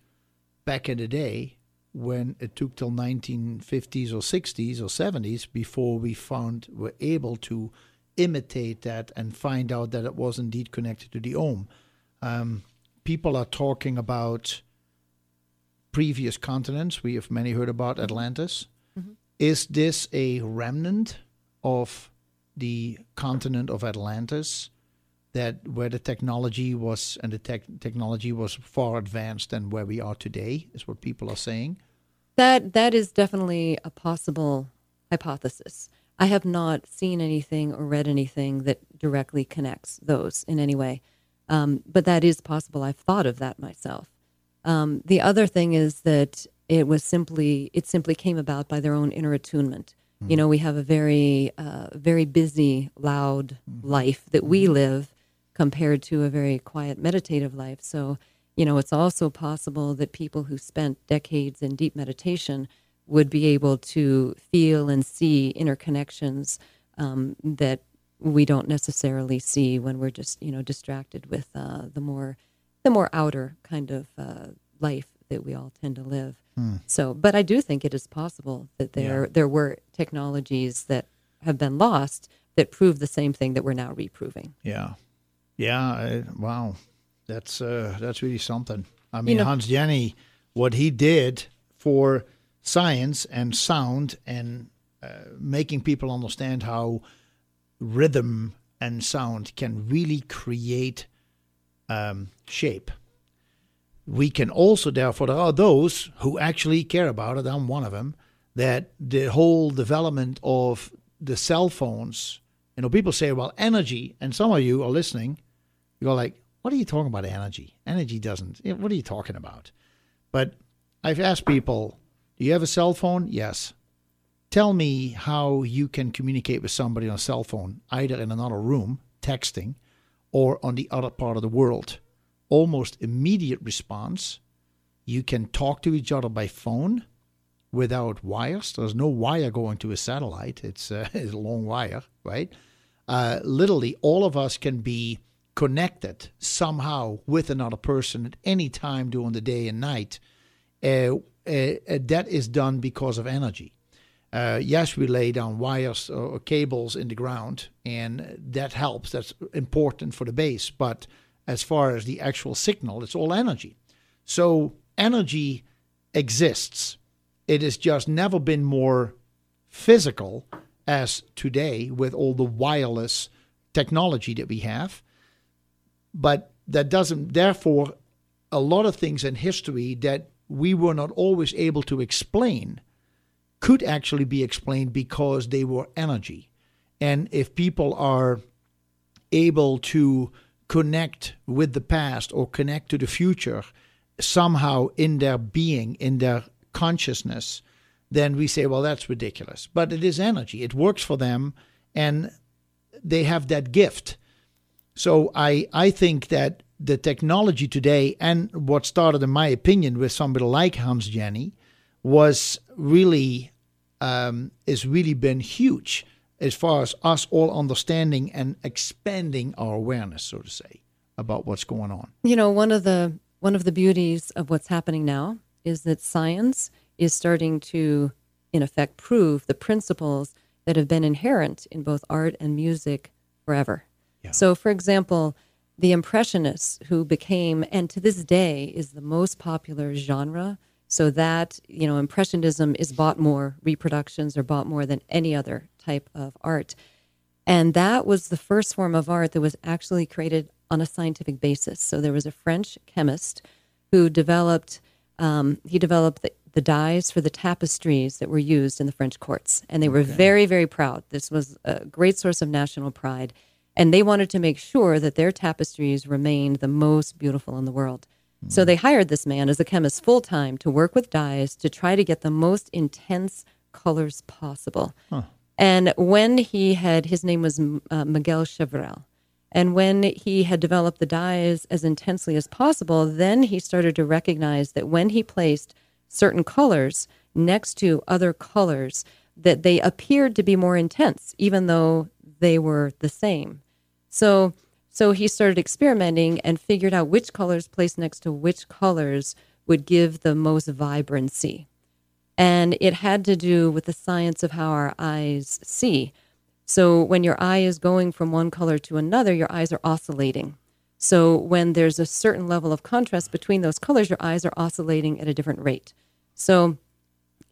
back in the day when it took till 1950s or 60s or 70s before we found were able to imitate that and find out that it was indeed connected to the Om. Um, people are talking about previous continents. We have many heard about Atlantis. Is this a remnant of the continent of Atlantis? That where the technology was and the tech technology was far advanced than where we are today, is what people are saying. That that is definitely a possible hypothesis. I have not seen anything or read anything that directly connects those in any way, um, but that is possible. I've thought of that myself. Um, the other thing is that it was simply it simply came about by their own inner attunement. You know, we have a very, uh, very busy, loud life that we live compared to a very quiet, meditative life. So, you know, it's also possible that people who spent decades in deep meditation would be able to feel and see interconnections um, that we don't necessarily see when we're just, you know, distracted with uh, the more, the more outer kind of uh, life that we all tend to live. So, but I do think it is possible that there there were technologies that have been lost that prove the same thing that we're now reproving. Yeah, yeah. I, wow, that's uh, that's really something. I mean, know- Hans Jenny, what he did for science and sound and uh, making people understand how rhythm and sound can really create um, shape. We can also, therefore, there are those who actually care about it. I'm one of them. That the whole development of the cell phones, you know, people say, well, energy, and some of you are listening, you're like, what are you talking about, energy? Energy doesn't, what are you talking about? But I've asked people, do you have a cell phone? Yes. Tell me how you can communicate with somebody on a cell phone, either in another room, texting, or on the other part of the world. Almost immediate response. You can talk to each other by phone without wires. There's no wire going to a satellite. It's, uh, [LAUGHS] it's a long wire, right? Uh, literally, all of us can be connected somehow with another person at any time during the day and night. Uh, uh, that is done because of energy. Uh, yes, we lay down wires or, or cables in the ground, and that helps. That's important for the base. But as far as the actual signal, it's all energy. So energy exists. It has just never been more physical as today with all the wireless technology that we have. But that doesn't, therefore, a lot of things in history that we were not always able to explain could actually be explained because they were energy. And if people are able to connect with the past or connect to the future somehow in their being, in their consciousness, then we say, well, that's ridiculous. But it is energy, it works for them, and they have that gift. So I, I think that the technology today and what started, in my opinion, with somebody like Hans Jenny was really um, has really been huge as far as us all understanding and expanding our awareness, so to say, about what's going on. You know, one of the one of the beauties of what's happening now is that science is starting to, in effect, prove the principles that have been inherent in both art and music forever. So, for example, the Impressionists, who became and to this day is the most popular genre, so that you know, Impressionism is bought more, reproductions are bought more than any other type of art. And that was the first form of art that was actually created on a scientific basis. So there was a French chemist who developed um, he developed the, the dyes for the tapestries that were used in the French courts, and they were very very proud. This was a great source of national pride, and they wanted to make sure that their tapestries remained the most beautiful in the world. So they hired this man as a chemist full time to work with dyes to try to get the most intense colors possible. And when he had, his name was uh, Miguel Chevreul. And when he had developed the dyes as intensely as possible, then he started to recognize that when he placed certain colors next to other colors, that they appeared to be more intense, even though they were the same. So, so he started experimenting and figured out which colors placed next to which colors would give the most vibrancy and it had to do with the science of how our eyes see. So when your eye is going from one color to another, your eyes are oscillating. So when there's a certain level of contrast between those colors, your eyes are oscillating at a different rate. So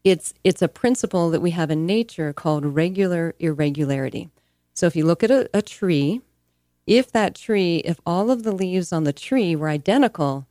it's it's a principle that we have in nature called regular irregularity. So if you look at a, a tree, if that tree, if all of the leaves on the tree were identical,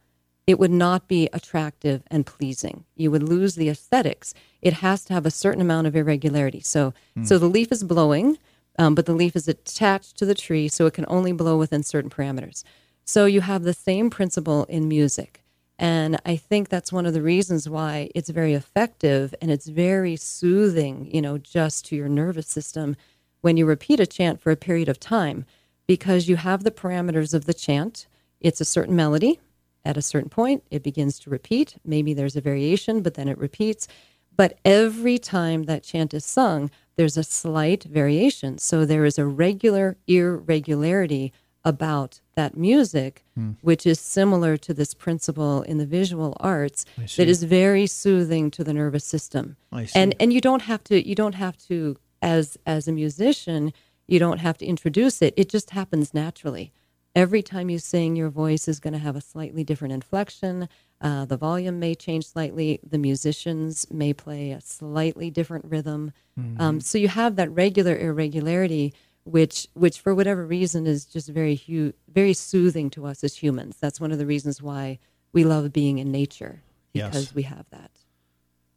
it would not be attractive and pleasing. You would lose the aesthetics. It has to have a certain amount of irregularity. So, so the leaf is blowing, um, but the leaf is attached to the tree, so it can only blow within certain parameters. So you have the same principle in music. And I think that's one of the reasons why it's very effective and it's very soothing, you know, just to your nervous system when you repeat a chant for a period of time because you have the parameters of the chant. It's a certain melody. At a certain point, it begins to repeat. Maybe there's a variation, but then it repeats. But every time that chant is sung, there's a slight variation. So there is a regular irregularity about that music, hmm. which is similar to this principle in the visual arts that is very soothing to the nervous system. I see. And and you don't have to you don't have to as as a musician, you don't have to introduce it. It just happens naturally. Every time you sing, your voice is going to have a slightly different inflection. Uh, the volume may change slightly. The musicians may play a slightly different rhythm. Um, so you have that regular irregularity, which, which for whatever reason is just very, hu- very soothing to us as humans. That's one of the reasons why we love being in nature Yes. because we have that.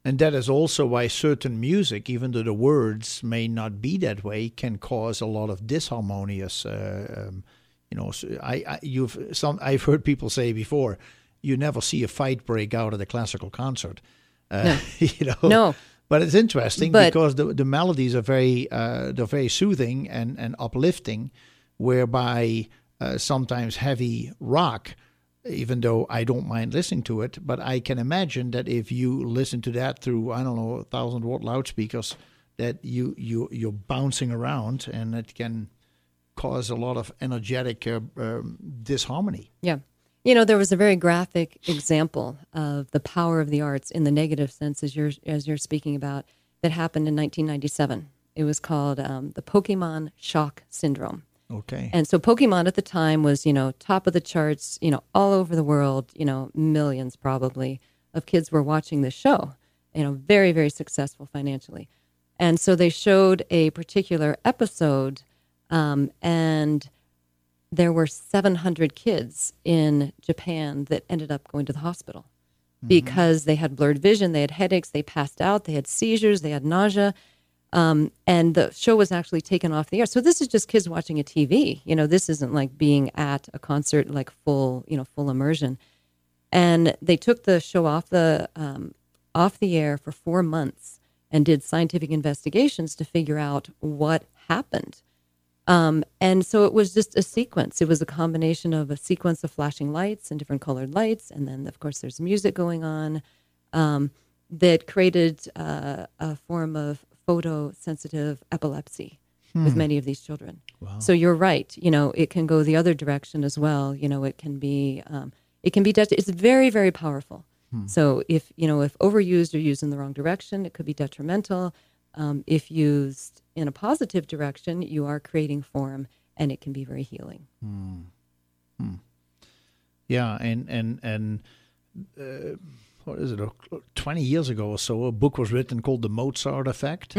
And that is also why certain music, even though the words may not be that way, can cause a lot of disharmonious. Uh, um, you know, I, I you've some I've heard people say before, you never see a fight break out at a classical concert. Uh, [LAUGHS] you know, No. But it's interesting But- because the the melodies are very uh, they're very soothing and and uplifting, whereby uh, sometimes heavy rock even though I don't mind listening to it. But I can imagine that if you listen to that through I don't know thousand watt loudspeakers, that you you you're bouncing around and it can cause a lot of energetic uh, um, disharmony. Yeah. You know, there was a very graphic example of the power of the arts in the negative sense, as you're as you're speaking about, that happened in 1997. It was called um, the Pokemon Shock Syndrome. Okay. And so Pokemon at the time was, you know, top of the charts, you know, all over the world, you know, millions probably of kids were watching this show, you know, very, very successful financially. And so they showed a particular episode, um, and there were 700 kids in Japan that ended up going to the hospital because they had blurred vision, they had headaches, they passed out, they had seizures, they had nausea um, and the show was actually taken off the air. So this is just kids watching a TV. You know, this isn't like being at a concert, like full, you know, full immersion. And they took the show off the um, off the air for four months and did scientific investigations to figure out what happened. Um, and so it was just a sequence. It was a combination of a sequence of flashing lights and different colored lights, and then of course there's music going on um, that created uh, a form of photosensitive epilepsy with many of these children. So you're right. You know, it can go the other direction as well. You know, it can be um, it can be det- it's very very powerful. So if you know if overused or used in the wrong direction, it could be detrimental. Um, if used in a positive direction, you are creating form, and it can be very healing. Yeah, and and and uh, what is it? uh, Twenty years ago or so, a book was written called "The Mozart Effect,"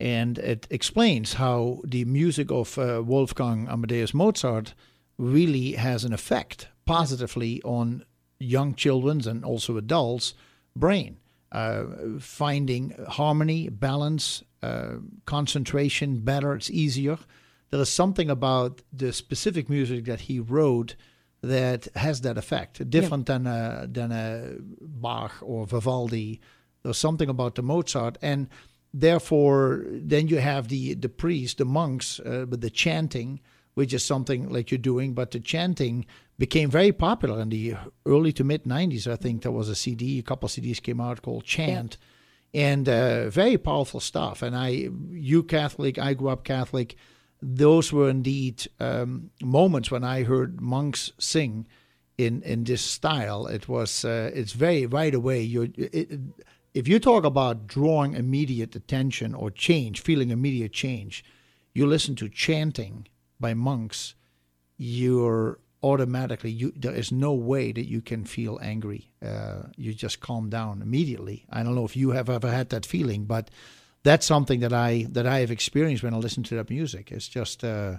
and it explains how the music of uh, Wolfgang Amadeus Mozart really has an effect positively on young children's and also adults' brain, uh, finding harmony, balance, uh, concentration better. It's easier. There is something about the specific music that he wrote that has that effect, different than a, than a Bach or Vivaldi. There's something about the Mozart, and therefore, then you have the the priests, the monks, uh, with the chanting, which is something like you're doing. But the chanting became very popular in the early to mid '90s. I think there was a CD, a couple of CDs came out called Chant, and uh, very powerful stuff. And I, you Catholic, I grew up Catholic those were indeed um, moments when I heard monks sing in in this style. It was uh, it's very right away. You if you talk about drawing immediate attention or change, feeling immediate change, you listen to chanting by monks. You're automatically you. There is no way that you can feel angry. Uh, you just calm down immediately. I don't know if you have ever had that feeling, but that's something that I that I have experienced when I listen to that music. It's just uh,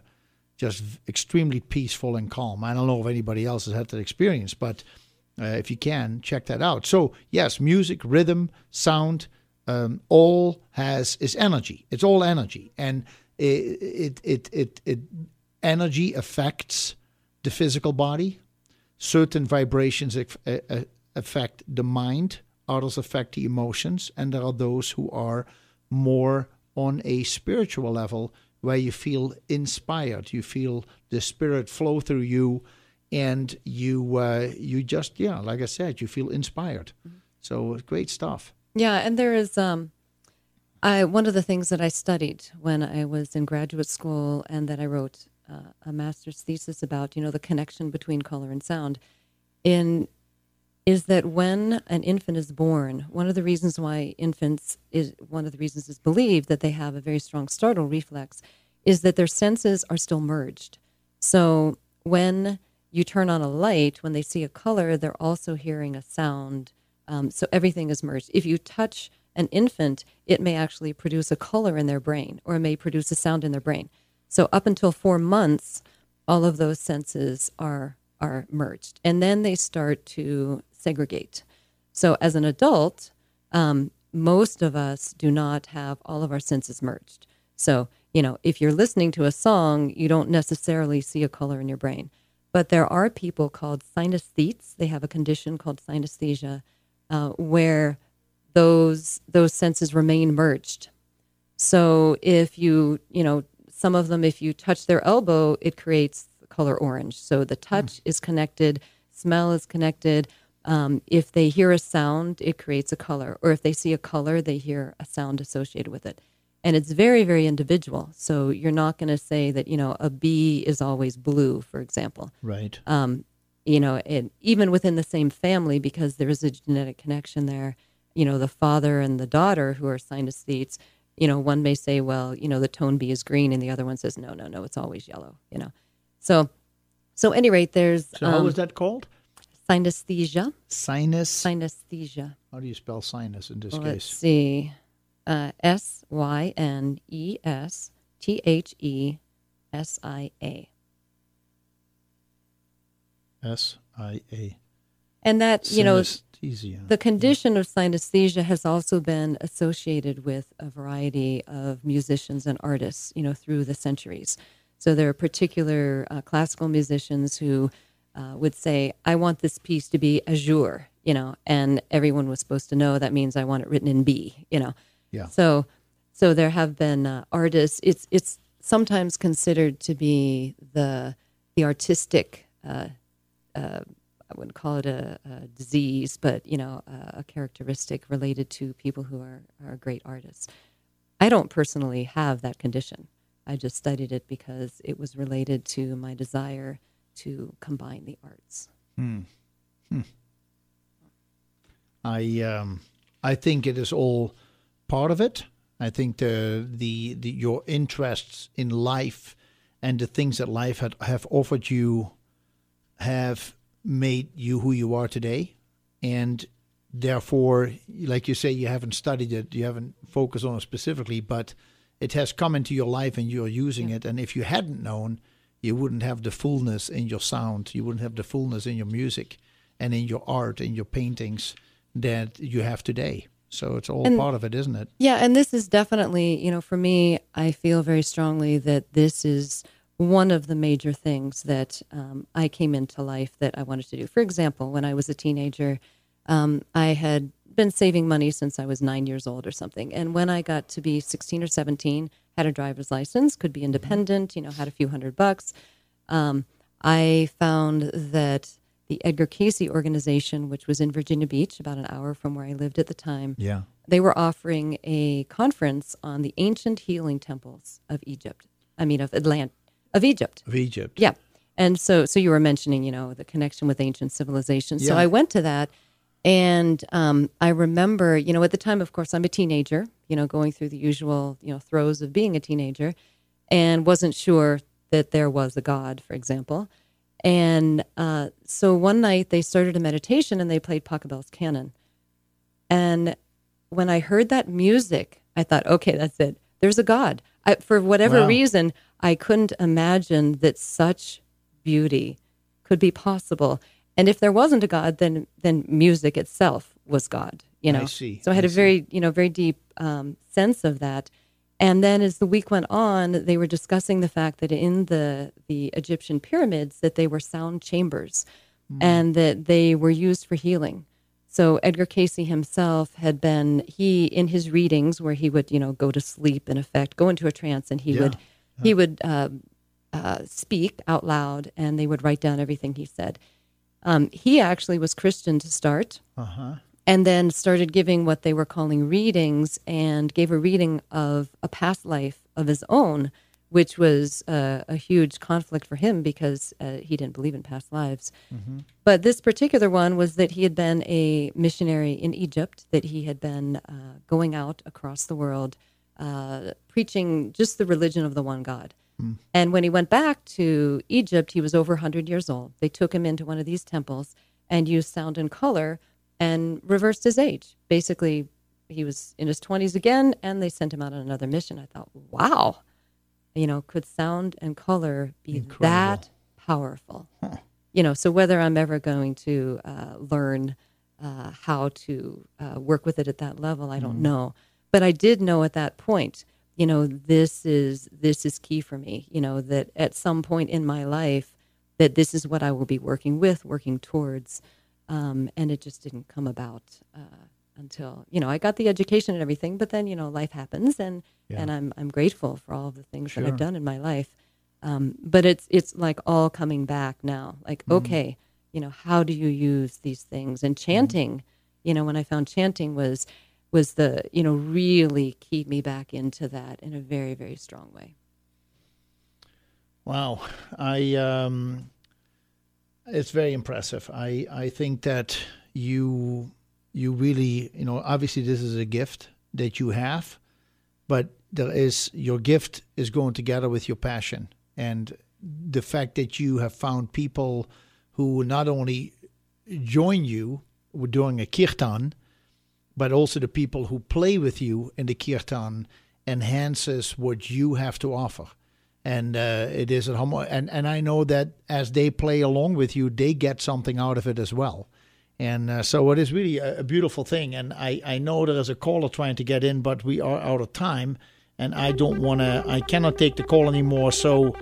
just extremely peaceful and calm. I don't know if anybody else has had that experience, but uh, if you can, check that out. So yes, music, rhythm, sound, um, all has is energy. It's all energy, and it it it it, it energy affects the physical body. Certain vibrations uh, uh, affect the mind, others affect the emotions, and there are those who are more on a spiritual level where you feel inspired, you feel the spirit flow through you, and you uh, you just yeah, like I said, you feel inspired. So great stuff. Yeah, and there is um, I one of the things that I studied when I was in graduate school and that I wrote uh, a master's thesis about, you know, the connection between color and sound, in is that when an infant is born, one of the reasons why infants is one of the reasons is believed that they have a very strong startle reflex is that their senses are still merged. So when you turn on a light, when they see a color, they're also hearing a sound. Um, so everything is merged. If you touch an infant, it may actually produce a color in their brain or it may produce a sound in their brain. So up until four months, all of those senses are are merged, and then they start to segregate. So as an adult, um, most of us do not have all of our senses merged. So you know, if you're listening to a song, you don't necessarily see a color in your brain. But there are people called synesthetes. They have a condition called synesthesia, uh, where those those senses remain merged. So if you you know some of them, if you touch their elbow, it creates the color orange. So the touch is connected, smell is connected. Um, if they hear a sound, it creates a color, or if they see a color, they hear a sound associated with it. And it's very, very individual. So you're not going to say that you know a bee is always blue, for example Right. um, you know, and even within the same family, because there is a genetic connection there, you know, the father and the daughter who are synesthetes, you know, one may say, well, you know, the tone B is green, and the other one says, no, no, no, it's always yellow, you know. So, so at any rate, there's So how um, was that called? Synesthesia. Sinus. Synesthesia. how do you spell sinus in this Well, let's case? see. Uh, S Y N E S T H E S I A. S I A. And that, you know. The condition of synesthesia has also been associated with a variety of musicians and artists, you know, through the centuries. So there are particular uh, classical musicians who uh, would say, "I want this piece to be azure," you know, and everyone was supposed to know that means I want it written in B, you know. Yeah. So, so there have been uh, artists. It's it's sometimes considered to be the the artistic uh, I wouldn't call it a, a disease, but you know, a, a characteristic related to people who are, are great artists. I don't personally have that condition. I just studied it because it was related to my desire to combine the arts. I um, I think it is all part of it. I think the, the the your interests in life and the things that life had, have offered you have made you who you are today, and therefore, like you say, you haven't studied it, you haven't focused on it specifically, but it has come into your life and you're using it. And if you hadn't known, you wouldn't have the fullness in your sound, you wouldn't have the fullness in your music and in your art, in your paintings that you have today. So it's all And- part of it, isn't it? Yeah, and this is definitely, you know, for me, I feel very strongly that this is one of the major things that um, I came into life that I wanted to do. For example, when I was a teenager, um, I had been saving money since I was nine years old or something. And when I got to be 16 or 17, had a driver's license, could be independent, you know, had a few hundred bucks. Um, I found that the Edgar Cayce organization, which was in Virginia Beach, about an hour from where I lived at the time, Yeah. they were offering a conference on the ancient healing temples of Egypt. I mean, of Atlant, of Egypt. Of Egypt. Yeah. And so, so you were mentioning, you know, the connection with ancient civilizations. So I went to that, and um, I remember, you know, at the time, of course, I'm a teenager, you know, going through the usual, you know, throes of being a teenager, and wasn't sure that there was a God, for example. And uh, so one night they started a meditation and they played Pachelbel's canon. And when I heard that music, I thought, okay, that's it. There's a God. I, for whatever Wow. reason, I couldn't imagine that such beauty could be possible. And if there wasn't a God, then then music itself was God. You know. I see. So I had I a very you know very deep um, sense of that. And then as the week went on, they were discussing the fact that in the the Egyptian pyramids that they were sound chambers, Hmm. and that they were used for healing. So Edgar Cayce himself had been he in his readings where he would you know go to sleep in effect, go into a trance, and he Yeah. would he would uh, uh, speak out loud, and they would write down everything he said. Um, he actually was Christian to start, and then started giving what they were calling readings, and gave a reading of a past life of his own, which was uh, a huge conflict for him because uh, he didn't believe in past lives. But this particular one was that he had been a missionary in Egypt, that he had been uh, going out across the world uh, preaching just the religion of the one God. And when he went back to Egypt, he was over 100 years old. They took him into one of these temples and used sound and color and reversed his age. Basically, he was in his 20s again, and they sent him out on another mission. I thought, wow, you know, could sound and color be that powerful? You know, so whether I'm ever going to uh, learn uh, how to uh, work with it at that level, I don't know. But I did know at that point, you know, this is this is key for me. You know, that at some point in my life, that this is what I will be working with, working towards, um, and it just didn't come about uh, until you know I got the education and everything. But then you know, life happens, and and I'm I'm grateful for all of the things that I've done in my life. Um, but it's it's like all coming back now. Like okay, you know, how do you use these things? And chanting, you know, when I found chanting was was the you know really keyed me back into that in a very very strong way. Wow, I um, it's very impressive. I I think that you you really you know obviously this is a gift that you have, but there is your gift is going together with your passion and the fact that you have found people who not only join you doing a kirtan, but also the people who play with you in the kirtan enhances what you have to offer. And uh, it is a humble, and, and I know that as they play along with you, they get something out of it as well. And uh, so it is really a, a beautiful thing. And I, I know there is a caller trying to get in, but we are out of time. And I don't want to, I cannot take the call anymore. So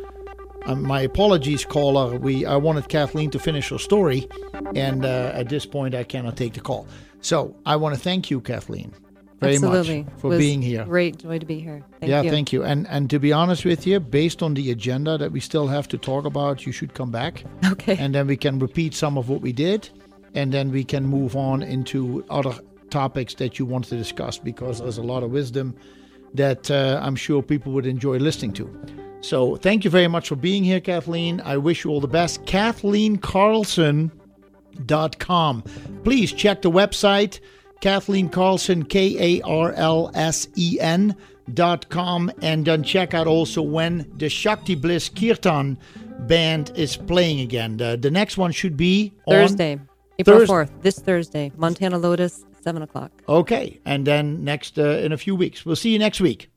um, my apologies, caller. We I wanted Kathleen to finish her story, and uh, at this point, I cannot take the call. So I want to thank you, Kathleen, very Absolutely. much for Was being here. Great joy to be here. Thank yeah, you. thank you. And and to be honest with you, based on the agenda that we still have to talk about, you should come back, Okay. and then we can repeat some of what we did, and then we can move on into other topics that you want to discuss because there's a lot of wisdom that uh, I'm sure people would enjoy listening to. So thank you very much for being here, Kathleen. I wish you all the best. Kathleen Karlsen com. Please check the website, Kathleen Karlsen, K A R L S E N dot com, and then check out also when the Shakti Bliss Kirtan band is playing again. The, the next one should be Thursday, April Thurs- 4th, this Thursday, Montana Lotus, 7 o'clock. Okay, and then next uh, in a few weeks. We'll see you next week.